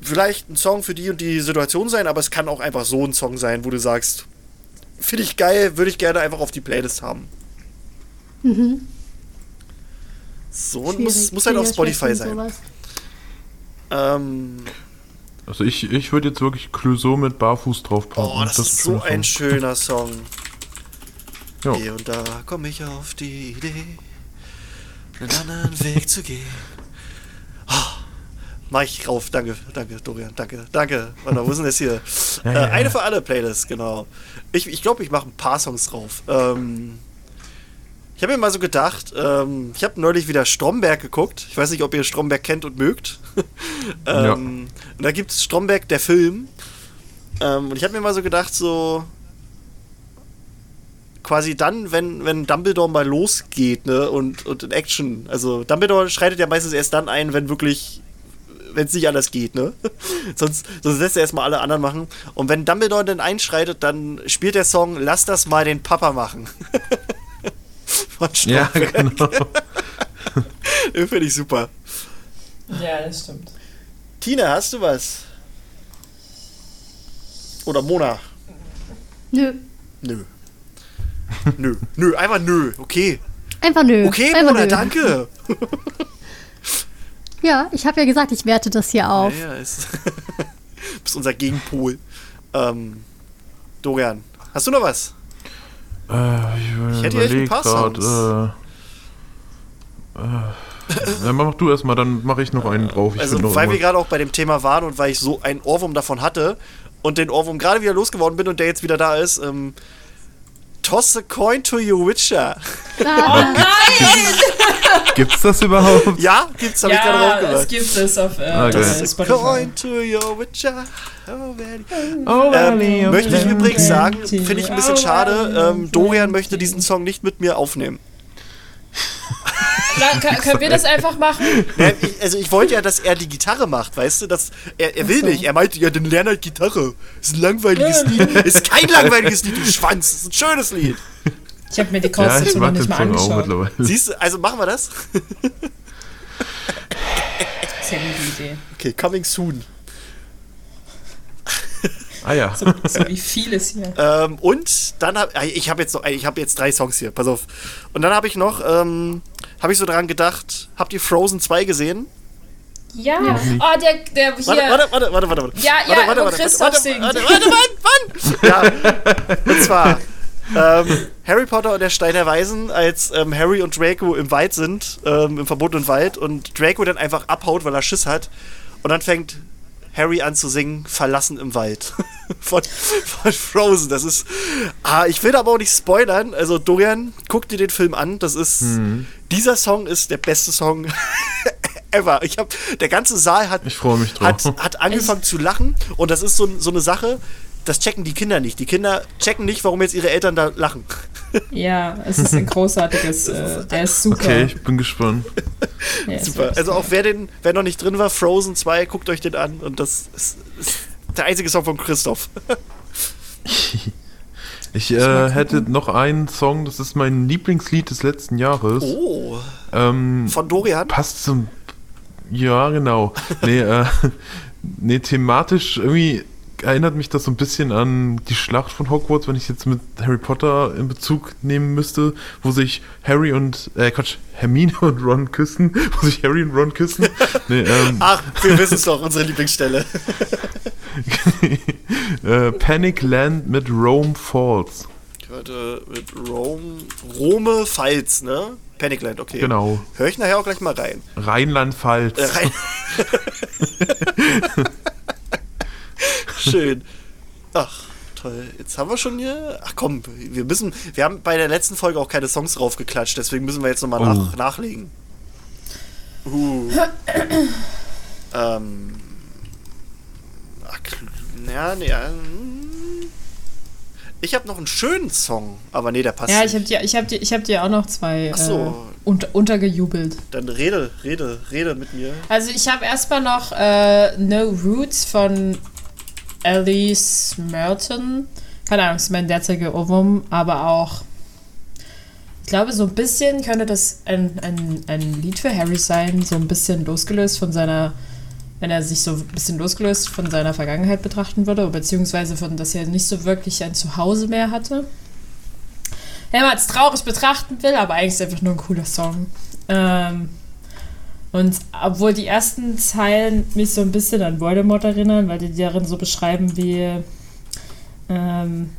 vielleicht ein Song für die und die Situation sein, aber es kann auch einfach so ein Song sein, wo du sagst, finde ich geil, würde ich gerne einfach auf die Playlist haben. So, und muss, Schwierig, muss halt auf Spotify sein. Ähm, Also ich, ich würde jetzt wirklich Clouseau mit Barfuß draufpacken. Oh, das, ist so ein schöner Song. Ja. Hier und da komme ich auf die Idee, einen anderen Weg zu gehen. Oh, mach ich rauf, danke, danke, Dorian, danke, danke. Warte, wo ist denn das hier? Ja, äh, ja, eine ja. für alle Playlist, genau. Ich glaube, ich, glaub, ich mache ein paar Songs drauf. Ähm, ich habe mir mal so gedacht, ähm, ich habe neulich wieder Stromberg geguckt. Ich weiß nicht, ob ihr Stromberg kennt und mögt. [laughs] ähm. Und da gibt es Stromberg, der Film. Ähm, und ich habe mir mal so gedacht, so quasi dann, wenn, wenn Dumbledore mal losgeht, ne, und, und in Action. Also Dumbledore schreitet ja meistens erst dann ein, wenn wirklich, wenn es nicht anders geht, ne? [laughs] sonst, sonst lässt er erstmal alle anderen machen. Und wenn Dumbledore dann einschreitet, dann spielt der Song Lass das mal den Papa machen. [laughs] Von Ja, Stromberg. genau. [laughs] Den finde ich super. Ja, das stimmt. Tina, hast du was? Oder Mona? Nö. Nö. nö. Nö, einfach nö. Okay. Einfach nö. Okay, Einfach Mona, nö. danke. Ja, ich habe ja gesagt, ich werte das hier auf. Ja, ja, ist. [laughs] bist unser Gegenpol. Ähm, Dorian, hast du noch was? Äh, ich Ich hätte echt ein paar grad, Äh, äh, ja, mach du erstmal, dann mache ich noch einen drauf. Ich also, weil wir gerade auch bei dem Thema waren und weil ich so einen Ohrwurm davon hatte und den Ohrwurm gerade wieder losgeworden bin und der jetzt wieder da ist, ähm, Toss a coin to your Witcher. Ah, [laughs] Gibt's das überhaupt? Ja, gibt's, hab ich gerade Ja, es raufgehört. gibt es auf äh. Toss a Spotify. coin to your Witcher. Oh, very- Oh, Ähm, möchte ich übrigens sagen, Plenty. finde ich ein bisschen Oh, schade, ähm, Dorian möchte diesen Song nicht mit mir aufnehmen. Na, kann, können wir das einfach machen? Ja, ich, also ich wollte ja, dass er die Gitarre macht, weißt du? Dass, er, er will so. nicht. Er meinte, ja, dann lern halt Gitarre. Ist ein langweiliges Lied. Ist kein langweiliges Lied, du Schwanz. Ist ein schönes Lied. Ich habe mir die Chords Ja, nicht mal angeschaut. Siehst du, also machen wir das? Sehr gute Idee. Okay, coming soon. Ah ja. So, so wie vieles hier. Ähm, und dann habe ich habe jetzt noch, ich habe jetzt drei Songs hier, pass auf. Und dann habe ich noch, ähm, habe ich so dran gedacht, habt ihr Frozen 2 gesehen? Ja, Ja. oh, der, der hier. Warte, warte, warte, warte, warte. warte. Ja, ja, warte, warte, warte, Christoph warte, singt. Warte, warte, warte, wann? [laughs] Ja, und zwar ähm, Harry Potter und der Stein der Weisen, als ähm, Harry und Draco im Wald sind, ähm, im verbotenen Wald, und Draco dann einfach abhaut, weil er Schiss hat. Und dann fängt Harry an zu singen, Verlassen im Wald. [laughs] von, von Frozen. Das ist. Ah, ich will aber auch nicht spoilern. Also, Dorian, guck dir den Film an. Das ist. Dieser Song ist der beste Song [laughs] ever. Ich hab, der ganze Saal hat Ich freue mich drauf. hat, hat angefangen zu lachen und das ist so, so eine Sache, das checken die Kinder nicht. Die Kinder checken nicht, warum jetzt ihre Eltern da lachen. Ja, es ist ein großartiges, [laughs] äh, der ist super. Okay, ich bin gespannt. [laughs] Ist Super. Also auch wer den, wer noch nicht drin war, Frozen 2, guckt euch den an und das ist, ist der einzige Song von Christoph. [laughs] Ich äh, hätte noch einen Song, das ist mein Lieblingslied des letzten Jahres. Oh, Ähm, von Dorian. passt zum. Ja, genau. Nee, äh, nee, thematisch irgendwie erinnert mich das so ein bisschen an die Schlacht von Hogwarts, wenn ich jetzt mit Harry Potter in Bezug nehmen müsste, wo sich Harry und, äh, Quatsch, Hermine und Ron küssen, wo sich Harry und Ron küssen. [laughs] Nee, ähm, Ach, wir [laughs] wissen es doch, unsere Lieblingsstelle. [laughs] äh, Panic Land mit Rome Falls. Ich hörte mit Rome, Rome Pfalz, ne? Panicland, okay. Genau. Hör ich nachher auch gleich mal rein. Rheinland-Pfalz. Äh, rein. Schön. Ach, toll. Jetzt haben wir schon hier. Ach komm, wir müssen. Wir haben bei der letzten Folge auch keine Songs draufgeklatscht, deswegen müssen wir jetzt nochmal Oh. nach, nachlegen. Uh. ähm. Ach, ja, nee, ja, hm. Ich habe noch einen schönen Song, aber nee, der passt Ja, nicht. ich habe dir, ich hab dir, ich hab dir auch noch zwei Ach so. äh, unter, untergejubelt. Dann rede, rede, rede mit mir. Also ich habe erstmal noch äh, No Roots von Alice Merton. Keine Ahnung, ist mein derzeitiger Ohrwurm, aber auch. Ich glaube, so ein bisschen könnte das ein, ein, ein Lied für Harry sein, so ein bisschen losgelöst von seiner, wenn er sich so ein bisschen losgelöst von seiner Vergangenheit betrachten würde, beziehungsweise von, dass er nicht so wirklich ein Zuhause mehr hatte. Wenn man es traurig betrachten will, aber eigentlich ist es einfach nur ein cooler Song. Ähm, Und obwohl die ersten Zeilen mich so ein bisschen an Voldemort erinnern, weil die darin so beschreiben, wie ähm,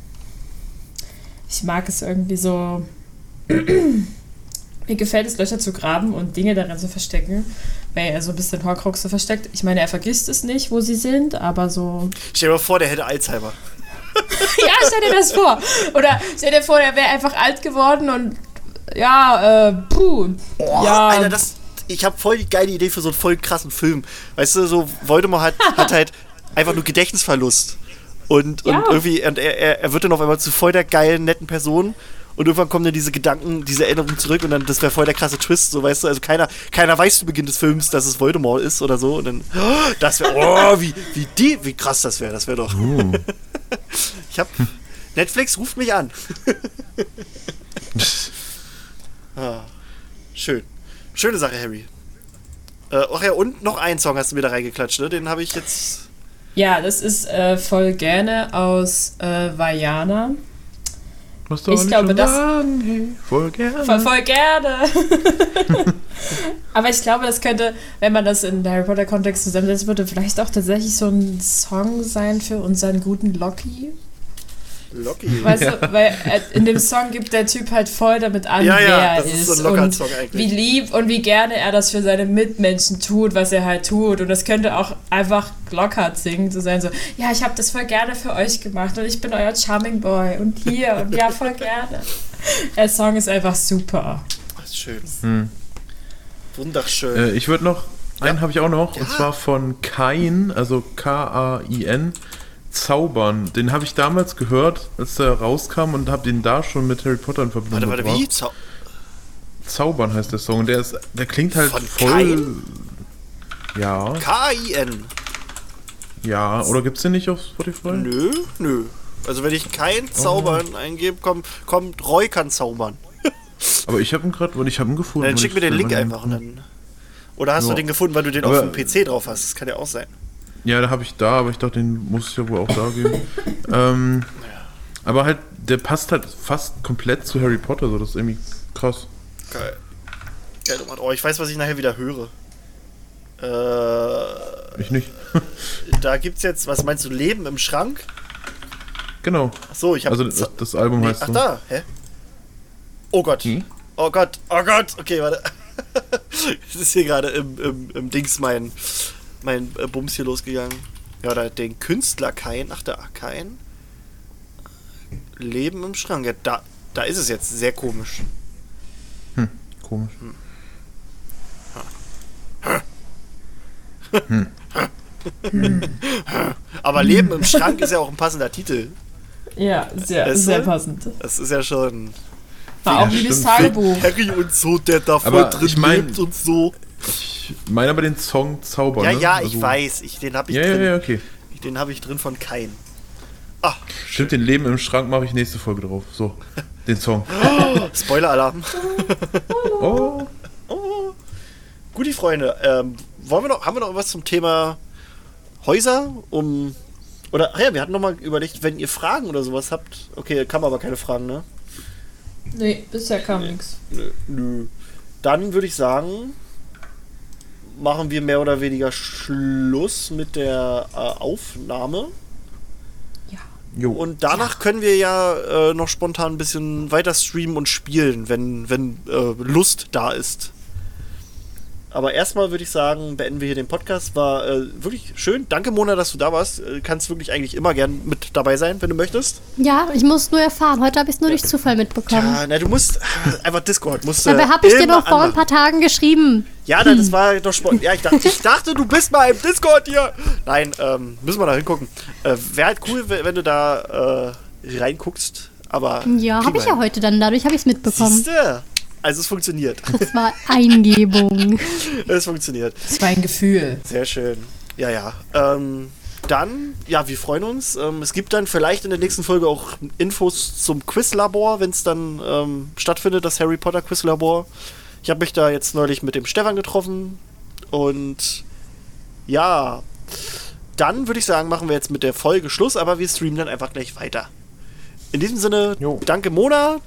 ich mag es irgendwie so. [clears throat] Mir gefällt es, Löcher zu graben und Dinge darin zu verstecken, weil er so ein bisschen Horcruxe versteckt. Ich meine, er vergisst es nicht, wo sie sind, aber so. Stell dir mal vor, der hätte Alzheimer. [laughs] ja, stell dir das vor. Oder stell dir vor, er wäre einfach alt geworden und ja, äh, puh. Oh, ja. Alter, das, ich habe voll die geile Idee für so einen voll krassen Film. Weißt du, so Voldemort hat, [laughs] hat halt einfach nur Gedächtnisverlust. Und, Ja. und irgendwie, und er, er, er wird dann auf einmal zu voll der geilen, netten Person. Und irgendwann kommen dann diese Gedanken, diese Erinnerungen zurück und dann, das wäre voll der krasse Twist, so weißt du. Also keiner, keiner weiß zu Beginn des Films, dass es Voldemort ist oder so. Und dann, oh, das wäre, oh, wie, wie die, wie krass das wäre, das wäre doch. [laughs] ich hab, Netflix ruft mich an. [laughs] ah, schön. Schöne Sache, Harry. Äh, ach ja, und noch einen Song hast du mir da reingeklatscht, ne? Den habe ich jetzt. Ja, das ist äh, voll gerne aus äh, Vajana. Was du Ich glaube, schon das- sagen, hey, voll gerne. Voll, voll gerne. [laughs] Aber ich glaube, das könnte, wenn man das in Harry Potter Kontext zusammensetzen würde, vielleicht auch tatsächlich so ein Song sein für unseren guten Loki. Locky. Weißt du, weil äh, in dem Song gibt der Typ halt voll damit an, Ja, ja, wer er das ist ist, so ein locker und Song eigentlich. wie lieb und wie gerne er das für seine Mitmenschen tut, was er halt tut. Und das könnte auch einfach Lockhart singen, zu sein so, ja, ich habe das voll gerne für euch gemacht und ich bin euer Charming Boy und hier und ja, voll gerne. Der Song ist einfach super. Das ist schön. Hm. Wunderschön. Äh, ich würde noch, einen habe ich auch noch, und zwar von Kain, also K-A-I-N, Zaubern. Den habe ich damals gehört, als der rauskam und habe den da schon mit Harry Potter in Verbindung warte, warte, wie? Zau Zaubern heißt der Song. Und der, ist, der klingt halt Von voll. Kain? Ja, K-I-N. ja. Oder gibt's den nicht auf Spotify? Nö, nö. Also wenn ich kein Zaubern eingebe, kommt, kommt Roy kann zaubern. [laughs] Aber ich habe ihn gerade, und ich habe ihn gefunden. Dann schick mir den Link einfach dann. Oder hast Ja. du den gefunden, weil du den Aber- auf dem PC drauf hast? Das kann ja auch sein. Ja, da habe ich da, aber ich dachte, den muss es ja wohl auch da geben. [laughs] ähm, aber halt, der passt halt fast komplett zu Harry Potter, so das ist irgendwie krass. Geil. Geil. Oh, ich weiß, was ich nachher wieder höre. Äh, Ich nicht. [laughs] da gibt's jetzt, was meinst du, Leben im Schrank? genau. Ach so, ich habe. Also das, das Album nee, heißt ach so. da, hä? Oh Gott. Hm? Oh Gott, oh Gott. Okay, warte. [laughs] Es ist hier gerade im, im, im Dings mein, mein äh, Bums hier losgegangen. Ja, da hat den Künstler Kain. Ach da, Kain. Leben im Schrank. Ja, da, da ist es jetzt. Sehr komisch. Komisch. Aber Leben im Schrank ist ja auch ein passender Titel. Ja, sehr, du? sehr passend. Das ist ja schon War auch Ja, liebes stimmt. Tagebuch. Harry und so, der da voll drin ich mein- lebt und so. Ich meine aber den Song Zauber. Ja, ne? ja, Also- ich weiß. Ich, den habe ich Ja, ja, drin. ja, okay. Den habe ich drin von Kain. Ah, Stimmt, den Leben im Schrank mache ich nächste Folge drauf. So, [laughs] den Song. Spoiler-Alarm. Oh, [laughs] Gut, die Freunde. Ähm, wollen wir noch, haben wir noch was zum Thema Häuser? Um. Oder, ach ja, wir hatten noch mal überlegt, wenn ihr Fragen oder sowas habt. Okay, kann man aber keine Fragen, ne? Nee, bisher kam nichts. Nö. Nö. Dann würde ich sagen, machen wir mehr oder weniger Schluss mit der äh, Aufnahme. jo. Und danach können wir ja äh, noch spontan ein bisschen weiter streamen und spielen, wenn, wenn äh, Lust da ist. Aber erstmal würde ich sagen, beenden wir hier den Podcast. War äh, wirklich schön. Danke, Mona, dass du da warst. Äh, kannst wirklich eigentlich immer gern mit dabei sein, wenn du möchtest. Ja, ich muss nur erfahren. Heute habe ich es nur durch Zufall mitbekommen. Ja, na, du musst einfach Discord. Musst, Dabei äh, habe ich dir doch vor ein paar Tagen geschrieben. Ja, na, das war doch Sport. Ja, ich dachte, ich dachte, du bist mal im Discord hier. Nein, ähm, müssen wir da hingucken. Äh, Wäre halt cool, wenn du da äh, reinguckst. Aber. Ja, habe ich ja heute dann. Dadurch habe ich es mitbekommen. Siehste? Also es funktioniert. [laughs] Das war Eingebung. es funktioniert. Das war ein Gefühl. Sehr schön. Ja, ja. Ähm, dann, ja, wir freuen uns. Ähm, es gibt dann vielleicht in der nächsten Folge auch Infos zum Quizlabor, wenn es dann ähm, stattfindet, das Harry Potter Quizlabor. Ich habe mich da jetzt neulich mit dem Stefan getroffen und ja, dann würde ich sagen, machen wir jetzt mit der Folge Schluss, aber wir streamen dann einfach gleich weiter. In diesem Sinne, Jo. danke Mona,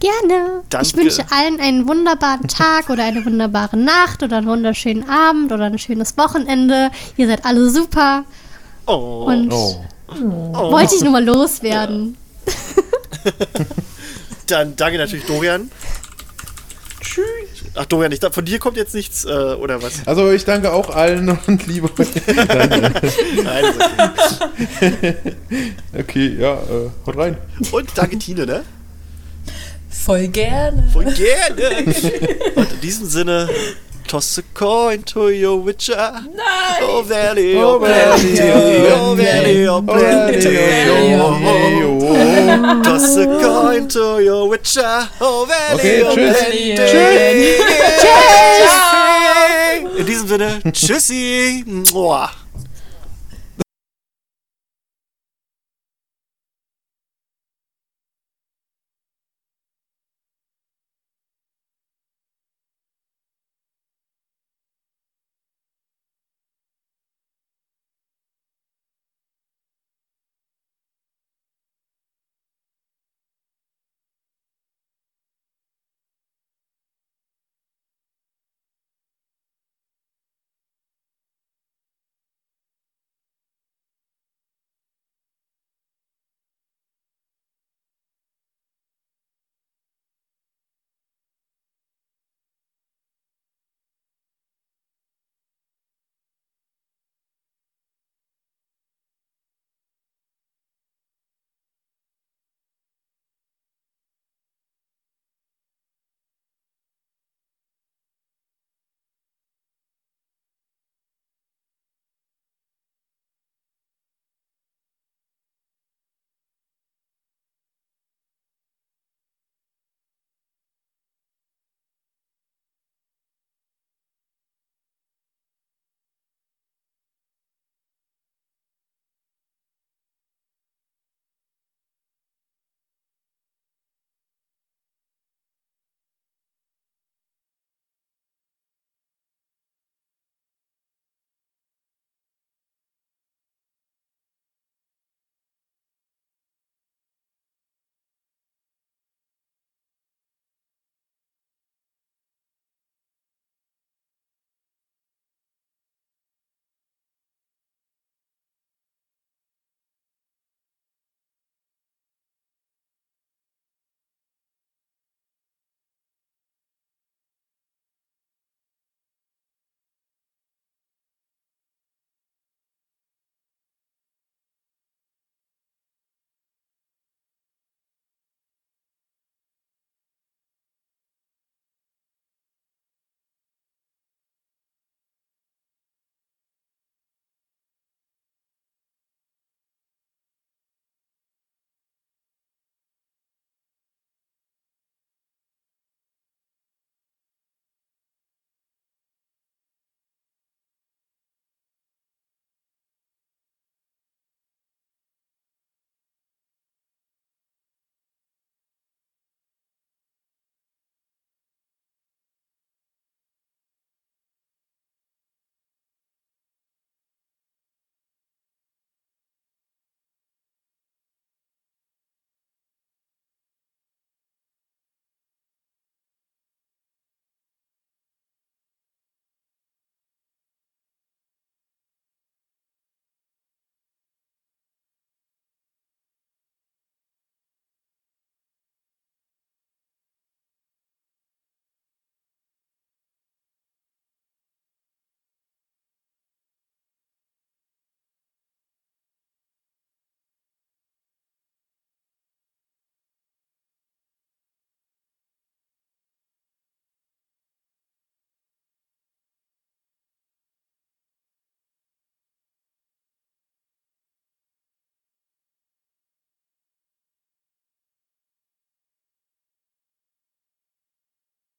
Gerne. Danke. Ich wünsche allen einen wunderbaren Tag oder eine wunderbare Nacht oder einen wunderschönen Abend oder ein schönes Wochenende. Ihr seid alle super Oh. und Oh. wollte ich nur mal loswerden. Dann danke natürlich Dorian. Tschüss. Ach, Dorian, ich, von dir kommt jetzt nichts, äh, oder was? Also ich danke auch allen [laughs] und liebe euch. Nein, okay. [laughs] okay, ja, äh, haut rein. Und danke Tine, ne? Voll gerne. Voll gerne. Und in diesem Sinne, toss a coin to your witcher. Nein! Oh, Valley, Oh, oh, Valley, oh, Valley, oh, plenty, oh, Toss a coin to your witcher. Oh, Valley, oh, tschüss. plenty. Tschüss. In diesem Sinne, tschüssi. Mua.